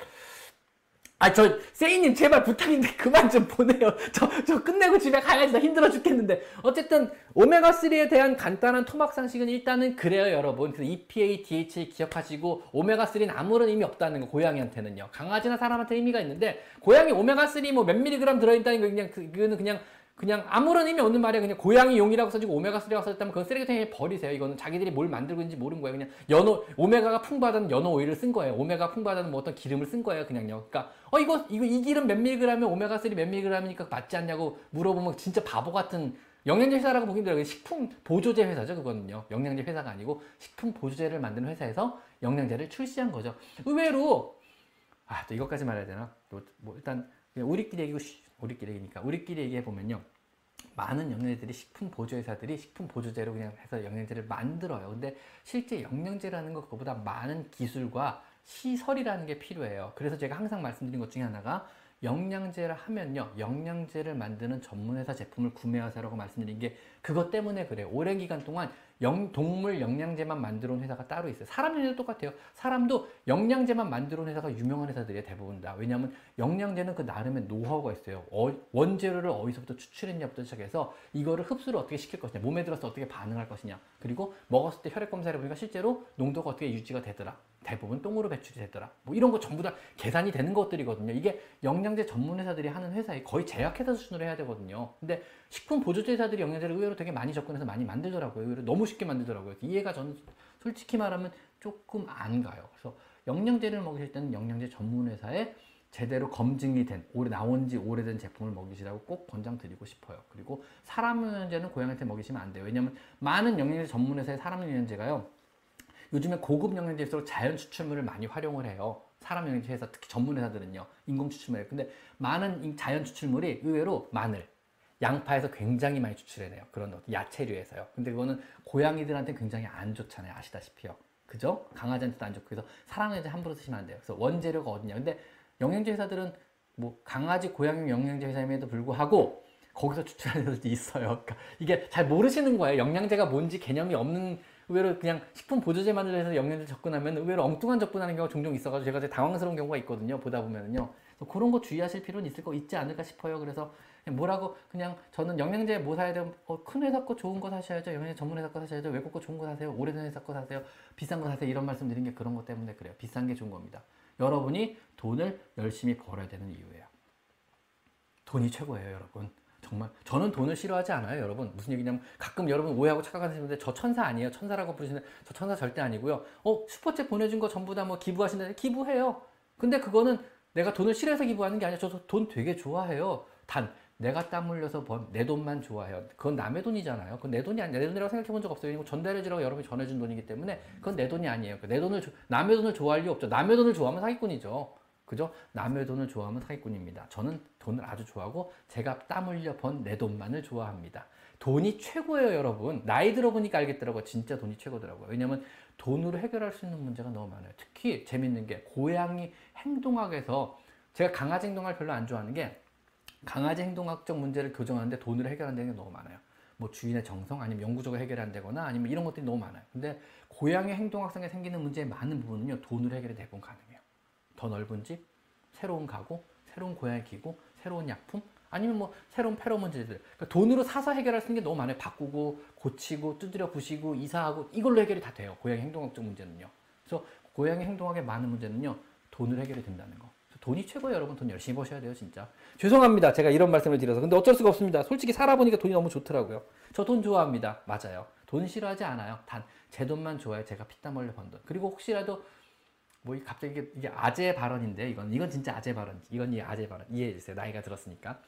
아, 저, 세이님, 제발 부탁인데 그만 좀 보내요. 저, 저 끝내고 집에 가야지. 나 힘들어 죽겠는데. 어쨌든, 오메가3에 대한 간단한 토막 상식은 일단은 그래요, 여러분. 그래서 EPA, DHA 기억하시고, 오메가3는 아무런 의미 없다는 거, 고양이한테는요. 강아지나 사람한테 의미가 있는데, 고양이 오메가3 뭐 몇 밀리그램 들어있다는 거 그냥, 그거는 그냥 그냥 아무런 의미 없는 말이에요. 그냥 고양이 용이라고 써지고 오메가3라고 써졌다면 그건 쓰레기통에 버리세요. 이거는 자기들이 뭘 만들고 있는지 모르는 거예요. 그냥 연어, 오메가가 풍부하다는 연어 오일을 쓴 거예요. 오메가 풍부하다는 뭐 어떤 기름을 쓴 거예요. 그냥요. 그러니까, 어, 이거, 이거, 이 기름 몇 밀리그램에 오메가3 몇 밀리그램이니까 맞지 않냐고 물어보면 진짜 바보 같은 영양제 회사라고 보기 힘들어요. 식품 보조제 회사죠. 그거는요. 영양제 회사가 아니고 식품 보조제를 만드는 회사에서 영양제를 출시한 거죠. 의외로, 아, 또 이것까지 말해야 되나? 뭐, 뭐 일단, 우리끼리 얘기고, 우리끼리 얘기니까 우리끼리 얘기해 보면요. 많은 영양제들이 식품 보조회사들이 식품 보조제로 그냥 해서 영양제를 만들어요. 근데 실제 영양제라는 것 그보다 많은 기술과 시설이라는 게 필요해요. 그래서 제가 항상 말씀드린 것 중에 하나가 영양제를 하면요. 영양제를 만드는 전문회사 제품을 구매하세요라고 말씀드린 게 그것 때문에 그래요. 오랜 기간 동안 영, 동물 영양제만 만들어 온 회사가 따로 있어요. 사람 영양제도 똑같아요. 사람도 영양제만 만들어 온 회사가 유명한 회사들이에요. 대부분 다. 왜냐하면 영양제는 그 나름의 노하우가 있어요. 어, 원재료를 어디서부터 추출했냐부터 시작해서 이거를 흡수를 어떻게 시킬 것이냐, 몸에 들어서 어떻게 반응할 것이냐, 그리고 먹었을 때 혈액 검사를 보니까 실제로 농도가 어떻게 유지가 되더라. 대부분 똥으로 배출이 되더라. 뭐 이런 거 전부 다 계산이 되는 것들이거든요. 이게 영양제 전문 회사들이 하는 회사에 거의 제약회사 수준으로 해야 되거든요. 근데 식품 보조제 회사들이 영양제를 의외로 되게 많이 접근해서 많이 만들더라고요. 의외로 너무 쉽게 만들더라고요. 이해가 저는 솔직히 말하면 조금 안 가요. 그래서 영양제를 먹이실 때는 영양제 전문 회사에 제대로 검증이 된 오래 나온 지 오래된 제품을 먹이시라고 꼭 권장드리고 싶어요. 그리고 사람 영양제는 고양이한테 먹이시면 안 돼요. 왜냐하면 많은 영양제 전문 회사의 사람 영양제가요. 요즘에 고급 영양제일수록 자연 추출물을 많이 활용을 해요. 사람 영양제 회사 특히 전문 회사들은요. 인공 추출물. 근데 많은 자연 추출물이 의외로 마늘, 양파에서 굉장히 많이 추출해내요. 그런 야채류에서요. 근데 그거는 고양이들한테 굉장히 안 좋잖아요. 아시다시피요. 그죠? 강아지한테도 안 좋고 그래서 사람 영양제 함부로 쓰시면 안 돼요. 그래서 원재료가 어디냐. 근데 영양제 회사들은 뭐 강아지 고양이 영양제 회사임에도 불구하고 거기서 추출하는 데도 있어요. 그러니까 이게 잘 모르시는 거예요. 영양제가 뭔지 개념이 없는 의외로 그냥 식품 보조제만으로 해서 영양제 접근하면 의외로 엉뚱한 접근하는 경우가 종종 있어가지고 제가 되게 당황스러운 경우가 있거든요. 보다 보면은요. 그런 거 주의하실 필요는 있을 거 있지 않을까 싶어요. 그래서 뭐라고 그냥 저는 영양제 뭐 사야 돼요? 어, 큰 회사 거 좋은 거 사셔야죠. 영양제 전문 회사 거 사셔야죠. 외국 거 좋은 거 사세요. 오래된 회사 거 사세요. 비싼 거 사세요. 이런 말씀 드린 게 그런 것 때문에 그래요. 비싼 게 좋은 겁니다. 여러분이 돈을 열심히 벌어야 되는 이유예요. 돈이 최고예요, 여러분. 정말 저는 돈을 싫어하지 않아요, 여러분. 무슨 얘기냐면 가끔 여러분 오해하고 착각하는 분들 저 천사 아니에요. 천사라고 부르시는 저 천사 절대 아니고요. 어 슈퍼챗 보내준 거 전부 다 뭐 기부하신다는데 기부해요. 근데 그거는 내가 돈을 싫어해서 기부하는 게 아니라 저도 돈 되게 좋아해요. 단 내가 땀 흘려서 번 내 돈만 좋아해요. 그건 남의 돈이잖아요. 그건 내 돈이 아니 내 돈이라고 생각해 본 적 없어요. 이거 전달해주라고 여러분이 전해준 돈이기 때문에 그건 내 돈이 아니에요. 내 돈을 남의 돈을 좋아할 리가 없죠. 남의 돈을 좋아하면 사기꾼이죠. 그죠? 남의 돈을 좋아하면 사기꾼입니다. 저는 돈을 아주 좋아하고 제가 땀 흘려 번 내 돈만을 좋아합니다. 돈이 최고예요, 여러분. 나이 들어보니까 알겠더라고요. 진짜 돈이 최고더라고요. 왜냐면 돈으로 해결할 수 있는 문제가 너무 많아요. 특히 재밌는 게 고양이 행동학에서 제가 강아지 행동학을 별로 안 좋아하는 게 강아지 행동학적 문제를 교정하는데 돈으로 해결한다는 게 너무 많아요. 뭐 주인의 정성 아니면 영구적으로 해결한다거나 아니면 이런 것들이 너무 많아요. 근데 고양이 행동학상에 생기는 문제의 많은 부분은요 돈으로 해결이 대부분 가능해요. 더 넓은 집, 새로운 가구, 새로운 고양이 기구, 새로운 약품 아니면 뭐 새로운 페로몬제들 그러니까 돈으로 사서 해결할 수 있는 게 너무 많아요. 바꾸고 고치고 두드려 부시고 이사하고 이걸로 해결이 다 돼요. 고양이 행동학적 문제는요. 그래서 고양이 행동학의 많은 문제는요 돈으로 해결이 된다는 거. 돈이 최고예요, 여러분. 돈 열심히 버셔야 돼요, 진짜. 죄송합니다. 제가 이런 말씀을 드려서. 근데 어쩔 수가 없습니다. 솔직히 살아보니까 돈이 너무 좋더라고요. 저 돈 좋아합니다. 맞아요. 돈 싫어하지 않아요. 단, 제 돈만 좋아해. 제가 피땀 흘려 번 돈. 그리고 혹시라도, 뭐, 갑자기 이게, 이게 아재 발언인데, 이건, 이건 진짜 아재 발언. 이건 이 아재 발언. 이해해 주세요. 나이가 들었으니까.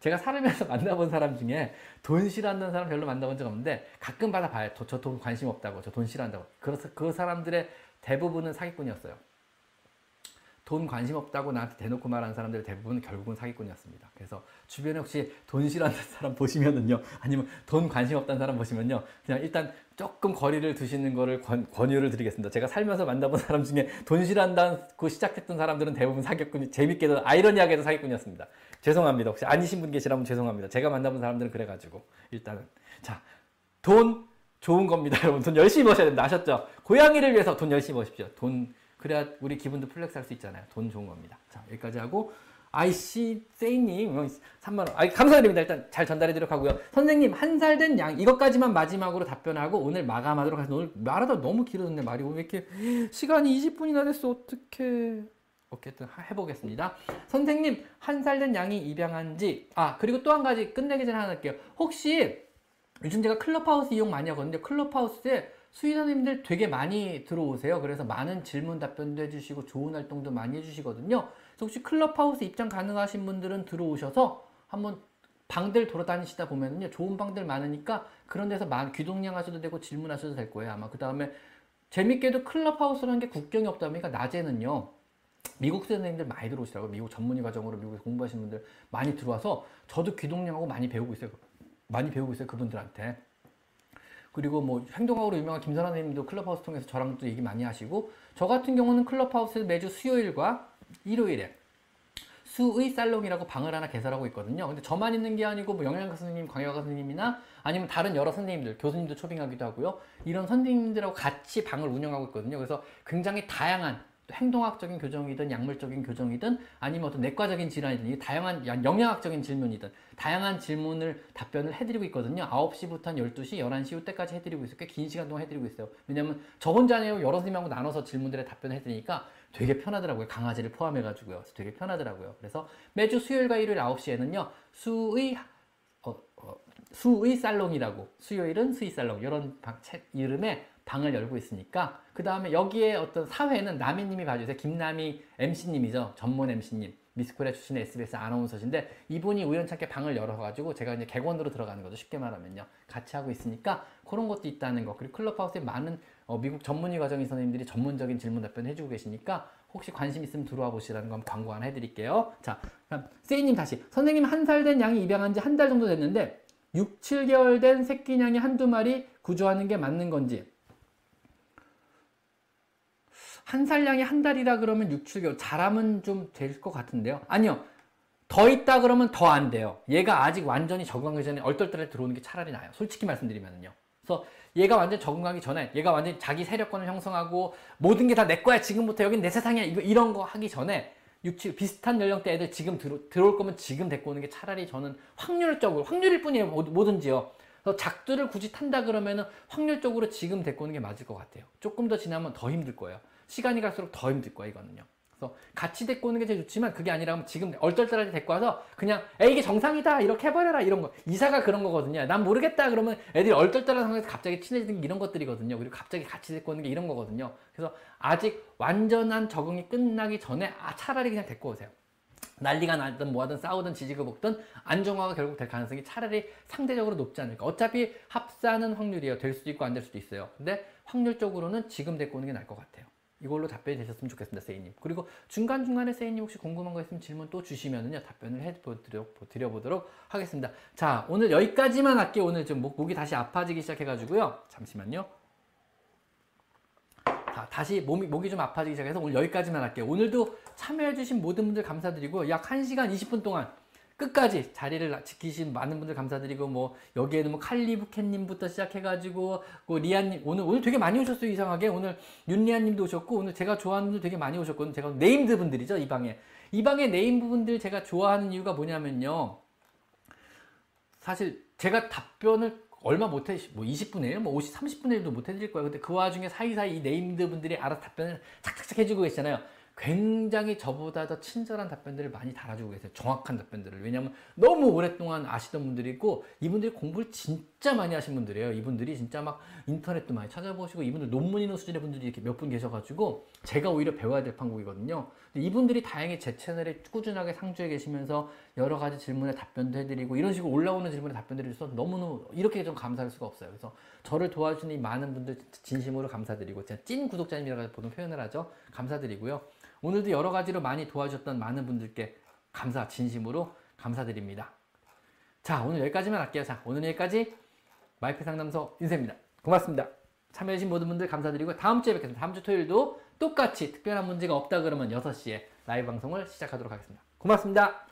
제가 살면서 만나본 사람 중에 돈 싫어하는 사람 별로 만나본 적 없는데, 가끔 받아봐요. 저 돈 관심 없다고. 저 돈 싫어한다고. 그래서 그 사람들의 대부분은 사기꾼이었어요. 돈 관심 없다고 나한테 대놓고 말하는 사람들 대부분 결국은 사기꾼이었습니다. 그래서 주변에 혹시 돈 싫어하는 사람 보시면은요, 아니면 돈 관심 없다는 사람 보시면요, 그냥 일단 조금 거리를 두시는 거를 권, 권유를 드리겠습니다. 제가 살면서 만나본 사람 중에 돈 싫어한다고 시작했던 사람들은 대부분 사기꾼이, 재밌게도, 아이러니하게도 사기꾼이었습니다. 죄송합니다. 혹시 아니신 분 계시라면 죄송합니다. 제가 만나본 사람들은 그래가지고, 일단은. 자, 돈 좋은 겁니다. 여러분, 돈 열심히 버셔야 된다. 아셨죠? 고양이를 위해서 돈 열심히 버십시오. 돈, 그래야 우리 기부도 flex 할 수 있잖아요. 돈 좋은 겁니다. 자, 여기까지 하고, 아이씨, 세이님, 3만원. 아, 감사드립니다. 일단 잘 전달해드리도록 하고요. 선생님, 한 살 된 양, 이것까지만 마지막으로 답변하고 오늘 마감하도록 하겠습니다. 오늘 말하다 너무 길어졌네, 말이. 왜 이렇게 시간이 20분이나 됐어, 어떡해. 어쨌든 해보겠습니다. 선생님, 한 살 된 양이 입양한 지, 아, 그리고 또 한 가지 끝내기 전에 하나 할게요. 혹시 요즘 제가 클럽하우스 이용 많이 하거든요. 클럽하우스에 수의사님들 되게 많이 들어오세요. 그래서 많은 질문 답변도 해주시고 좋은 활동도 많이 해주시거든요. 그래서 혹시 클럽하우스 입장 가능하신 분들은 들어오셔서 한번 방들 돌아다니시다 보면은요 좋은 방들 많으니까 그런 데서 귀동냥 하셔도 되고 질문하셔도 될 거예요 아마 그 다음에 재밌게도 클럽하우스라는 게 국경이 없다 보니까 낮에는요 미국 선생님들 많이 들어오시더라고요 미국 전문의 과정으로 미국에 공부하시는 분들 많이 들어와서 저도 귀동냥하고 많이 배우고 있어요 많이 배우고 있어요 그분들한테 그리고 뭐 행동학으로 유명한 김선아 선생님도 클럽하우스 통해서 저랑 또 얘기 많이 하시고 저 같은 경우는 클럽하우스에 매주 수요일과 일요일에 수의 살롱이라고 방을 하나 개설하고 있거든요. 근데 저만 있는 게 아니고 뭐 영양가 선생님, 광역가 선생님이나 아니면 다른 여러 선생님들, 교수님도 초빙하기도 하고요. 이런 선생님들하고 같이 방을 운영하고 있거든요. 그래서 굉장히 다양한 행동학적인 교정이든 약물적인 교정이든 아니면 어떤 내과적인 질환이든 다양한 영양학적인 질문이든 다양한 질문을 답변을 해드리고 있거든요. 9시부터 한 12시, 11시 이때까지 해드리고 있어요. 꽤 긴 시간 동안 해드리고 있어요. 왜냐면 저 혼자네요. 여러 선생님하고 나눠서 질문들에 답변을 해드리니까 되게 편하더라고요. 강아지를 포함해가지고요. 되게 편하더라고요. 그래서 매주 수요일과 일요일 9시에는요. 수의 어, 어, 수의 살롱이라고 수요일은 수의 살롱 이런 책 이름의 방을 열고 있으니까 그 다음에 여기에 어떤 사회는 남이님이 봐주세요. 김남희 MC님이죠. 전문 MC님. 미스코리아 출신의 SBS 아나운서신데 이분이 우연찮게 방을 열어가지고 제가 이제 객원으로 들어가는 거죠. 쉽게 말하면요. 같이 하고 있으니까 그런 것도 있다는 거. 그리고 클럽하우스에 많은 어, 미국 전문의 과정의 선생님들이 전문적인 질문 답변 해주고 계시니까 혹시 관심 있으면 들어와 보시라는 건 광고 하나 해드릴게요. 자, 그럼 세이님 다시. 선생님 한 살 된 양이 입양한 지 한 달 정도 됐는데 6, 7개월 된 새끼 냥이 한두 마리 구조하는 게 맞는 건지 한 살량이 한 달이라 그러면 6, 7개월 잘하면 좀 될 것 같은데요. 아니요. 더 있다 그러면 더 안 돼요. 얘가 아직 완전히 적응하기 전에 얼떨떨해 들어오는 게 차라리 나아요. 솔직히 말씀드리면요. 그래서 얘가 완전 적응하기 전에 얘가 완전 자기 세력권을 형성하고 모든 게 다 내 거야 지금부터 여긴 내 세상이야 이거 이런 거 하기 전에 67 비슷한 연령대 애들 지금 들어, 들어올 거면 지금 데리고 오는 게 차라리 저는 확률적으로 확률일 뿐이에요 뭐- 뭐든지요. 그래서 작두를 굳이 탄다 그러면은 확률적으로 지금 데리고 오는 게 맞을 것 같아요. 조금 더 지나면 더 힘들 거예요. 시간이 갈수록 더 힘들 거예요 이거는요. 그래서 같이 데리고 오는 게 제일 좋지만 그게 아니라 지금 얼떨떨하게 데리고 와서 그냥 에 이게 정상이다 이렇게 해버려라 이런 거 이사가 그런 거거든요. 난 모르겠다 그러면 애들이 얼떨떨한 상황에서 갑자기 친해지는 게 이런 것들이거든요. 그리고 갑자기 같이 데리고 오는 게 이런 거거든요. 그래서 아직 완전한 적응이 끝나기 전에 아 차라리 그냥 데리고 오세요. 난리가 나든 뭐하든 싸우든 지지고 볶든 안정화가 결국 될 가능성이 차라리 상대적으로 높지 않을까. 어차피 합사는 확률이에요. 될 수도 있고 안 될 수도 있어요. 근데 확률적으로는 지금 데리고 오는 게 나을 것 같아요. 이걸로 답변이 되셨으면 좋겠습니다, 세이님. 그리고 중간중간에 세이님 혹시 궁금한 거 있으면 질문 또 주시면은요, 답변을 해드려, 드려보도록 하겠습니다. 자, 오늘 여기까지만 할게요. 오늘 좀 목, 목이 다시 아파지기 시작해가지고요. 잠시만요. 자, 다시 몸이, 목이 좀 아파지기 시작해서 오늘 여기까지만 할게요. 오늘도 참여해주신 모든 분들 감사드리고, 약 1시간 20분 동안 끝까지 자리를 지키신 많은 분들 감사드리고, 뭐, 여기에는 뭐, 칼리부캣님부터 시작해가지고, 그 리안님, 오늘, 오늘 되게 많이 오셨어요, 이상하게. 오늘 윤리안님도 오셨고, 오늘 제가 좋아하는 분들 되게 많이 오셨거든요. 제가 named 분들이죠, 이 방에. 이 방에 named 분들 제가 좋아하는 이유가 뭐냐면요. 사실 제가 답변을 얼마 못해 뭐 20분의 1, 뭐 50, 30분의 1도 못 해드릴 거예요. 근데 그 와중에 사이사이 이 named 분들이 알아서 답변을 착착착 해주고 계시잖아요. 굉장히 저보다 더 친절한 답변들을 많이 달아주고 계세요. 정확한 답변들을. 왜냐하면 너무 오랫동안 아시던 분들이고 이분들이 공부를 진짜 많이 하신 분들이에요. 이분들이 진짜 막 인터넷도 많이 찾아보시고 이분들 논문 있는 수준의 분들이 이렇게 몇 분 계셔가지고 제가 오히려 배워야 될 판국이거든요. 이분들이 다행히 제 채널에 꾸준하게 상주해 계시면서 여러 가지 질문에 답변도 해드리고 이런 식으로 올라오는 질문에 답변들을 줘서 너무너무 이렇게 좀 감사할 수가 없어요. 그래서 저를 도와주는 이 많은 분들 진심으로 감사드리고 제가 찐 구독자님이라고 보통 표현을 하죠. 감사드리고요. 오늘도 여러 가지로 많이 도와주셨던 많은 분들께 감사 진심으로 감사드립니다. 자 오늘 여기까지만 할게요. 자 오늘 여기까지 마이크 상담소 인세입니다. 고맙습니다. 참여해주신 모든 분들 감사드리고 다음 주에 뵙겠습니다. 다음 주 토요일도 똑같이 특별한 문제가 없다 그러면 6시에 라이브 방송을 시작하도록 하겠습니다. 고맙습니다.